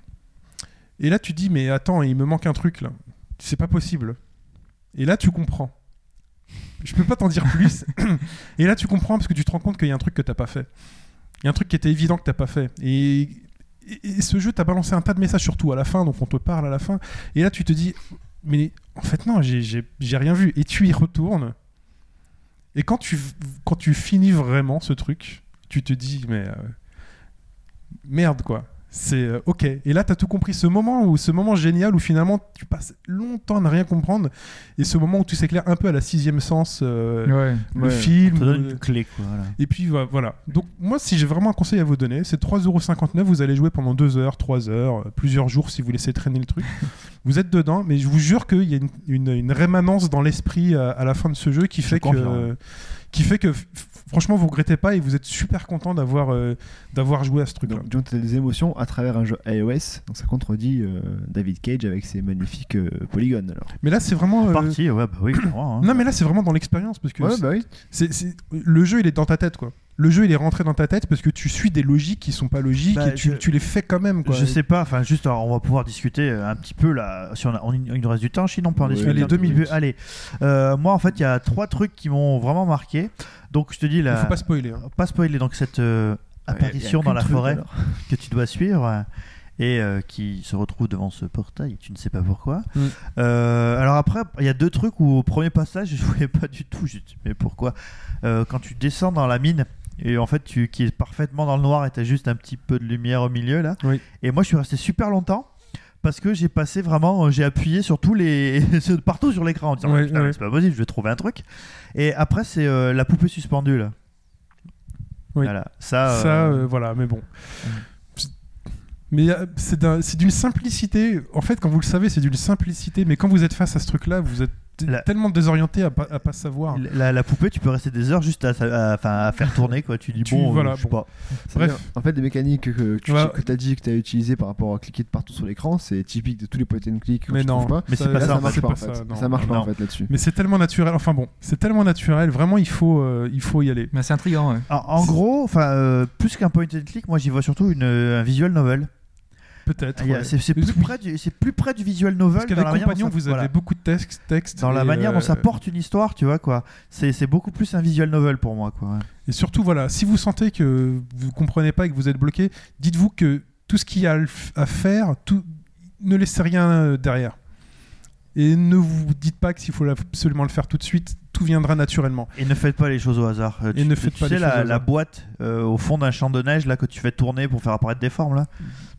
et là tu dis mais attends, il me manque un truc là. C'est pas possible. Et là tu comprends. Je peux pas t'en dire plus. et là tu comprends parce que tu te rends compte qu'il y a un truc que t'as pas fait. Il y a un truc qui était évident que t'as pas fait. Et, ce jeu t'a balancé un tas de messages surtout à la fin, donc on te parle à la fin. Et là tu te dis mais en fait non, j'ai rien vu. Et tu y retournes. Et quand tu, quand tu finis vraiment ce truc, tu te dis mais euh, merde quoi. C'est euh, ok. Et là, tu as tout compris. Ce moment où, ce moment génial où finalement tu passes longtemps à ne rien comprendre, et ce moment où tu s'éclaires un peu à la sixième sens, euh, Ouais. le Ouais. film. Ça te donne une clé, quoi. Voilà. et puis voilà. Donc moi, si j'ai vraiment un conseil à vous donner, c'est 3,59€. Vous allez jouer pendant 2 heures, 3 heures, euh, plusieurs jours si vous laissez traîner le truc. vous êtes dedans, mais je vous jure qu'il y a une, une- une rémanence dans l'esprit à la fin de ce jeu qui fait que, qui fait que franchement vous regrettez pas et vous êtes super content d'avoir euh, d'avoir joué à ce truc-là. Donc, donc t'as des émotions à travers un jeu iOS, donc ça contredit euh, David Cage avec ses magnifiques euh, polygones alors. Mais là, c'est vraiment. En euh, partie, ouais, bah oui, clairement, hein. Non, mais là, c'est vraiment dans l'expérience parce que Ouais, bah oui. c'est- c'est- le jeu, il est dans ta tête, quoi. Le jeu, il est rentré dans ta tête parce que tu suis des logiques qui sont pas logiques Bah, et tu, je- tu les fais quand même, quoi. Je sais pas, enfin juste, alors, on va pouvoir discuter euh, un petit peu là. Si on a, on- il nous reste du temps, sinon on peut en discuter. Allez, deux minutes. Allez, moi en fait, il y a trois trucs qui m'ont vraiment marqué. Donc je te dis Il là, faut pas spoiler. hein. pas spoiler. Donc cette euh, apparition dans la forêt que tu dois suivre et euh, qui se retrouve devant ce portail, tu ne sais pas pourquoi. Mm. Euh, alors après, il y a deux trucs où au premier passage, je voyais pas du tout. Je dis, mais pourquoi? Euh, Quand tu descends dans la mine et en fait, tu qui est parfaitement dans le noir et t'as juste un petit peu de lumière au milieu là. Oui. Et moi, je suis resté super longtemps. Parce que j'ai passé vraiment, j'ai appuyé sur tous les, partout sur l'écran en disant ouais. mais c'est pas possible, je vais trouver un truc. Et après c'est la poupée suspendue là. Oui. Voilà, ça. euh, Ça, euh, voilà, mais bon. Mais euh, c'est d'un- c'est d'une simplicité. En fait, quand vous le savez, c'est d'une simplicité. Mais quand vous êtes face à ce truc-là, vous êtes La- tellement désorienté à pas, à pas savoir. La, la poupée, tu peux rester des heures juste à, à- enfin, à faire tourner quoi. Tu dis Tu- bon, euh, voilà, je sais bon. pas. Bref. En fait, des mécaniques que, que tu Ouais. as dit que tu as utilisées par rapport à cliquer de partout sur l'écran, c'est typique de tous les point and click. que Mais tu non, pas. Mais c'est pas ça, marche pas en fait. ça, marche pas en fait là-dessus. Mais c'est tellement naturel. Enfin bon, c'est tellement naturel. Vraiment, il faut, euh, il faut y aller. Mais c'est intriguant, ouais. En, en gros, enfin, euh, plus qu'un point and click, moi j'y vois surtout une, un visual novel. Peut-être. Ouais. C'est plus, près du, c'est plus près du visual novel Parce qu'avec Compagnon, vous avez voilà. beaucoup de textes, dans la manière dont ça euh, porte une histoire, tu vois quoi. C'est beaucoup plus un visual novel pour moi quoi. Et surtout, voilà, si vous sentez que vous comprenez pas et que vous êtes bloqué, dites-vous que tout ce qu'il y a à faire, tout, ne laissez rien euh, derrière. Et ne vous dites pas que s'il faut absolument le faire tout de suite, tout viendra naturellement. Et ne faites pas les choses au hasard. Euh, Et tu, ne tu faites pas sais les la, boîte euh, au fond d'un champ de neige là que tu fais tourner pour faire apparaître des formes là?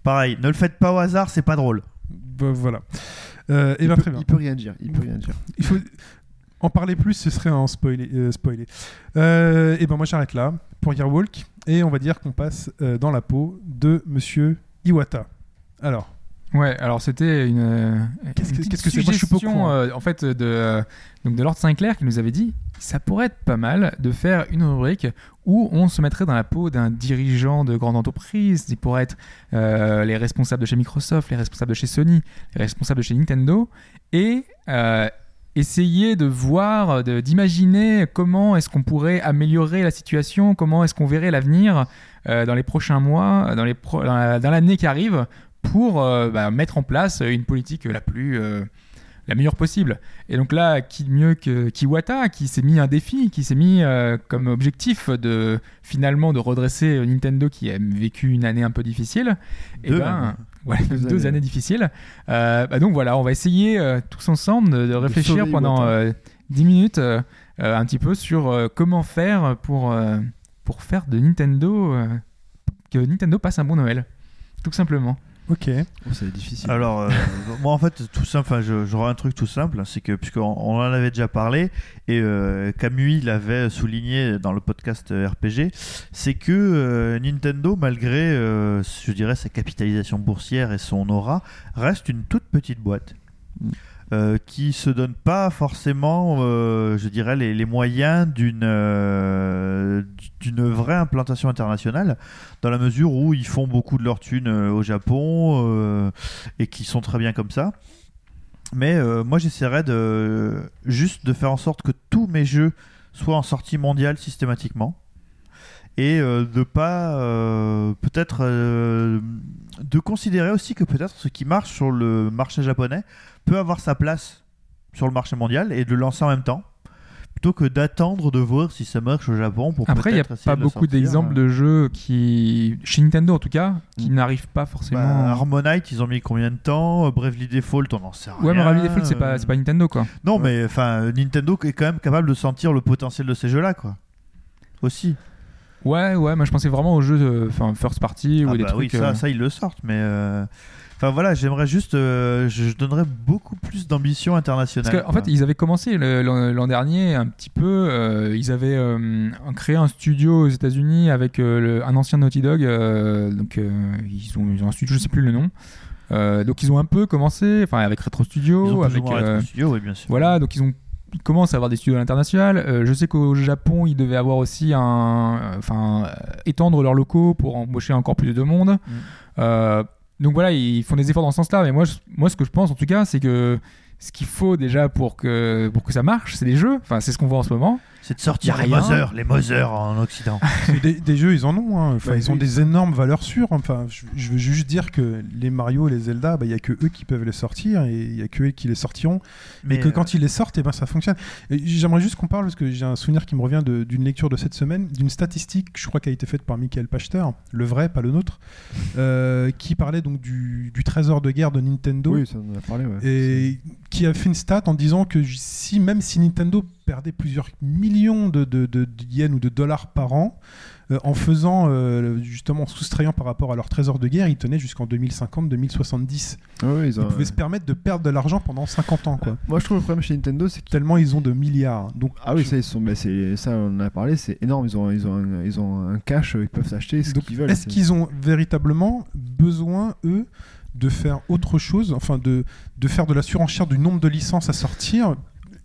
Pareil, ne le faites pas au hasard, c'est pas drôle. Bah, voilà. Euh, et il, ben peut, très bien. il peut rien dire. Il peut rien dire. Il faut en parler plus, ce serait en spoiler. euh, spoiler. Euh, et ben moi j'arrête là pour Yearwalk et on va dire qu'on passe euh, dans la peau de Monsieur Iwata. Alors, Ouais, alors c'était une. euh, Qu'est-ce une que- petite qu'est-ce que c'est? Moi, je suis pas au suggestion, courant. euh, en fait, de, euh, donc de Lord Sinclair qui nous avait dit ça pourrait être pas mal de faire une rubrique où on se mettrait dans la peau d'un dirigeant de grande entreprise. Il pourrait être euh, les responsables de chez Microsoft, les responsables de chez Sony, les responsables de chez Nintendo et euh, essayer de voir, d'imaginer comment est-ce qu'on pourrait améliorer la situation, comment est-ce qu'on verrait l'avenir euh, dans les prochains mois, dans l'année qui arrive pour bah, mettre en place une politique la plus la meilleure possible. Et donc là, qui de mieux que Kiwata, qui s'est mis un défi, qui s'est mis euh, comme objectif de finalement de redresser Nintendo qui a vécu une année un peu difficile. Et Deux, ben, même. ouais, Deux deux, années. années difficiles. Euh, bah donc voilà, on va essayer euh, tous ensemble de, de réfléchir pendant Iwata. euh, 10 minutes un petit peu sur comment faire pour, pour faire de Nintendo que Nintendo passe un bon Noël. Tout simplement. Ok. Oh, c'est difficile. Alors, euh, moi, en fait, tout simple, enfin, je- j'aurais un truc tout simple, c'est que, puisqu'on on en avait déjà parlé, et euh, Camus l'avait souligné dans le podcast euh, RPG, c'est que euh, Nintendo, malgré, je dirais, sa capitalisation boursière et son aura, reste une toute petite boîte. Mm. Euh, qui se donne pas forcément, euh, je dirais, les, moyens d'une euh, d'une vraie implantation internationale, dans la mesure où ils font beaucoup de leur thune au Japon et qui sont très bien comme ça. Mais moi, j'essaierais de juste de faire en sorte que tous mes jeux soient en sortie mondiale systématiquement et euh, de pas euh, peut-être euh, de considérer aussi que peut-être ce qui marche sur le marché japonais peut avoir sa place sur le marché mondial et de le lancer en même temps plutôt que d'attendre de voir si ça marche au Japon pour Après, il n'y a pas de beaucoup d'exemples de jeux qui, chez Nintendo en tout cas, qui Mm. n'arrivent pas forcément. Bah, Harmonite, ils ont mis combien de temps? Bravely Default, on en sait rien. ouais, mais Bravely Default, c'est pas, c'est pas Nintendo quoi. Non, mais enfin, Nintendo est quand même capable de sentir le potentiel de ces jeux-là, quoi. Aussi. Ouais, ouais, moi je pensais vraiment aux jeux de- enfin, first party ou Ah des bah oui, trucs. ça, euh, ça, ils le sortent, mais. euh, Enfin voilà, j'aimerais juste. euh, je, donnerais beaucoup plus d'ambition internationale. Parce qu'en quoi. fait, ils avaient commencé l'an dernier un petit peu. euh, ils avaient euh, créé un studio aux États-Unis avec euh, le- un ancien Naughty Dog. euh, donc, euh, ils, ont, ils ont un studio, je sais plus le nom. Euh, donc, ils ont un peu commencé, enfin, avec Retro Studio, Ils ont avec. euh, Retro Studio, oui, bien sûr. voilà, donc ils ont. Ils commencent à avoir des studios à l'international. Euh, je sais qu'au Japon, ils devaient avoir aussi un, enfin, euh, étendre leurs locaux pour embaucher encore plus de monde. Mm. Euh, donc voilà, ils font des efforts dans ce sens-là. Mais moi, je- moi, ce que je pense en tout cas, c'est que ce qu'il faut déjà pour que, pour que ça marche, c'est des jeux. Enfin, c'est ce qu'on voit en ce moment. C'est de sortir les. Mother, les Mother en Occident. Des, des jeux, ils en ont. hein. Enfin, Bah, ils ont oui. des énormes valeurs sûres. Enfin, je, je veux juste dire que les Mario, les Zelda, bah, il y a que eux qui peuvent les sortir et il y a que eux qui les sortiront. Mais que euh, quand ils les sortent, et ben ça fonctionne. Et J'aimerais juste qu'on parle parce que j'ai un souvenir qui me revient d'une lecture de cette semaine, d'une statistique, je crois qui a été faite par Michael Pachter, le vrai, pas le nôtre, euh, qui parlait donc du, du trésor de guerre de Nintendo. Oui, ça on en a parlé. Ouais. et qui a fait une stat en disant que si même si Nintendo perdait plusieurs millions de, de, de- de yens ou de dollars par an, euh, en faisant euh, justement en soustrayant par rapport à leur trésor de guerre, ils tenaient jusqu'en 2050-2070. Ouais, ouais, ils pouvaient se permettre de perdre de l'argent pendant 50 ans, quoi. Moi, je trouve le problème chez Nintendo, c'est que Tellement ils ont de milliards. Donc, Ah oui, ça, ils sont, bah, c'est, ça on en a parlé, c'est énorme. Ils ont, ils ont, un, ils ont un cash, euh, ils peuvent s'acheter ce qu'ils veulent. Est-ce qu'ils ont véritablement besoin, eux, de faire autre chose, enfin de, de faire de la surenchère du nombre de licences à sortir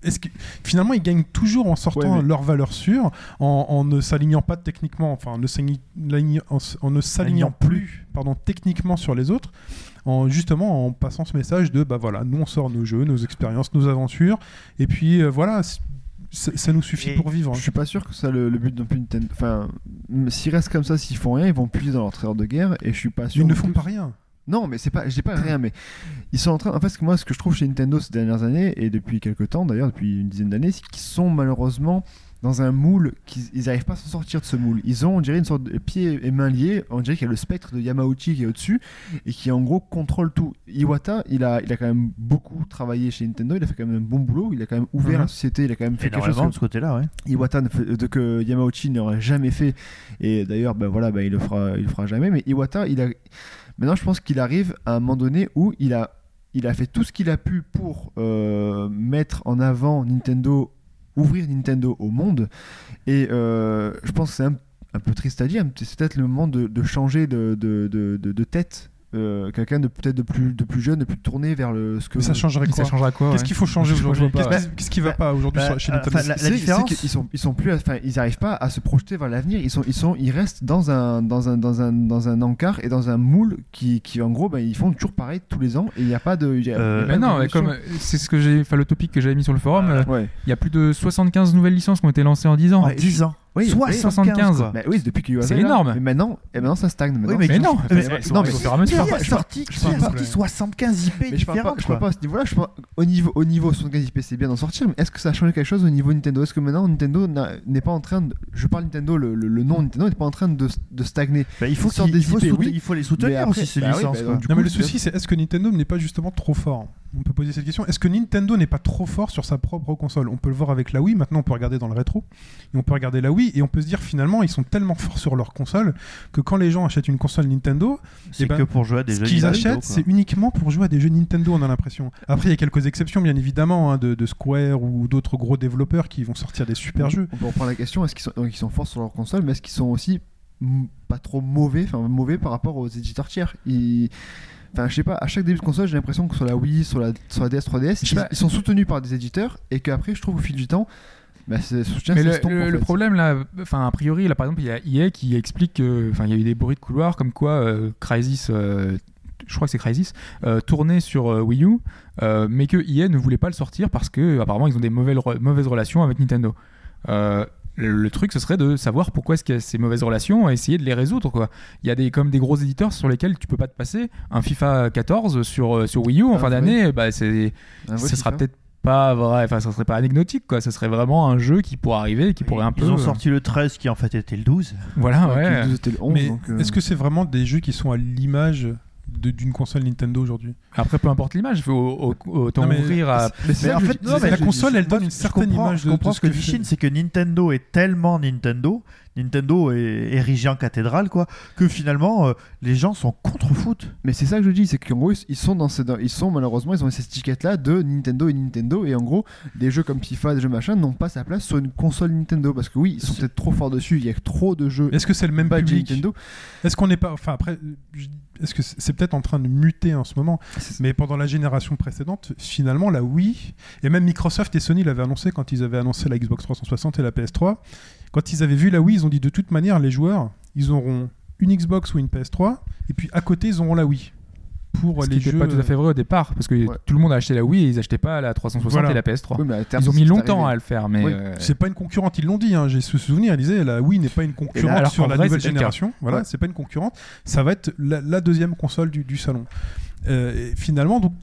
est-ce que finalement ils gagnent toujours en sortant Ouais, mais- leur valeur sûre, en, en ne s'alignant pas techniquement, enfin en ne s'alignant Alignant plus, pardon, techniquement sur les autres, en justement en passant ce message de bah voilà, nous on sort nos jeux, nos expériences, nos aventures, et puis euh, voilà, ça, nous suffit Et pour vivre. Je suis pas sûr que ça le, le but non plus Nintendo. Enfin, s'ils restent comme ça, s'ils font rien, ils vont puiser dans leur trésor de guerre. Et je suis pas sûr. Ils ne font plus- pas rien. Non, mais c'est pas, je dis pas rien, mais ils sont en train. En fait, ce que moi, ce que je trouve chez Nintendo ces dernières années et depuis quelques temps, d'ailleurs depuis une dizaine d'années, c'est qu'ils sont malheureusement dans un moule qu'ils ils arrivent pas à s'en sortir de ce moule. Ils ont, on dirait, une sorte de pieds et mains liés. On dirait qu'il y a le spectre de Yamauchi qui est au-dessus et qui en gros contrôle tout. Iwata, il a, il a quand même beaucoup travaillé chez Nintendo. Il a fait quand même un bon boulot. Il a quand même ouvert Mhm. la société. Il a quand même fait quelque chose de ce côté-là, ouais. Iwata ne fait- de que Yamauchi n'aurait jamais fait et d'ailleurs ben voilà ben il le fera il le fera jamais mais Iwata il a maintenant je pense qu'il arrive à un moment donné où il a il a fait tout ce qu'il a pu pour euh, mettre en avant Nintendo ouvrir Nintendo au monde. Et euh, je pense que c'est un, peu triste à dire c'est peut-être le moment de, changer de- de tête euh, quelqu'un de peut-être de plus de plus jeune, de plus tourné vers le ce que. Mais ça changerait Ça quoi changera quoi Qu'est-ce ouais. qu'il faut changer aujourd'hui Qu'est-ce qui- Qu'est-ce qui va pas aujourd'hui bah, chez Nintendo la- différence- qu'ils sont ils sont plus enfin ils arrivent pas à se projeter vers l'avenir ils sont ils sont ils restent dans un dans un dans un dans un encart et dans un moule qui qui en gros ben, ils font toujours pareil tous les ans et il n'y a pas de il y a- Euh, il y a pas Mais non, mais comme euh, c'est ce que j'ai, enfin le topic que j'avais mis sur le forum, euh, ouais il y a plus de 75 nouvelles licences qui ont été lancées en 10 ans. En 10 ans. Oui, 75 quoi. Bah oui, depuis qu'il y a eu C'est Zelda, énorme. Mais maintenant, et maintenant ça stagne. Maintenant, mais Mais non, mais- non, mais- à mesure. je Qui a parle- sorti, qui a sorti 75 IP Mais je parle pas, différentes je parle quoi. pas à ce niveau-là, je parle au niveau, au niveau 75 IP, c'est bien d'en sortir, mais est-ce que ça a changé quelque chose au niveau Nintendo? Est-ce que maintenant Nintendo n'a- n'est pas en train de. Je parle Nintendo, le, le- le nom Nintendo n'est pas en train de, de stagner? Bah, il faut, Ils sortent qu'il- il des faut IP, oui. il faut les Mais soutenir après- aussi ces bah oui, licences bah, quoi. donc, du Non coup, mais le c'est- souci c'est est-ce que Nintendo n'est pas justement trop fort? On peut poser cette question. Est-ce que Nintendo n'est pas trop fort sur sa propre console? On peut le voir avec la Wii, maintenant on peut regarder dans le rétro, et on peut regarder la Wii, et on peut se dire finalement ils sont tellement forts sur leur console que quand les gens achètent une console Nintendo, C'est eh ben, que pour jouer à des ce jeux qu'ils Nintendo, achètent quoi. c'est uniquement pour jouer à des jeux Nintendo on a l'impression. Après il y a quelques exceptions bien évidemment hein, de, de Square ou d'autres gros développeurs qui vont sortir des super jeux. On peut reprendre la question est-ce qu'ils sont, donc, ils sont forts sur leur console, mais est-ce qu'ils sont aussi pas trop mauvais, enfin mauvais par rapport aux éditeurs tiers? Ils- Enfin, je sais pas, à chaque début de console, j'ai l'impression que sur la Wii, sur la, sur la DS 3DS, Je sais ils, ils sont soutenus par des éditeurs et qu'après, je trouve au fil du temps, bah, Mais le, problème là, enfin a priori là par exemple il y a EA qui explique que, enfin il y a eu des bruits de couloir comme quoi euh, Crysis, euh, je crois que c'est Crysis, euh, tournait sur euh, Wii U, euh, mais que EA ne voulait pas le sortir parce que apparemment ils ont des mauvaises, mauvaises relations avec Nintendo. Le, truc ce serait de savoir pourquoi est-ce qu'il y a ces mauvaises relations et essayer de les résoudre quoi. Il y a des comme des gros éditeurs sur lesquels tu peux pas te passer. Un FIFA 14 sur sur Wii U en Ah, fin d'année, bah ce sera peut-être pas vrai, enfin ça serait pas anecdotique quoi, ça serait vraiment un jeu qui pourrait arriver et qui pourrait un Ils peu ont euh, sorti le 13 qui en fait était le 12. voilà Ouais, le 12 était le 11, Mais donc, euh, est-ce que c'est vraiment des jeux qui sont à l'image de- d'une console Nintendo aujourd'hui? Après peu importe l'image, il faut au- au- autant ouvrir à Mais en fait, non, mais la je console, elle donne une certaine image je de, comprends de ce que que dit fait. Shin, c'est que Nintendo est tellement Nintendo, Nintendo est érigé en cathédrale, quoi, que finalement euh, les gens sont contre foot. Mais c'est ça que je dis, c'est qu'en gros, ils sont dans ces, ils sont malheureusement, ils ont cette étiquette-là de Nintendo et Nintendo, et en gros, des jeux comme FIFA, des jeux machin, n'ont pas sa place sur une console Nintendo, parce que oui, ils sont C'est- peut-être trop forts dessus, il y a trop de jeux. Est-ce que c'est le même public Nintendo Est-ce qu'on n'est pas. Enfin, après, je- est-ce que c'est c'est peut-être en train de muter en ce moment Mais pendant la génération précédente, finalement, la Wii, et même Microsoft et Sony l'avaient annoncé quand ils avaient annoncé la Xbox 360 et la PS3, quand ils avaient vu la Wii, ils ont dit de toute manière, les joueurs, ils auront une Xbox ou une PS3, et puis à côté, ils auront la Wii. Pour ce qui les n'était jeux. pas tout à fait vrai au départ parce que Ouais. tout le monde a acheté la Wii et ils achetaient pas la 360 Voilà. et la PS3. Oui, mais à terme, Ils ont mis qui longtemps à le faire mais Oui. euh, C'est pas une concurrente, ils l'ont dit. hein, J'ai ce souvenir, ils disaient la Wii n'est pas une concurrente alors sur la vrai, nouvelle génération. Voilà, Ouais. c'est pas une concurrente. Ça va être la, la deuxième console du, du salon. Euh, et finalement, donc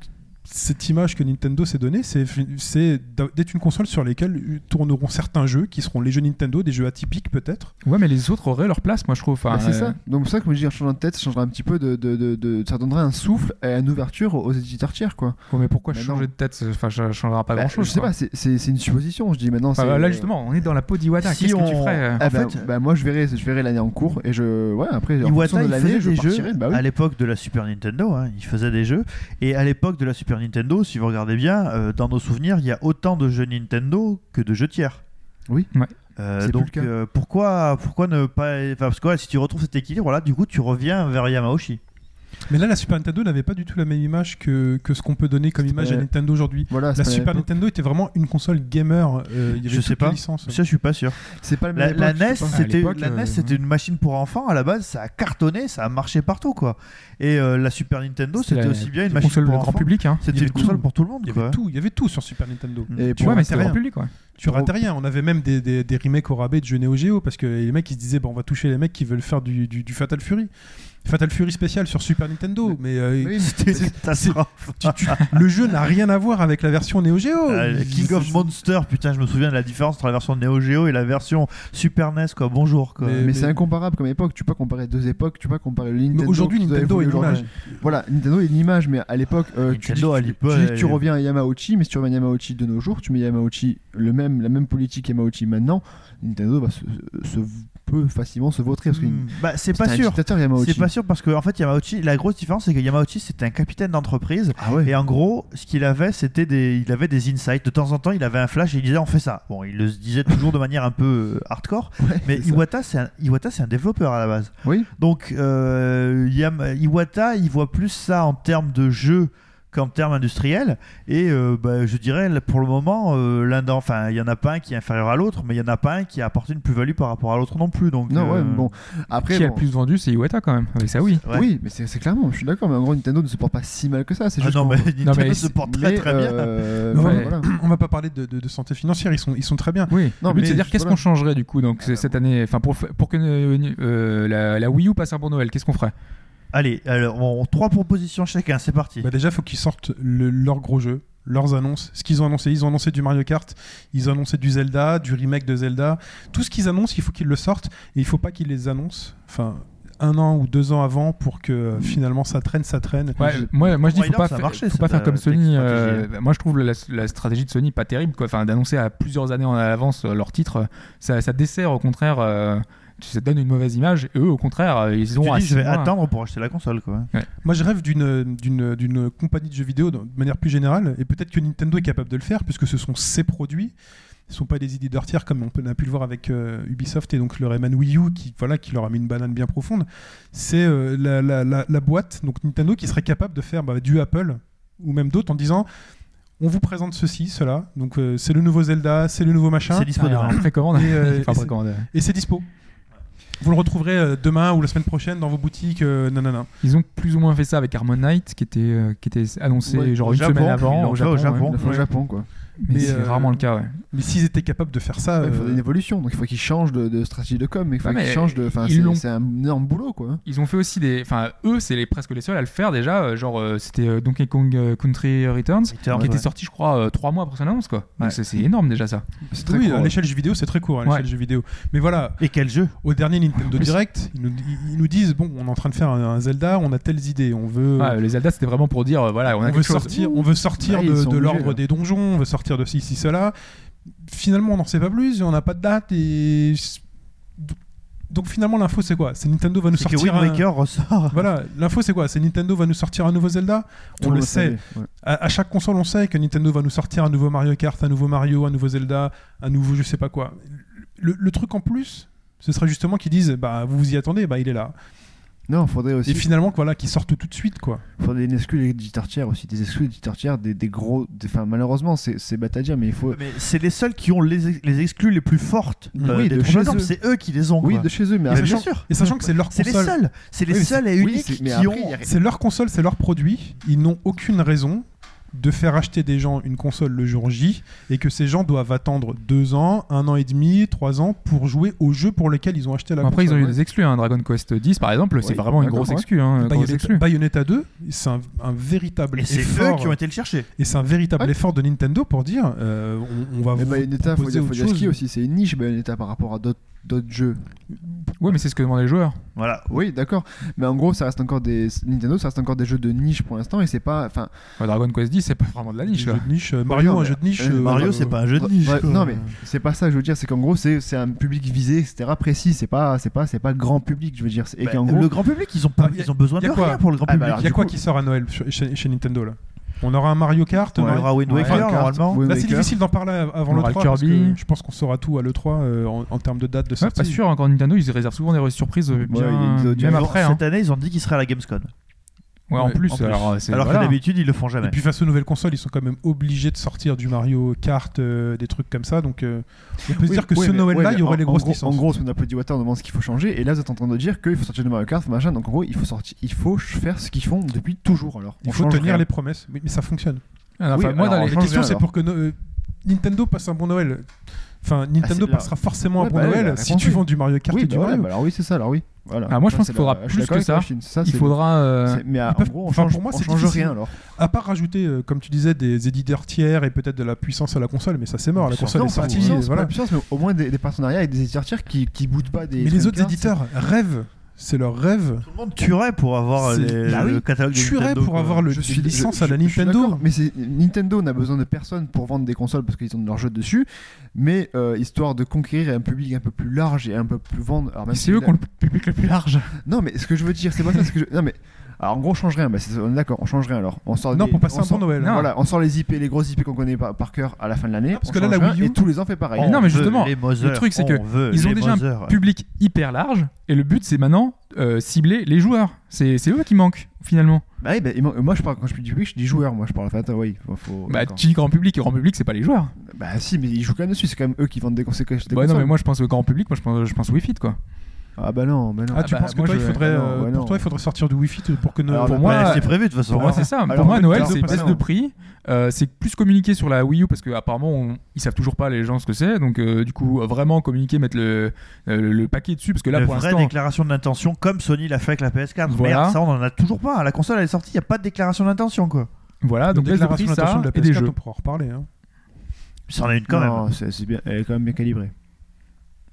cette image que Nintendo s'est donnée, c'est d'être une console sur laquelle tourneront certains jeux qui seront les jeux Nintendo, des jeux atypiques peut-être. ouais mais les autres auraient leur place moi je trouve. Enfin, Bah, c'est euh, ça. Donc c'est ça que je dis en changeant de tête, ça changerait un petit peu de, de, de, de- ça donnerait un souffle et une ouverture aux éditeurs tiers quoi. ouais, mais pourquoi Bah, changer non. de tête Enfin ça changera pas Bah, grand chose. je sais pas, c'est- une supposition. Je dis maintenant. Enfin, là justement on est dans la peau d'Iwata. Si Qu'est-ce que tu on- ferais euh Ah En bah, fait- bah, moi je verrai, je verrai l'année en cours et je ouais après en fonction Iwata, de l'année faisait je des jeux. Bah oui. à l'époque de la Super Nintendo. hein, il faisait des jeux. Et à l'époque de la Super Nintendo, si vous regardez bien, euh, dans nos souvenirs, il y a autant de jeux Nintendo que de jeux tiers. Oui. Ouais. Euh, donc le cas. euh, pourquoi pourquoi ne pas enfin, parce que ouais, si tu retrouves cet équilibre là du coup tu reviens vers Yamauchi Mais là, la Super Nintendo n'avait pas du tout la même image que, que ce qu'on peut donner comme image à Nintendo aujourd'hui. Voilà, La Super. Nintendo était vraiment une console gamer. euh, il y avait Je sais pas. ça je suis pas sûr C'est pas le la, même la NES c'était l'époque, la euh, NES c'était une machine pour enfants à la base ça a cartonné ça a marché partout quoi et euh, la Super Nintendo c'était aussi bien une une machine console pour de grand enfants public. Hein. C'était une console tout. pour tout le monde Il y quoi. avait tout, il y avait tout sur Super Nintendo. Et Tu Ouais mais ratais c'était grand rien. public ouais. Tu ratais rien. On avait même des, des, des remakes au rabais de jeux Neo Geo parce que les mecs ils se disaient bon, on va toucher les mecs qui veulent faire du, du, du Fatal Fury. Fatal Fury spécial sur Super Nintendo. Mais euh, Oui, C'était c'est- une catastrophe. tu- tu- le jeu n'a rien à voir avec la version Neo Geo. Euh, Il- King of Monsters, putain, je me souviens de la différence entre la version Neo Geo et la version Super NES, quoi. Bonjour, quoi. Mais- mais mais- c'est incomparable comme époque. Tu peux pas comparer deux époques. Tu peux pas comparer le Mais Nintendo. aujourd'hui, Nintendo est une aujourd'hui. Voilà, Nintendo est une image, mais à l'époque, euh, tu, dis, Nintendo, à tu- l'époque, tu dis que tu elle- reviens à Yamauchi, mais si tu reviens à Yamauchi de nos jours, tu mets Yamauchi le même, la même politique Yamauchi maintenant, Nintendo va se, se- peut facilement se vautrer parce que Hmm. Bah, c'est pas sûr. C'est pas sûr parce que en fait Yamauchi, la grosse différence c'est que Yamauchi c'était un capitaine d'entreprise Ah ouais. et en gros ce qu'il avait c'était des, il avait des insights. De temps en temps il avait un flash et il disait on fait ça. Bon il le disait toujours de manière un peu euh, hardcore. Ouais, Mais. Iwata c'est un, Iwata c'est un développeur à la base. Oui. Donc euh, Yam- Iwata il voit plus ça en termes de jeu qu'en termes industriels et euh, bah, je dirais pour le moment euh, l'un enfin il y en a pas un qui est inférieur à l'autre mais il y en a pas un qui a apporté une plus-value par rapport à l'autre non plus donc Non, ouais, euh, bon. Après, Qui a le plus vendu, c'est Iwata quand même, avec ça oui. ouais. Oui, mais c'est clairement, je suis d'accord, mais en gros, Nintendo ne se porte pas si mal que ça. C'est Ah juste non mais Nintendo mais se porte très très bien euh, Non, voilà. On va pas parler de, de- de santé financière, ils sont, ils sont très bien. Oui, Non, mais c'est de dire je- qu'est-ce qu'on changerait du coup donc c'est cette année, enfin pour, pour que euh, euh, la, la Wii U passe un bon Noël, qu'est-ce qu'on ferait? Allez, alors, on- trois propositions chacun, c'est parti. Bah déjà, il faut qu'ils sortent le- leurs gros jeux, leurs annonces, ce qu'ils ont annoncé. Ils ont annoncé du Mario Kart, ils ont annoncé du Zelda, du remake de Zelda. Tout ce qu'ils annoncent, il faut qu'ils le sortent. Et il faut pas qu'ils les annoncent, enfin, un an ou deux ans avant pour que euh, finalement ça traîne, ça traîne. Ouais, moi, moi je dis faut pas, faire, marché, faut pas faire comme Sony. euh, moi je trouve la, la stratégie de Sony pas terrible, quoi. Enfin, d'annoncer à plusieurs années en avance euh, leur titre, ça, ça dessert au contraire, euh, ça donne une mauvaise image. Et eux, au contraire, euh, ils Tu ont à dis, je six vais mois. attendre pour acheter la console, quoi. Moi, je rêve d'une d'une d'une compagnie de jeux vidéo de manière plus générale, et peut-être que Nintendo est capable de le faire, puisque ce sont ses produits. Ce ne sont pas des éditeurs tiers comme on, peut- on a pu le voir avec euh, Ubisoft et donc le Rayman Wii U qui, voilà, qui leur a mis une banane bien profonde. C'est euh, la, la- la- la boîte, donc Nintendo, qui serait capable de faire bah, du Apple ou même d'autres en disant on vous présente ceci, cela. Donc euh, c'est le nouveau Zelda, c'est le nouveau machin, C'est dispo Ah, précommande. Et, euh, Enfin, et c'est- précommande. et c'est dispo. Vous le retrouverez euh, demain ou la semaine prochaine dans vos boutiques. euh, nanana. Ils ont plus ou moins fait ça avec Harmonite, qui était, euh, qui était annoncé Ouais, genre au une Japon, semaine avant au Japon. Ouais. Ouais. Japon, quoi. Mais, Mais, c'est euh, rarement le cas. Ouais. Mais s'ils étaient capables de faire ça, Ouais, il faudrait euh, une évolution, donc il faut qu'ils changent de, de stratégie de com, il faut qu'ils mais changent de. C'est un énorme boulot, quoi. Ils ont fait aussi des. Enfin, eux, c'est les, presque les seuls à le faire déjà. euh, Genre, euh, c'était Donkey Kong Country Returns, Returns, qui était ouais. sorti, je crois, trois mois après son annonce, quoi. Donc Ouais. c'est- énorme déjà ça. C'est très oui, court, à l'échelle jeu vidéo, c'est très court à l'échelle Ouais. jeu vidéo. Mais voilà, Et quel jeu? au dernier Nintendo Direct, ils nous, ils nous disent bon, on est en train de faire un, un Zelda, on a telles idées, on veut, les Zelda, c'était vraiment pour dire, voilà, on on a veut quelque chose. sortir, on veut sortir de, l'ordre des donjons, on veut sortir de ci, ci, cela. Finalement, on n'en sait pas plus, on n'a pas de date et donc finalement l'info c'est quoi? C'est Nintendo va nous C'est que sortir Wind un... Waker ressort. Voilà, l'info c'est quoi? C'est Nintendo va nous sortir un nouveau Zelda? On le sait. ouais. à, à chaque console, on sait que Nintendo va nous sortir un nouveau Mario Kart, un nouveau Mario, un nouveau Zelda, un nouveau je sais pas quoi. Le, le truc en plus, ce serait justement qu'ils disent bah vous vous y attendez, bah il est là. Non, faudrait aussi. Et finalement voilà, qu'ils sortent tout de suite quoi. faudrait des exclus éditeurs tiers aussi, des exclus éditeurs tiers, des, des gros. des- Enfin, malheureusement, c'est c'est bête à dire, mais il faut. Mais c'est les seuls qui ont les, les exclus les plus fortes. euh, Oui, des de chez eux. C'est eux qui les ont. Oui, quoi. de chez eux, mais Mais après- bien sûr. Et sachant que c'est leur C'est les console, seuls. C'est les Oui, seuls et uniques qui après, ont. a- c'est leur console, c'est leur produit. Ils n'ont aucune raison de faire acheter des gens une console le jour J et que ces gens doivent attendre deux ans, un an et demi, trois ans pour jouer au jeu pour lequel ils ont acheté la Après, ils ont console. eu des exclus. Hein. Dragon Quest 10, par exemple, c'est Oui, vraiment une grosse exclu. Hein, grosse Bayonetta, exclu. Bayonetta 2, c'est un, un véritable Et c'est eux effort. qui ont été le chercher. Et c'est un véritable Ouais. effort de Nintendo pour dire euh, on, on va Mais vous Bayonetta, faut dire, faut dire aussi, c'est une niche Bayonetta par rapport à d'autres d'autres jeux. Oui, mais c'est ce que demandent les joueurs. Voilà. Oui, d'accord. Mais en gros, ça reste encore des Nintendo, ça reste encore des jeux de niche pour l'instant et c'est pas. Enfin, Ouais, Dragon Quest 10, c'est pas vraiment de la Des niche. jeux quoi. de niche. euh, Mario, non, un jeu de niche. euh, euh, Mario, euh, c'est pas un jeu de niche. ouais, non mais c'est pas ça que je veux dire, c'est qu'en gros c'est c'est un public visé, etc. précis. C'est pas c'est pas c'est pas le grand public, je veux dire. Et Bah, qu'en gros, le grand public, ils ont, pas, Ah, ils ont besoin de quoi rien pour le grand Ah, bah, public. alors, Il y a quoi coup- qui sort à Noël chez, chez- chez Nintendo là? On aura un Mario Kart On aura Wind Ouais, Waker, normalement. Là, c'est difficile d'en parler avant le aura 3 parce Kirby. que je pense qu'on saura tout à l'E3 euh, en, en termes de date de Ouais, sortie. pas sûr, encore Nintendo, ils réservent souvent des surprises bien, même après. hein. Cette année, ils ont dit qu'ils seraient à la Gamescom. Ouais, en plus, en plus. alors, Alors voilà. que d'habitude, ils le font Et jamais. puis face aux nouvelles consoles, ils sont quand même obligés de sortir du Mario Kart, euh, des trucs comme ça. Donc euh, on peut se dire que oui, ce Noël-là, ouais, il y aurait en- les en grosses gros- licences. En gros, ce qu'on a dit Water demande ce qu'il faut changer, et là vous êtes en train de dire qu'il faut sortir de Mario Kart, machin. Donc en gros, il faut sortir, il faut faire ce qu'ils font depuis toujours. Alors, il On faut tenir rien. les promesses. Mais, mais ça fonctionne. Ah, enfin, moi, alors, dans on les La question, c'est pour que no- euh, Nintendo passe un bon Noël. Enfin, Nintendo c'est la- passera forcément un bon bah oui, Noël si tu vends du Mario Kart Oui, et bah du voilà, Mario. bah alors oui, c'est ça. Alors oui, voilà. Ah, moi, je pense qu'il faudra la- plus que ça. ça, il faudra. euh, Mais Ils peuvent- en gros, on enfin, change, pour moi, on c'est change difficile. rien alors. À part rajouter, euh, comme tu disais, des éditeurs tiers et peut-être de la puissance à la console, mais ça c'est mort. La console Non, est pas sortie. puissance, voilà. pas de puissance, mais au moins des, des partenaires avec des éditeurs tiers qui, qui boutent pas des. Mais les autres éditeurs rêvent C'est leur rêve. Tout le monde tuerait pour avoir les- Bah oui, le catalogue de Tuerait Nintendo, pour quoi. avoir le Je suis les licences je- à la je- je Nintendo. Mais Nintendo n'a besoin de personne pour vendre des consoles parce qu'ils ont leurs jeux dessus, mais euh, histoire de conquérir un public un peu plus large et un peu plus vendre. C'est si eux qui ont le public le plus large. Non, mais ce que je veux dire, c'est pas ça. ce que je- Non, mais alors, en gros, on change rien. Bah, c'est- on est d'accord, on change rien alors. On sort Non, des- pour passer on un sort- bon Noël. Non. Voilà, on sort les IP, les grosses IP qu'on connaît par, par cœur à la fin de l'année. Ah, parce on que là, change la rien, Wii U- et tous les ans fait pareil. Non, On mais veut justement, les Mother, truc, c'est que on veut ils ont les déjà un Mother. Public hyper large et le but c'est maintenant euh, cibler les joueurs. C'est c'est eux qui manquent finalement. Bah oui, bah, et moi, moi, je parle quand je dis public, je dis joueur. Moi, je parle. Enfin, attends, oui, faut- faut- Bah d'accord. tu dis grand public et grand public c'est pas les joueurs. Bah si, mais ils jouent quand même dessus. C'est quand même eux qui vendent des conséquences. des Ouais non consoles. mais moi je pense au grand public, moi je pense, je pense Wii Fit quoi. Ah bah non, bah non. Ah, tu bah, penses que moi, toi, il je- faudrait, Ah non, ouais, pour non. toi, il faudrait sortir du Wi-Fi pour que nos- Alors, pour moi, Ouais, c'est prévu de toute façon. Pour moi c'est ça. Alors, pour moi Noël c'est baisse de prix. Euh, c'est plus communiquer sur la Wii U parce qu'apparemment on- ils savent toujours pas les gens ce que c'est. Donc euh, du coup vraiment communiquer, mettre le, euh, le paquet dessus parce que là Une pour vraie l'instant déclaration d'intention comme Sony l'a fait avec la PS4. Voilà. Merde, ça on en a toujours pas. La console elle est sortie, il y a pas de déclaration d'intention quoi. voilà donc de déclaration prix d'intention ça de la et des PS4, jeux. on pourra en reparler. hein. Ça en a une quand même. Non, c'est c'est bien. Elle est quand même bien calibrée.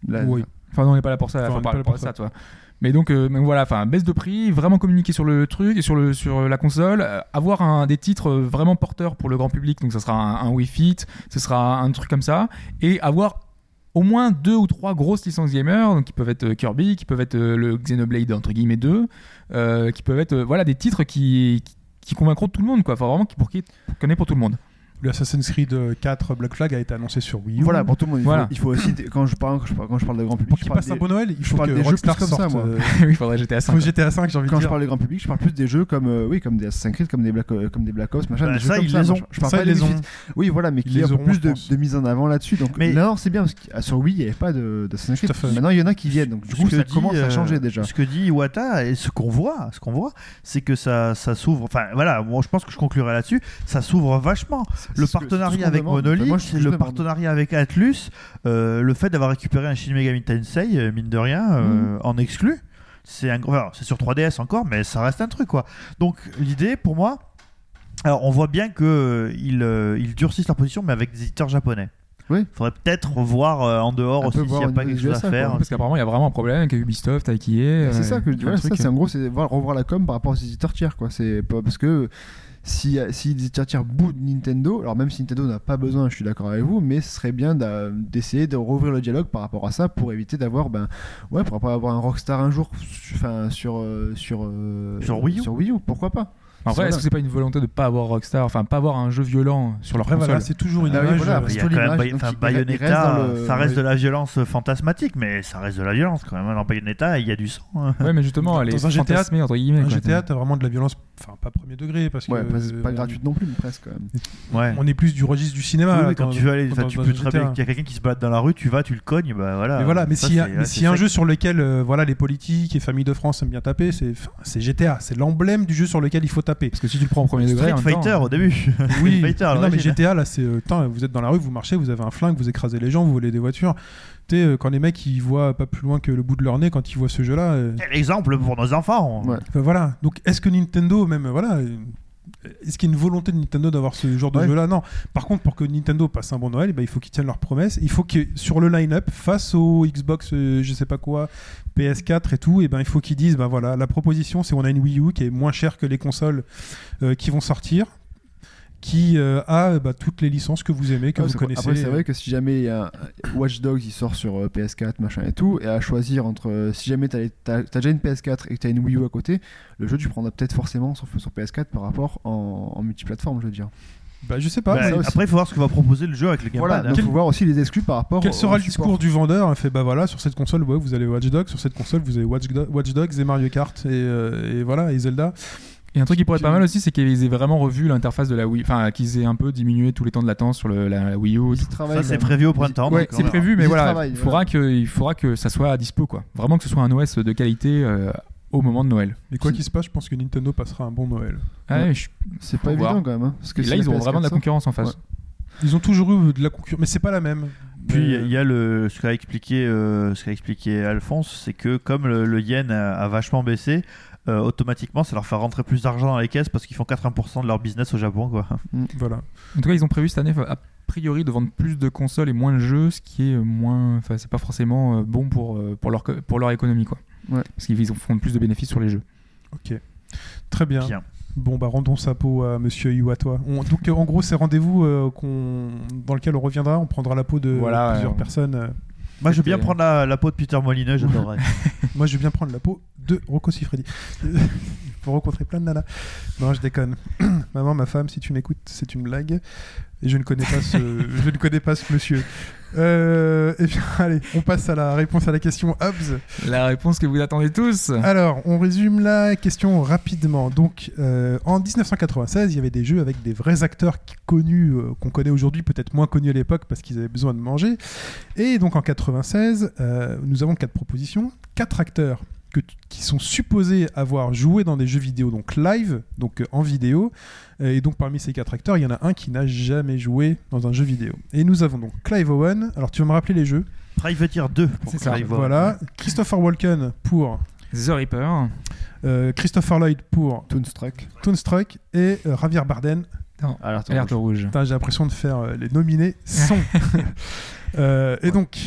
Là, Oui. Enfin, non, on n'est pas là pour ça. Enfin, on pas là pour ça, toi. Mais donc, euh, mais voilà, enfin, baisse de prix, vraiment communiquer sur le truc et sur le sur la console, euh, avoir un, des titres euh, vraiment porteurs pour le grand public. Donc, ça sera un, un Wii Fit, ce sera un truc comme ça, et avoir au moins deux ou trois grosses licences gamer, donc qui peuvent être Kirby, qui peuvent être le Xenoblade entre guillemets 2, euh, qui peuvent être voilà des titres qui, qui qui convaincront tout le monde quoi. Enfin vraiment qui pour qui est pour tout le monde. Le Assassin's Creed 4 Black Flag a été annoncé sur Wii U. Voilà, pour tout le monde. Il, Voilà. faut, il faut aussi, quand je parle, quand je parle, quand je parle de grand public, Pour je qu'il parle passe un des- bon Noël, il je faut parle que des jeux Rockstar plus comme ça, moi. euh, oui, il faudrait GTA 5. faut GTA 5, j'ai envie Quand de je parle de grand public, je parle plus des jeux comme, euh, oui, comme des Assassin's Creed, comme des Black, euh, comme des Black Ops, machin. Bah, des jeux ça, comme ils ça, les ont. Je, je parle Ça, pas ils des les ont. Oui, voilà, mais peu auront, plus je de, de mise en avant là-dessus. Donc Mais- là, c'est bien parce que ah, sur Wii, il n'y avait pas de- d'Assassin's Creed. Maintenant, il y en a qui viennent. Donc du coup, ça commence à euh, changer déjà. Ce que dit Iwata et ce qu'on voit, ce qu'on voit, c'est que ça, ça s'ouvre. Enfin voilà, moi je pense que je conclurai là-dessus. Ça s'ouvre vachement. Le partenariat avec. Monolith, le partenariat avec Atlus, euh, le fait d'avoir récupéré un Shin Megami Tensei, euh, mine de rien, Mhm. euh, en exclu. C'est un c'est sur 3DS encore, mais ça reste un truc quoi. Donc l'idée pour moi, alors on voit bien que euh, ils, euh, ils durcissent leur position, mais avec des éditeurs japonais. Oui. Faudrait peut-être voir euh, en dehors Un aussi s'il voir n'y a pas quelque chose à faire. quoi. Parce qu'apparemment il y a vraiment un problème avec Ubisoft, avec EA. C'est ça que je dis. ouais, c'est en gros, c'est voir, revoir la com par rapport aux éditeurs tiers, quoi. C'est pas parce que si, si les éditeurs tiers boudent Nintendo, alors même si Nintendo n'a pas besoin, je suis d'accord avec vous, mais ce serait bien d'essayer de rouvrir le dialogue par rapport à ça pour éviter d'avoir, ben, ouais, pour pas avoir un Rockstar un jour, enfin, sur, euh, sur, euh, Sur Wii U. Sur Wii U, pourquoi pas En vrai, est-ce que c'est pas une volonté de pas avoir Rockstar, enfin pas avoir un jeu violent sur leur Après, console voilà, c'est toujours une Ah image. voilà, euh, après, Il y a quand même donc il- reste Bayonetta, dans le- ça reste oui. de la violence fantasmatique, mais ça reste de la violence quand même. Dans Bayonetta, il y a du sang. hein. Ouais, mais justement, elle est Dans un GTA, fantasmée entre guillemets. Un quoi. GTA, t'as vraiment de la violence, enfin pas premier degré, parce que. Ouais, pas, pas euh, gratuite non plus, mais presque quand même. Ouais. On est plus du registre du cinéma. Oui, là, mais quand dans- tu veux aller, dans- tu dans peux très bien. Il y a quelqu'un qui se balade dans la rue, tu vas, tu le cognes, bah voilà. Mais voilà, mais s'il y a, mais un jeu sur lequel euh, voilà, les politiques et familles de France aiment bien taper, c'est GTA. C'est l'emblème du jeu sur lequel il faut taper. Parce que si tu le prends au premier degré, en Street temps, Fighter au début. Oui, Street Fighter, mais non, mais. GTA, là, c'est. euh, vous êtes dans la rue, vous marchez, vous avez un flingue, vous écrasez les gens, vous volez des voitures. Tu sais, euh, quand les mecs ils voient pas plus loin que le bout de leur nez quand ils voient ce jeu-là. euh, Quel exemple pour nos enfants. Ouais. enfin, voilà. Donc, est-ce que Nintendo, même, euh, voilà. Est-ce qu'il y a une volonté de Nintendo d'avoir ce genre de Ouais. jeu-là? Non. Par contre, pour que Nintendo passe un bon Noël, eh ben, il faut qu'ils tiennent leurs promesses. Il faut que sur le line-up, face au Xbox, euh, je sais pas quoi, PS4 et tout, et ben, il faut qu'ils disent ben voilà, la proposition, c'est on a une Wii U qui est moins chère que les consoles euh, qui vont sortir, qui euh, a bah, toutes les licences que vous aimez, que Ouais, vous connaissez. Après, c'est vrai que si jamais il y a Watch Dogs, il sort sur euh, PS4, machin et tout, et à choisir entre. euh, si jamais t'as les- t'as t'as déjà une PS4 et que t'as une Wii U à côté, le jeu tu prendras peut-être forcément sur, sur PS4 par rapport en, en multiplateforme, je veux dire. Bah, je sais pas. Bah, après, il faut voir ce que va proposer le jeu avec le gamepad. Voilà, hein. donc faut voir aussi les exclus par rapport Quel sera le support. discours du vendeur Il fait bah voilà, sur cette console, ouais, vous avez Watch Dogs, sur cette console, vous avez Watch, Do- Watch Dogs et Mario Kart et, euh, et voilà, et Zelda. Et un truc qui pourrait être pas mal aussi, c'est qu'ils aient vraiment revu l'interface de la Wii, enfin qu'ils aient un peu diminué tous les temps de latence sur le- la Wii U. Ça, c'est prévu au printemps. Ouais, c'est verra. prévu, mais voilà, il faudra que, il faudra que ça soit à dispo, quoi. Vraiment que ce soit un OS de qualité euh, au moment de Noël. Mais quoi qu'il se passe, je pense que Nintendo passera un bon Noël. Ah, Ouais. ouais, je- C'est pas voir. évident quand même. hein, parce que et si là, ils ont PS4 vraiment de la concurrence en face. Ouais. Ils ont toujours eu de la concurrence, mais c'est pas la même. Puis il y a- Mais- il y a le, ce qu'a expliqué, euh, ce qu'a expliqué Alphonse, c'est que comme le, le yen a, a vachement baissé, euh, automatiquement ça leur fait rentrer plus d'argent dans les caisses parce qu'ils font 80% de leur business au Japon. Quoi. Voilà. En tout cas, ils ont prévu cette année, a priori, de vendre plus de consoles et moins de jeux, ce qui est moins. Enfin, c'est pas forcément euh, bon pour, euh, pour, leur, pour leur économie, quoi. Ouais. Parce qu'ils font plus de bénéfices sur les jeux. Ok. Très bien. Bien. Bon, bah rendons sa peau à Monsieur Iwata. On- donc, en gros, c'est rendez-vous euh, qu'on- dans lequel on reviendra. On prendra la peau de Voilà, plusieurs on- personnes. euh. Moi, je veux bien prendre la, la peau de Peter Molineux, j'adorerais. Moi, je vais bien prendre la peau de Rocco Siffredi. Pour rencontrer plein de nanas. Non, je déconne. Maman, ma femme, si tu m'écoutes, c'est une blague. Et je ne connais pas ce, je ne connais pas ce monsieur. Euh, et bien, allez, on passe à la réponse à la question Hobbs. La réponse que vous attendez tous. Alors, on résume la question rapidement. Donc, euh, en 1996, il y avait des jeux avec des vrais acteurs connus, euh, qu'on connaît aujourd'hui, peut-être moins connus à l'époque parce qu'ils avaient besoin de manger. Et donc, en 96, euh, nous avons quatre propositions. Quatre acteurs que qui sont supposés avoir joué dans des jeux vidéo, donc live, donc euh, en vidéo. Et donc, parmi ces quatre acteurs, il y en a un qui n'a jamais joué dans un jeu vidéo. Et nous avons donc Clive Owen. Alors, tu vas me rappeler les jeux? Privateer 2 pour ça. Clive Owen. Voilà. Christopher Walken pour The Reaper. euh, Christopher Lloyd pour Toonstruck. Toonstruck et euh, Javier Bardem. Alerte Alerte rouge. Putain, J'ai l'impression de faire euh, les nominés sont. Euh, et donc,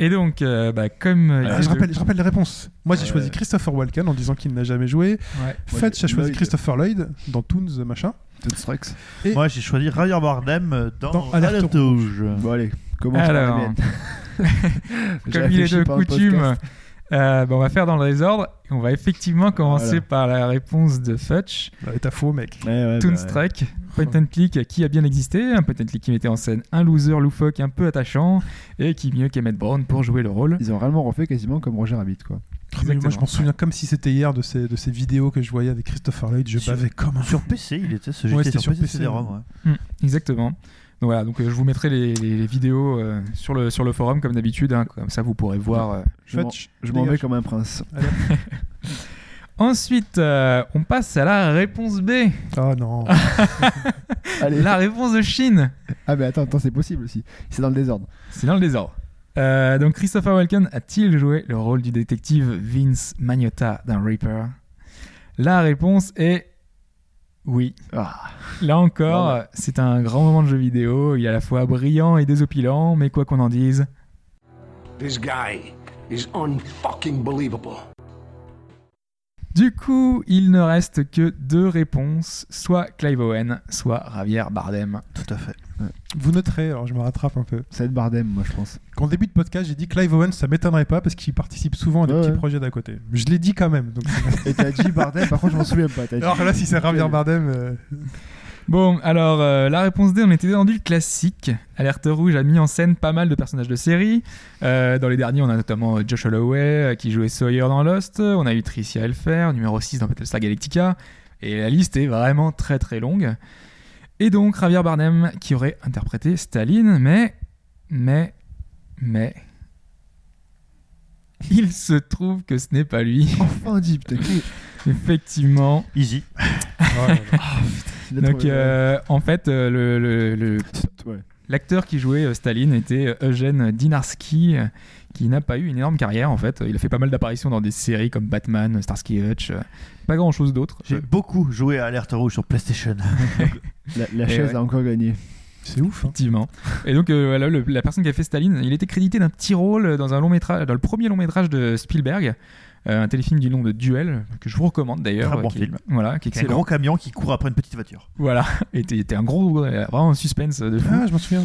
Et donc, euh, bah, comme. euh, ah, je, rappelle, je rappelle les réponses. Moi, j'ai Ouais. choisi Christopher Walken en disant qu'il n'a jamais joué. Fetch a j'ai- choisi Lloyd. Christopher Lloyd dans Toons machin. Toonstruck. Et- Moi, j'ai choisi Javier Bardem dans, Dans Alerte Alerte Rouge. Bon, allez, commence par la Alors, mienne. J'ai comme il est réfléchi de le coutume, podcast. Euh, bah, on va faire dans le désordre. On va effectivement commencer Voilà. par la réponse de Fetch. Bah, T'as faux, mec. Ouais, ouais, bah, Toonstruck, point and click qui a bien existé, un point and click qui mettait en scène un loser loufoque un peu attachant et qui mieux qu'Emmett Brown pour jouer le rôle. Ils ont réellement refait quasiment comme Roger Rabbit, quoi. Mais moi, je Exactement. m'en souviens comme si c'était hier de ces, de ces vidéos que je voyais avec Christopher Lloyd. Je Sur- bavais comme un Sur PC, il était ce jeu Ouais, sur sur PC, PC, ouais. ouais. Exactement. Donc voilà, donc euh, je vous mettrai les, les- les vidéos euh, sur, le, sur le forum comme d'habitude, hein, comme ça vous pourrez voir. euh. Je m'en- vais comme un prince. Ensuite, euh, on passe à la réponse B, Oh non. Allez. la réponse de Chine. Ah, mais attends, attends, c'est possible aussi. C'est dans le désordre. C'est dans le désordre. Euh, donc Christopher Walken a-t-il joué le rôle du détective Vince Magnotta dans Reaper? La réponse est oui. Ah, Là encore, euh, c'est un grand moment de jeu vidéo. Il est à la fois brillant et désopilant, mais quoi qu'on en dise, This guy is unfucking believable. Du coup, il ne reste que deux réponses, soit Clive Owen, soit Javier Bardem. Tout à fait. Vous noterez, alors je me rattrape un peu. ça va être Bardem, moi, je pense. Qu'en début de podcast, j'ai dit Clive Owen, ça m'étonnerait pas parce qu'il participe souvent à des Ouais, petits ouais. projets d'à côté. Je l'ai dit quand même. Donc Et t'as dit Bardem, par contre, je m'en souviens pas. Dit- alors là, si c'est Javier Bardem, euh, Bon, alors euh, la réponse D, on était dans du classique. Alerte Rouge a mis en scène pas mal de personnages de série. Euh, dans les derniers, on a notamment Josh Holloway euh, qui jouait Sawyer dans Lost. On a eu Tricia Elfer, numéro 6 dans Battlestar Galactica. Et la liste est vraiment très très longue. Et donc Javier Bardem qui aurait interprété Staline, mais. Mais. Mais. Il se trouve que ce n'est pas lui. Enfin dit, putain. Effectivement. Easy. oh là là. Il a Donc, euh, en fait, euh, le- le- le Ouais. L'acteur qui jouait euh, Staline était Eugène Dinarski, euh, qui n'a pas eu une énorme carrière en fait. Il a fait pas mal d'apparitions dans des séries comme Batman, Starsky Hutch, euh, pas grand chose d'autre. J'ai Euh, beaucoup joué à Alerte Rouge sur PlayStation. La, la chaise ouais. a encore gagné. C'est ouf. hein. Effectivement. Et donc euh, voilà, le- la personne qui a fait Staline, il était crédité d'un petit rôle dans un long métrage, dans le premier long métrage de Spielberg, euh, un téléfilm du nom de Duel que je vous recommande d'ailleurs. Très bon qui film. Voilà, qui est un gros camion qui court après une petite voiture. Voilà, et était un gros, vraiment un suspense de fou. Ah, je m'en souviens.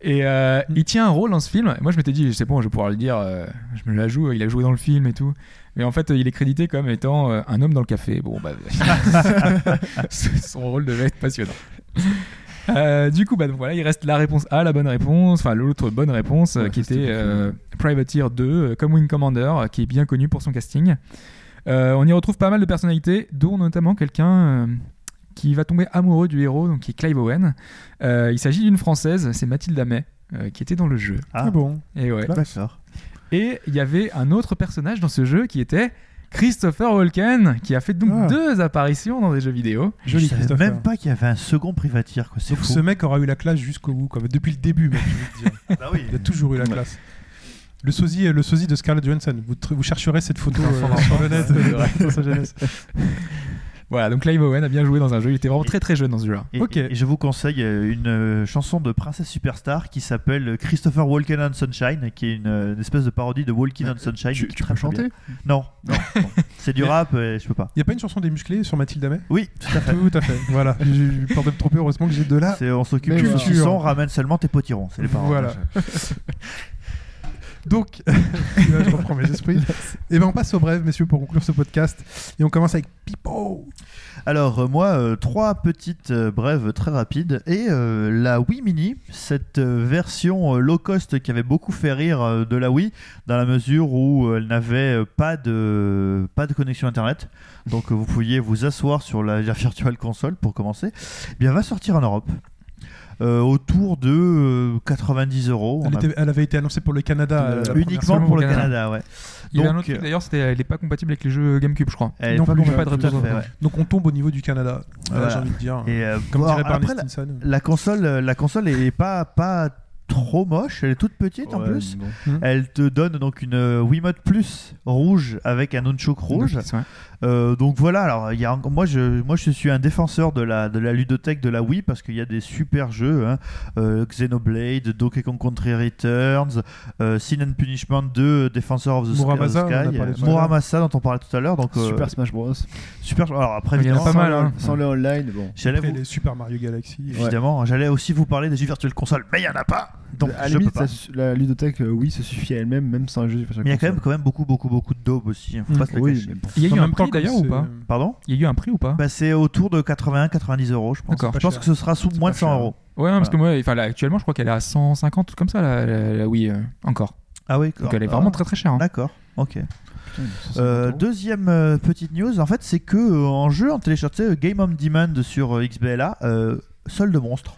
Et euh, il tient un rôle dans ce film. Moi, je m'étais dit, c'est bon, je vais pouvoir le dire, euh, je me la joue, il a joué dans le film et tout. Mais en fait, il est crédité comme étant euh, un homme dans le café. Bon, bah. Son rôle devait être passionnant. Du coup, bah, donc voilà, il reste la réponse A, la bonne réponse, enfin l'autre bonne réponse, Ouais, qui était Privateer 2, euh, comme Wing Commander, qui est bien connu pour son casting. On y retrouve pas mal de personnalités, dont notamment quelqu'un qui va tomber amoureux du héros, donc qui est Clive Owen. Euh, il s'agit d'une française, c'est Mathilde May, euh, qui était dans le jeu. Ah, bon. Et ouais. D'accord. Et il y avait un autre personnage dans ce jeu qui était Christopher Walken, qui a fait donc Ah. deux apparitions dans des jeux vidéo. Joli je savais Christopher. même pas qu'il y avait un second privateer. Quoi. Donc fou. ce mec aura eu la classe jusqu'au bout, quoi. depuis le début, je veux dire. Bah oui. Il a toujours eu la classe. Le sosie, le sosie de Scarlett Johansson. Vous, chercherez cette photo euh, sur le net euh, dans sa jeunesse. Voilà, donc Clive Owen a bien joué dans un jeu. Il était vraiment très très jeune dans ce jeu-là. Et, Ok. et je vous conseille euh, une euh, chanson de Princesse Superstar qui s'appelle Christopher Walken on Sunshine, qui est une, euh, une espèce de parodie de Walking on Sunshine. Tu, tu peux bien. chanter? Non, non, non. c'est du rap, et je peux pas. Il y a pas une chanson des musclés sur Mathilde Amet? Oui, tout à fait. Tout à fait. Voilà. J'ai eu peur de me tromper. Heureusement que j'ai de là. On s'occupe du saucisson, ramène seulement tes potirons. C'est les paroles. Voilà. Donc, je reprends mes esprits. Et ben on passe au bref, messieurs, pour conclure ce podcast. Et on commence avec Pipo. Alors euh, moi, euh, trois petites euh, brèves très rapides. Et euh, la Wii Mini, cette euh, version euh, low cost qui avait beaucoup fait rire euh, de la Wii, dans la mesure où elle n'avait pas de, pas de connexion Internet. Donc vous pouviez vous asseoir sur la Virtual Console pour commencer. Eh bien, va sortir en Europe. Euh, autour de euh, 90 euros. Elle, On a- était- elle avait été annoncée pour le Canada. Euh, la Uniquement pour le Canada. Canada, ouais. Euh, d'ailleurs, c'était elle est pas compatible avec les jeux GameCube, je crois. Elle est Non pas plus, compatible, pas de tout à retour. fait, ouais. Donc on tombe au niveau du Canada. Voilà. J'ai envie de dire. Et, euh, Comme bon, dirait Barney après, la- console, euh, la console est pas, pas trop moche, elle est toute petite en plus. bon. Elle te donne donc une euh, Wiimote Plus rouge avec un nunchuk rouge. Ouais. Euh, donc voilà, alors il y a encore- moi je moi je suis un défenseur de la de la ludothèque de la Wii parce qu'il y a des super jeux, hein. Euh, Xenoblade, Donkey Kong Country Returns, euh, Sin and Punishment 2, Defensor of the Sky- Muramasa, Sky. Muramasa dont on parlait tout à l'heure. Donc euh, Super Smash Bros. super. Alors après Il y en a pas sans mal, le- hein. Sans le online, bon. j'allais Après vous- les Super Mario Galaxy. évidemment, j'allais aussi vous parler des jeux virtuels console, mais il y en a pas. Donc à la limite, ça ludothèque, euh, oui, se suffit à elle-même, même sans un jeu. Mais il y a quand même, quand même beaucoup, beaucoup, beaucoup de daubes aussi. hein, Faut Mm. pas se le Oui, cacher. mais bon. Il y a En eu un prix d'ailleurs ou pas Pardon Il y a eu un prix ou pas bah, C'est autour de 80-90 euros, je pense. D'accord. Je pense cher. que ce sera sous moins de pas 100 cher. euros. Ouais, non, parce que moi, enfin, là, actuellement, je crois qu'elle est à 150, tout comme ça, la, la, la Wii, euh, encore. Ah oui, Donc elle est ah, vraiment très très chère. hein. D'accord, ok. Euh, deuxième euh, petite news, en fait, c'est que euh, en jeu, en téléchargé Game on Demand sur euh, XBLA, euh, solde monstre.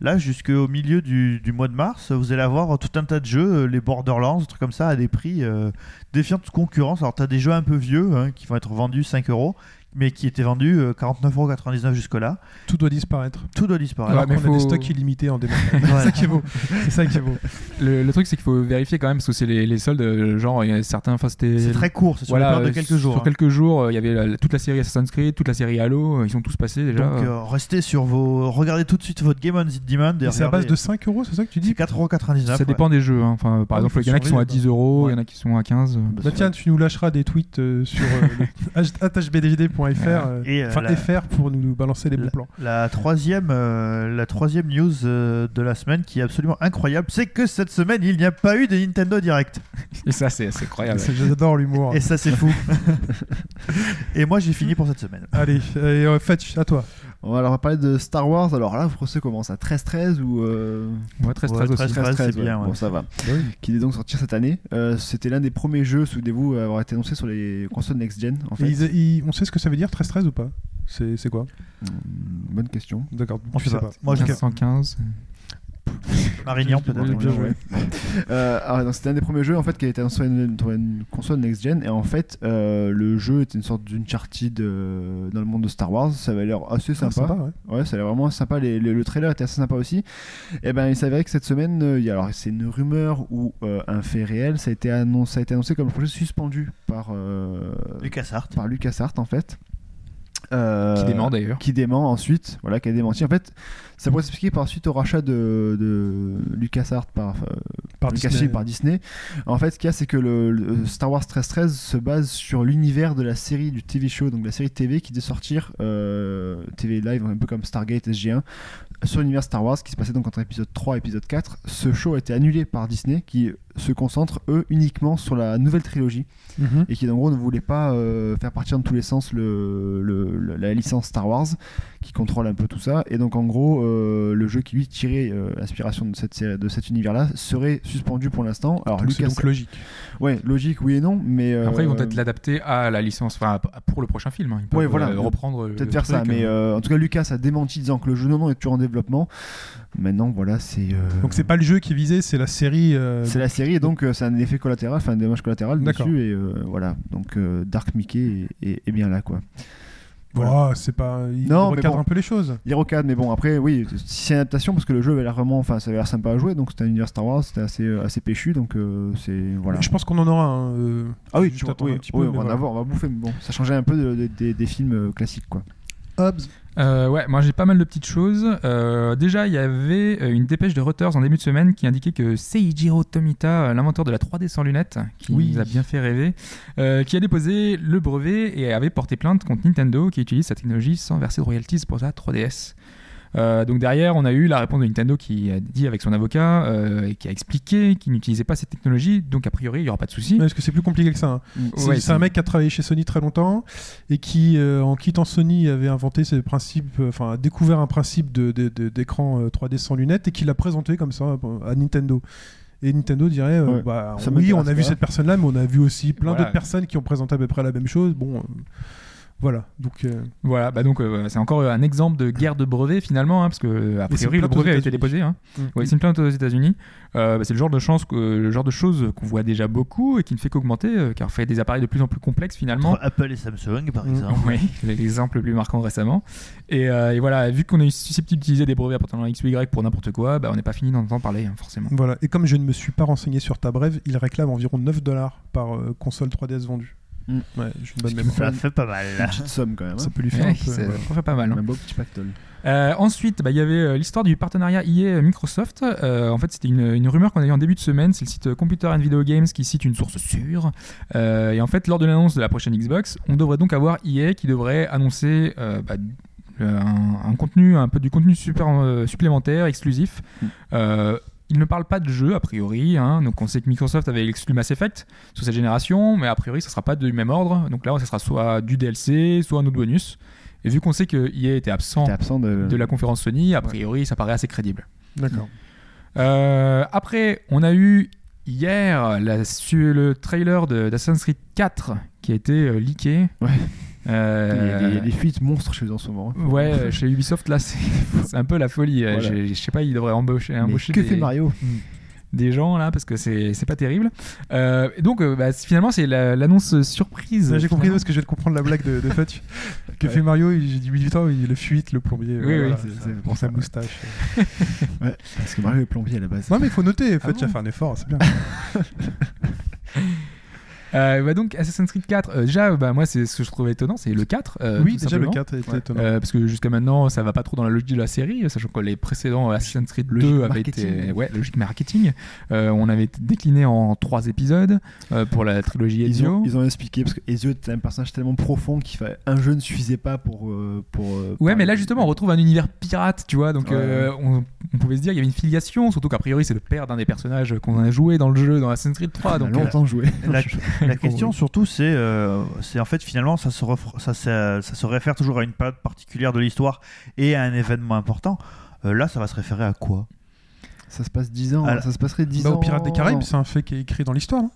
Là, jusqu'au milieu du, mois de mars, vous allez avoir tout un tas de jeux, euh, les Borderlands, des trucs comme ça, à des prix euh, défiant concurrence. Alors, tu as des jeux un peu vieux hein, qui vont être vendus 5 euros, mais qui étaient vendus euh, 49,99€ jusque-là. Tout doit disparaître. Tout doit disparaître. Alors mais a faut- des stocks illimités en démat. Voilà. C'est ça qui est beau. C'est ça qui est beau. Le, le truc, c'est qu'il faut vérifier quand même, parce que c'est les, les soldes, euh, genre, il y a certains, enfin, c'était. C'est très court, c'est sur Voilà, de euh, quelques jours. Sur hein. quelques jours, euh, il y avait la- toute la série Assassin's Creed, toute la série Halo, euh, ils sont tous passés déjà. Donc euh, restez sur vos. Regardez tout de suite votre Game on Demand. Et Et c'est à base de 5 euros, c'est ça que tu C'est dis 4,99€. ça dépend des jeux. hein. Enfin, par Ah, exemple, il y en a qui sont à surveiller, 10 euros, il y en Ouais. a qui sont à 15. euh. Bah tiens, tu nous lâcheras des tweets euh, sur euh, hbdgd.fr, euh, Et, euh, enfin la- FR pour nous balancer les bons plans. La troisième, euh, la troisième news euh, de la semaine qui est absolument incroyable, c'est que cette semaine il n'y a pas eu de Nintendo Direct. Et ça, c'est c'est incroyable. J'adore l'humour. Et ça c'est fou. et moi j'ai fini pour cette semaine. Allez, et, euh, Fetch, à toi. On va alors parler de Star Wars. Alors là, vous pensez comment ça 13-13 ou. euh, Ouais, très Ouais, stress aussi. 13, 13, c'est ouais. bien, ouais. Bon, ça va. Qui est donc sortir cette année. Euh, C'était l'un des premiers jeux, souvenez-vous, à avoir été annoncé sur les consoles next-gen. En fait. ils- ils- on sait ce que ça veut dire 13-13 ou pas? C'est c'est quoi? Hmm, bonne question. D'accord, tu sait sais pas. pas. Moi je 1515. Marignan peut-être. Oui, bien joué. Euh, c'était un des premiers jeux en fait qui a été annoncé sur une, sur une console next-gen et en fait euh, le jeu était une sorte d'Uncharted euh, dans le monde de Star Wars. Ça avait l'air assez Ah, sympa. sympa, ouais. Ouais, ça a l'air vraiment sympa. Les- les- le trailer était assez sympa aussi. Et ben, il s'avérait que cette semaine, euh, il y a- alors c'est une rumeur ou euh, un fait réel. Ça a été annoncé, ça a été annoncé comme projet suspendu par euh, LucasArts. par LucasArts en fait. Euh, Qui dément d'ailleurs. qui dément ensuite, voilà, qui a démenti. En fait, ça pourrait s'expliquer par suite au rachat de, de LucasArts par, euh, Par Disney. par Disney. En fait, ce qu'il y a, c'est que le, le Star Wars 1313 se base sur l'univers de la série du TV show, donc la série TV qui devait sortir euh, TV live, un peu comme Stargate SG1, sur l'univers Star Wars qui se passait donc entre épisode 3 et épisode 4. Ce show a été annulé par Disney qui se concentre eux uniquement sur la nouvelle trilogie Mhm. et qui en gros ne voulait pas euh, faire partir dans tous les sens le, le- le- la licence Star Wars qui contrôle un peu tout ça et donc en gros le jeu qui lui tirait euh, l'inspiration de cette série, de cet univers là serait suspendu pour l'instant alors Donc Lucas donc logique. ouais logique oui et non mais euh, Après, ils vont peut-être l'adapter à la licence, enfin pour le prochain film. hein. Ils peuvent Ouais, voilà. euh, reprendre. peut-être faire ça mais hein. euh, en tout cas Lucas a démenti disant que le jeu non non est toujours en développement maintenant voilà c'est euh, Donc c'est pas le jeu qui est visé, c'est la série. euh, c'est la série et donc euh, c'est un effet collatéral, enfin un dommage collatéral dessus et euh, voilà donc euh, Dark Mickey est, est- est bien là quoi. Voilà. Oh, c'est pas. Il Non, mais recadre bon. un peu les choses. Il recadre, mais bon, après, oui, si c'est une adaptation, parce que le jeu avait l'air vraiment, enfin, ça avait l'air sympa à jouer, donc c'était un univers Star Wars, c'était assez, euh, assez péchu, donc euh, c'est. Voilà. Je pense qu'on en aura un. euh, Ah oui, tu vois, oui, un petit oui, peu, on va en avoir, on va bouffer, mais bon, ça changeait un peu de- de- des- des films euh, classiques, quoi. Hobbs. Euh, ouais, moi j'ai pas mal de petites choses. Euh, déjà, il y avait euh, une dépêche de Reuters en début de semaine qui indiquait que Seijiro Tomita, euh, l'inventeur de la 3D sans lunettes, qui Oui. nous a bien fait rêver, euh, qui a déposé le brevet et avait porté plainte contre Nintendo qui utilise sa technologie sans verser de royalties pour sa 3DS. Euh, donc derrière, on a eu la réponse de Nintendo qui a dit avec son avocat euh, et qui a expliqué qu'il n'utilisait pas cette technologie, donc a priori il n'y aura pas de souci. Parce que c'est plus compliqué que ça. hein. C'est Ouais, c'est un mec qui a travaillé chez Sony très longtemps et qui, euh, en quittant Sony, avait inventé ces principes, euh, enfin, a découvert un principe de- de- de- d'écran euh, 3D sans lunettes et qui l'a présenté comme ça à Nintendo. Et Nintendo dirait, euh, Ouais, bah, oui, on a vu cette personne-là, mais on a vu aussi plein Voilà. d'autres personnes qui ont présenté à peu près la même chose. Bon, euh, voilà. Donc, euh, Voilà, bah donc euh, c'est encore un exemple de guerre de brevets finalement, hein, parce que euh, a priori le brevet a été déposé. Hein. Mm. Ouais, c'est une plainte aux États-Unis. Euh, bah, c'est le genre de chance, que, le genre de choses qu'on voit déjà beaucoup et qui ne fait qu'augmenter, euh, car on fait des appareils de plus en plus complexes finalement. Entre Apple et Samsung, par Mm. exemple. Oui, l'exemple le plus marquant récemment. Et, euh, et voilà, vu qu'on est susceptible d'utiliser des brevets appartenant à X ou Y pour n'importe quoi, bah, on n'est pas fini d'en entendre parler, hein, forcément. voilà. Et comme je ne me suis pas renseigné sur ta brève, il réclame environ 9 dollars par euh, console 3DS vendue. Mm. Ouais, j'ai une bonne mémoire. Ça fait pas mal. Une petite somme quand même. hein. Ça peut lui faire Ouais, un peu. ça fait pas mal. hein. Un beau petit pactole. Euh, ensuite, bah, il y avait euh, l'histoire du partenariat EA-Microsoft. Euh, en fait, c'était une, une rumeur qu'on a eu en début de semaine. C'est le site Computer and Video Games qui cite une source sûre. Euh, et en fait, lors de l'annonce de la prochaine Xbox, on devrait donc avoir EA qui devrait annoncer euh, bah, un, un contenu, un peu du contenu super, euh, supplémentaire, exclusif. Mm. Il ne parle pas de jeu a priori, hein. donc on sait que Microsoft avait exclu Mass Effect sur cette génération, mais a priori ça sera pas du même ordre. Donc là, ça sera soit du DLC, soit un autre bonus. Et vu qu'on sait que EA était absent de. de la conférence Sony, a priori ça paraît assez crédible. D'accord. Euh, après, on a eu hier la- le trailer de- d'Assassin's Creed 4 qui a été euh, leaké. Ouais. Euh, Il y a des- il y a des fuites monstres chez eux en ce moment. hein. Ouais, euh, chez Ubisoft là, c'est un peu la folie. Euh, Voilà. Je sais pas, ils devraient embaucher, embaucher que des, fait Mario des gens là parce que c'est c'est pas terrible. Euh, donc, euh, bah, finalement, c'est la- l'annonce surprise. Ouais, J'ai compris parce que je viens de comprendre la blague de, de Fetch. Que Ouais. fait Mario il- J'ai dit 18 ans, il le fuite, le plombier. Oui, voilà, oui, c'est- pour sa moustache. Ouais, parce que Mario est plombier à la base. Non, mais il faut noter, Fetch bon a fait un effort, c'est bien. Euh, bah donc Assassin's Creed 4, euh, déjà, bah, moi, c'est ce que je trouvais étonnant, c'est le 4. euh, oui, tout déjà le simplement. 4 était étonnant. Parce que jusqu'à maintenant, ça va pas trop dans la logique de la série, sachant que les précédents Assassin's Creed Logique 2 avaient marketing. été ouais, logique marketing. On avait été décliné en trois épisodes pour la trilogie Ils Ezio. ont, ils ont expliqué parce que Ezio était un personnage tellement profond qu'il fallait un jeu ne suffisait pas pour pour. Ouais, mais là justement, on retrouve un univers pirate, tu vois. Donc, Ouais. on, on pouvait se dire qu'il y avait une filiation, surtout qu'a priori, c'est le père d'un des personnages qu'on a joué dans le jeu dans Assassin's Creed 3. On a Donc, longtemps joué. La, la question surtout, c'est euh, c'est en fait finalement ça se, ref- ça, ça, ça se réfère toujours à une période particulière de l'histoire et à un événement important. Euh, là, ça va se référer à quoi? Ça se passe 10 ans. Alors- ça se passerait 10 Bah, ans. aux Pirates des Caraïbes, c'est un fait qui est écrit dans l'histoire. hein.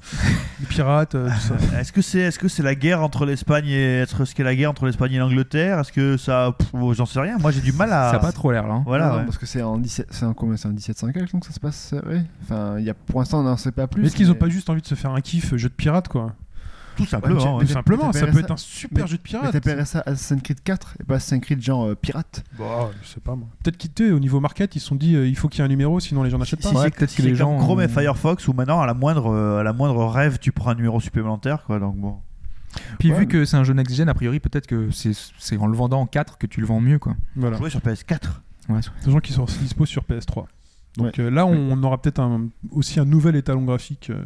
Les pirates, euh, tout ça. Est-ce que c'est est -ce c'est la guerre entre l'Espagne et être ce qu'est la guerre entre l'Espagne et l'Angleterre? Est-ce que ça. oh, J'en sais rien. Moi, j'ai du mal à. ça a pas trop l'air là. hein. Voilà. Ouais. parce que c'est en 17 c'est en combien? C'est en 1700 quelque donc ça se passe euh, ouais. Enfin, il y a pour l'instant on n'en sait pas plus. Mais Est-ce qu'ils ont mais- pas juste envie de se faire un kiff jeu de pirate, quoi? Tout simplement. Ouais, hein, Tout mais simplement, ça peut être un super jeu de pirate. t'appellerais ça Assassin's Creed 4 et pas Assassin's Creed genre euh, pirate? Bah, je sais pas moi. Peut-être quitté au niveau market, ils se sont dit euh, il faut qu'il y ait un numéro, sinon les gens n'achètent pas. Si Ouais, peut-être que les gens Chrome et Firefox où maintenant à la moindre euh, à la moindre rêve tu prends un numéro supplémentaire quoi donc bon. Puis Ouais, vu mais- que c'est un jeu next-gen, a priori, peut-être que c'est c'est en le vendant en 4 que tu le vends mieux, quoi. Voilà. Jouer sur PS4. Ouais, Des gens qui sont dispo sur PS3. Donc Ouais. euh, là, on, on aura peut-être aussi un nouvel étalon graphique. euh,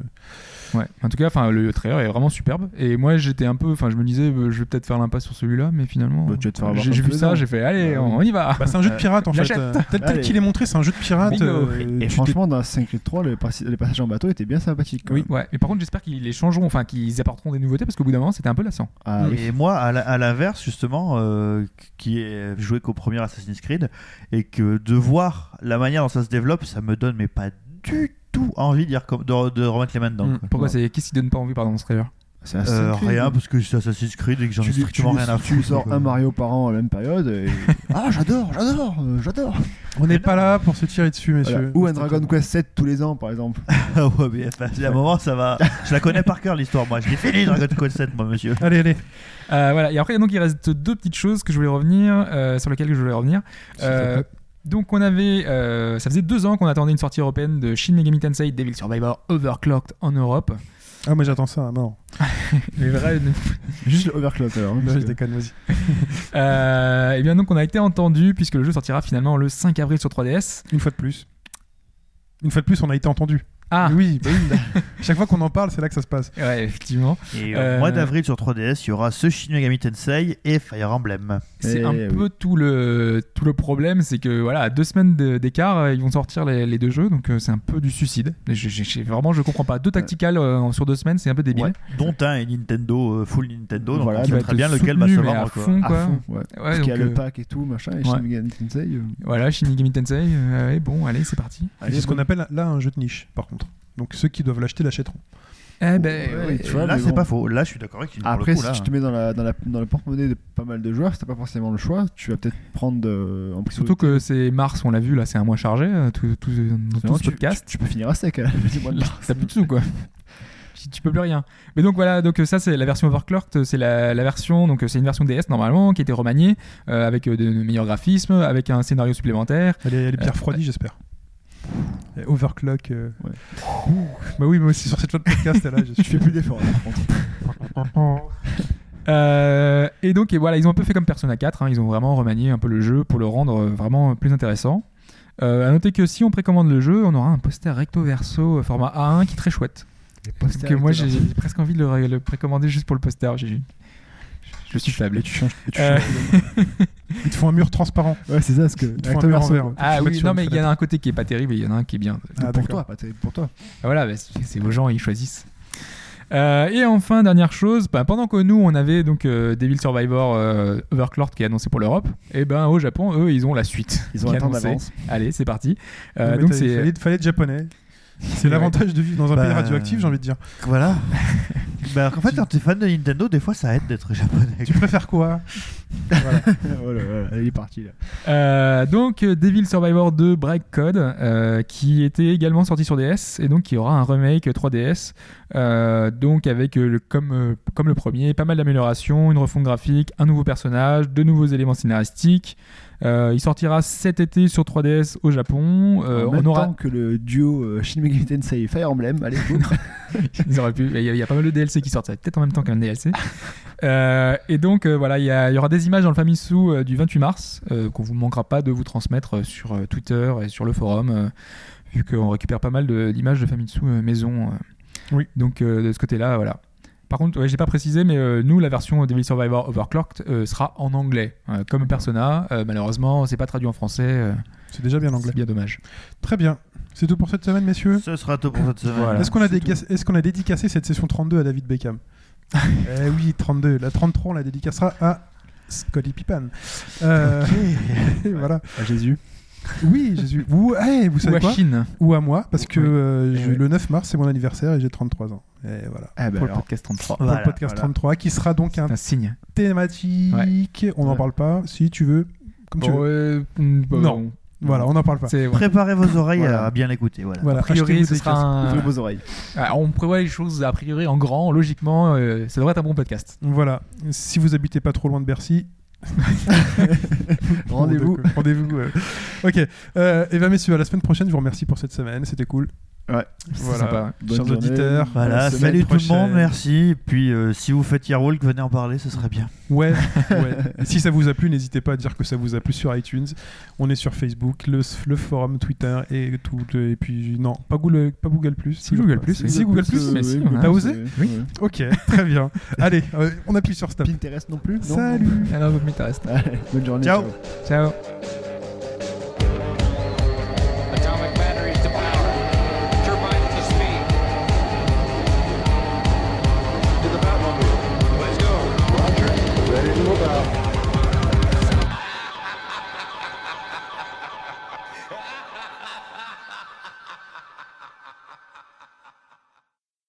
Ouais, en tout cas, enfin, le trailer est vraiment superbe. Et moi, j'étais un peu, enfin, je me disais, euh, je vais peut-être faire l'impasse sur celui-là, mais finalement, Bah, tu vas te faire avoir j'ai vu ça, j'ai fait, allez, Bah on, y va. Bah, c'est un jeu de pirate en fait. Euh, tel qu'il est montré, c'est un jeu de pirate. Euh, Et franchement dans Assassin's Creed 3 le passi- les passages en bateau étaient bien sympathiques. quand Oui. même. Ouais, mais par contre, j'espère qu'ils les changeront, enfin, qu'ils apporteront des nouveautés, parce qu'au bout d'un moment, c'était un peu lassant. Ah, oui. Et moi, à la- à l'inverse, justement, euh, qui est joué qu'au premier Assassin's Creed, et que de voir la manière dont ça se développe, ça me donne mais pas du tout envie de, de remettre les mains dedans. Mm. quoi. Pourquoi Ouais. c'est Qu'est-ce qui donne pas envie, pardon, dans ce trailer Euh, rien, parce que c'est Assassin's Creed et que j'en ai tu, tu, strictement rien à tu foutre. sors quoi. un Mario par an à la même période et... ah j'adore j'adore euh, j'adore On n'est pas là pour se tirer dessus, Voilà. messieurs. Ou un Dragon Quest 7 tous les ans, par exemple. Ah ouais, mais enfin, à un moment, ça va. Je la connais par cœur, l'histoire, moi. Je l'ai fini, Dragon Quest 7, moi, monsieur. Allez, allez. Euh, voilà. Et après, donc, il reste deux petites choses que je voulais revenir, euh, sur lesquelles je voulais revenir. Donc, on avait, euh, ça faisait deux ans qu'on attendait une sortie européenne de Shin Megami Tensei Devil Survivor Overclocked en Europe. Ah, moi j'attends ça. Non, Mais vrai, Juste le Overclock alors. non je déconne, vas-y. euh, et bien donc, on a été entendu puisque le jeu sortira finalement le 5 avril sur 3DS. Une fois de plus. Une fois de plus, on a été entendu. Ah, Oui, bah oui. Chaque fois qu'on en parle, c'est là que ça se passe. ouais, effectivement. Et Euh, au mois d'avril sur 3DS, il y aura ce Shin Megami Tensei et Fire Emblem. C'est Eh un oui. peu tout le, tout le problème, c'est que voilà, à deux semaines d'écart, euh, ils vont sortir les, les deux jeux, donc euh, c'est un peu du suicide. Je, je- je- vraiment, je comprends pas. Deux tacticales euh, sur deux semaines, c'est un peu débile. Ouais. Dont un est Nintendo, euh, full Nintendo. Donc Voilà, on qui sait va très être bien lequel va se à vendre. quoi. fond. À quoi. fond, ouais. Ouais, Parce qu'il y a le euh, pack et tout, machin, et ouais. Shin Megami Tensei. euh, Voilà, Shin Megami Tensei, euh, ouais, bon, allez, c'est parti. C'est ce qu'on appelle là un jeu de niche, par contre. Donc ceux qui doivent l'acheter l'achèteront. Eh ben, Ouais, ouais, tu vois, Là, c'est bon. pas faux. Là, je suis d'accord avec le Après, coup, si là. tu te mets dans, la, dans, la, dans le porte-monnaie de pas mal de joueurs, si t'as pas forcément le choix, tu vas peut-être prendre de, en priorité. Surtout que c'est mars, on l'a vu, là, c'est un mois chargé, euh, tout, tout, dans tout ce tu, podcast. tu, tu peux finir à sec mars. T'as plus de sous, quoi. Tu- Tu peux plus rien. Mais donc voilà, donc euh, ça c'est la version Overclocked, c'est la, la version, donc euh, c'est une version DS normalement qui a été remaniée euh, avec euh, de, meilleurs graphismes, avec un scénario supplémentaire. Elle est, elle est bien Euh, refroidie, j'espère. Et Overclock. euh, Ouais. Bah oui, moi aussi sur cette fin de podcast, là, je Tu fais plus d'efforts. Euh, et donc et voilà, ils ont un peu fait comme Persona 4, hein, ils ont vraiment remanié un peu le jeu pour le rendre euh, vraiment plus intéressant. Euh, à noter que si on précommande le jeu, on aura un poster recto verso euh, format A1 qui est très chouette. Donc euh, moi j'ai presque envie de le, le précommander juste pour le poster. J'ai- Je suis faible. Et tu changes. et tu Euh, changes. Ils te font un mur transparent. Ouais, c'est ça, parce que. Ils te font un mur en verre. quoi. Ah oui, non mais il y en a un côté qui est pas terrible et il y en a un qui est bien. Ah, pour toi, pas terrible pour toi. Ah, Voilà, bah, c'est aux gens, ils choisissent. Euh, et enfin, dernière chose, bah, pendant que nous on avait donc euh, Devil Survivor euh, Overclocked qui est annoncé pour l'Europe, et ben au Japon, eux, ils ont la suite. Ils ont un temps d'avance. Allez, c'est parti. Euh, donc c'est fallait, fallait être japonais. C'est l'avantage de vivre dans un pays Bah, radioactif, j'ai envie de dire. Voilà. bah, en fait, quand t'es fan de Nintendo, des fois, ça aide d'être japonais. Tu préfères quoi voilà, voilà, il est parti là. Euh, donc euh, Devil Survivor 2 Break Code euh, qui était également sorti sur DS et donc qui aura un remake 3DS euh, donc avec le, comme, comme le premier pas mal d'améliorations, une refonte graphique, un nouveau personnage, de nouveaux éléments scénaristiques. Euh, il sortira cet été sur 3DS au Japon. Euh, en même on aura temps que le duo euh, Shin Megami Tensei et Fire Emblem. Allez. Ils auraient pu. Il y, a- il y a pas mal de DLC qui sortent, ça va peut-être en même temps qu'un DLC. Euh, et donc euh, voilà, il y, aura des images dans le Famitsu euh, du 28 mars euh, qu'on vous manquera pas de vous transmettre euh, sur euh, Twitter et sur le forum, euh, vu qu'on récupère pas mal de- d'images de Famitsu euh, maison. euh. Oui. Donc euh, de ce côté-là, voilà. Par contre, ouais, j'ai pas précisé, mais euh, nous, la version Devil Survivor Overclocked euh, sera en anglais, euh, comme Persona. Euh, malheureusement, c'est pas traduit en français. euh, C'est déjà bien c'est anglais. bien dommage. Très bien. C'est tout pour cette semaine, messieurs Ce sera tout pour cette semaine. Voilà. Est-ce qu'on a, c'est dédicac- dédicacé cette session 32 à David Beckham Eh oui, 32. La 33, on la dédicacera à Scotty Pippen. Euh, et voilà. À Jésus. Oui, Jésus. Ou, eh, vous Ou savez à quoi Chine, Ou à moi, parce que Oui. euh, Eh oui. le 9 mars, c'est mon anniversaire et j'ai 33 ans. Et voilà. Ah bah pour le podcast 33. Pour Voilà, le podcast voilà. 33, qui sera donc un Un signe. thématique. On n'en Ouais. parle pas, si tu veux. Comme tu veux. euh, mm, bon, Non. Voilà, on n'en parle pas. Préparez vos oreilles Voilà. à bien l'écouter. Voilà. Voilà, A priori, ce sera un... Ouvrez vos oreilles. Ah, on prévoit les choses a priori en grand, logiquement, euh, ça devrait être un bon podcast. Voilà. Si vous habitez pas trop loin de Bercy, Rendez-vous. Rendez-vous. Ok. Euh, et bien, messieurs, à la semaine prochaine. Je vous remercie pour cette semaine. C'était cool. Ouais. Voilà. semaine Bonne Chers journée. auditeurs. Voilà, salut tout le monde, merci. Et puis, euh, si vous faites Yearwalk, venez en parler, ce serait bien. Ouais, si ça vous a plu, n'hésitez pas à dire que ça vous a plu sur iTunes. On est sur Facebook, le, le forum, Twitter et tout. Et puis, non, pas Google, pas Google Plus. Si, Google Plus, Si, si, Google Plus. mais si, Google T'as osé Oui. Ok, très bien. Allez, euh, on appuie sur stop. Pinterest non plus non Salut. Alors, t'as resté. Allez, bonne journée. Ciao. Ciao.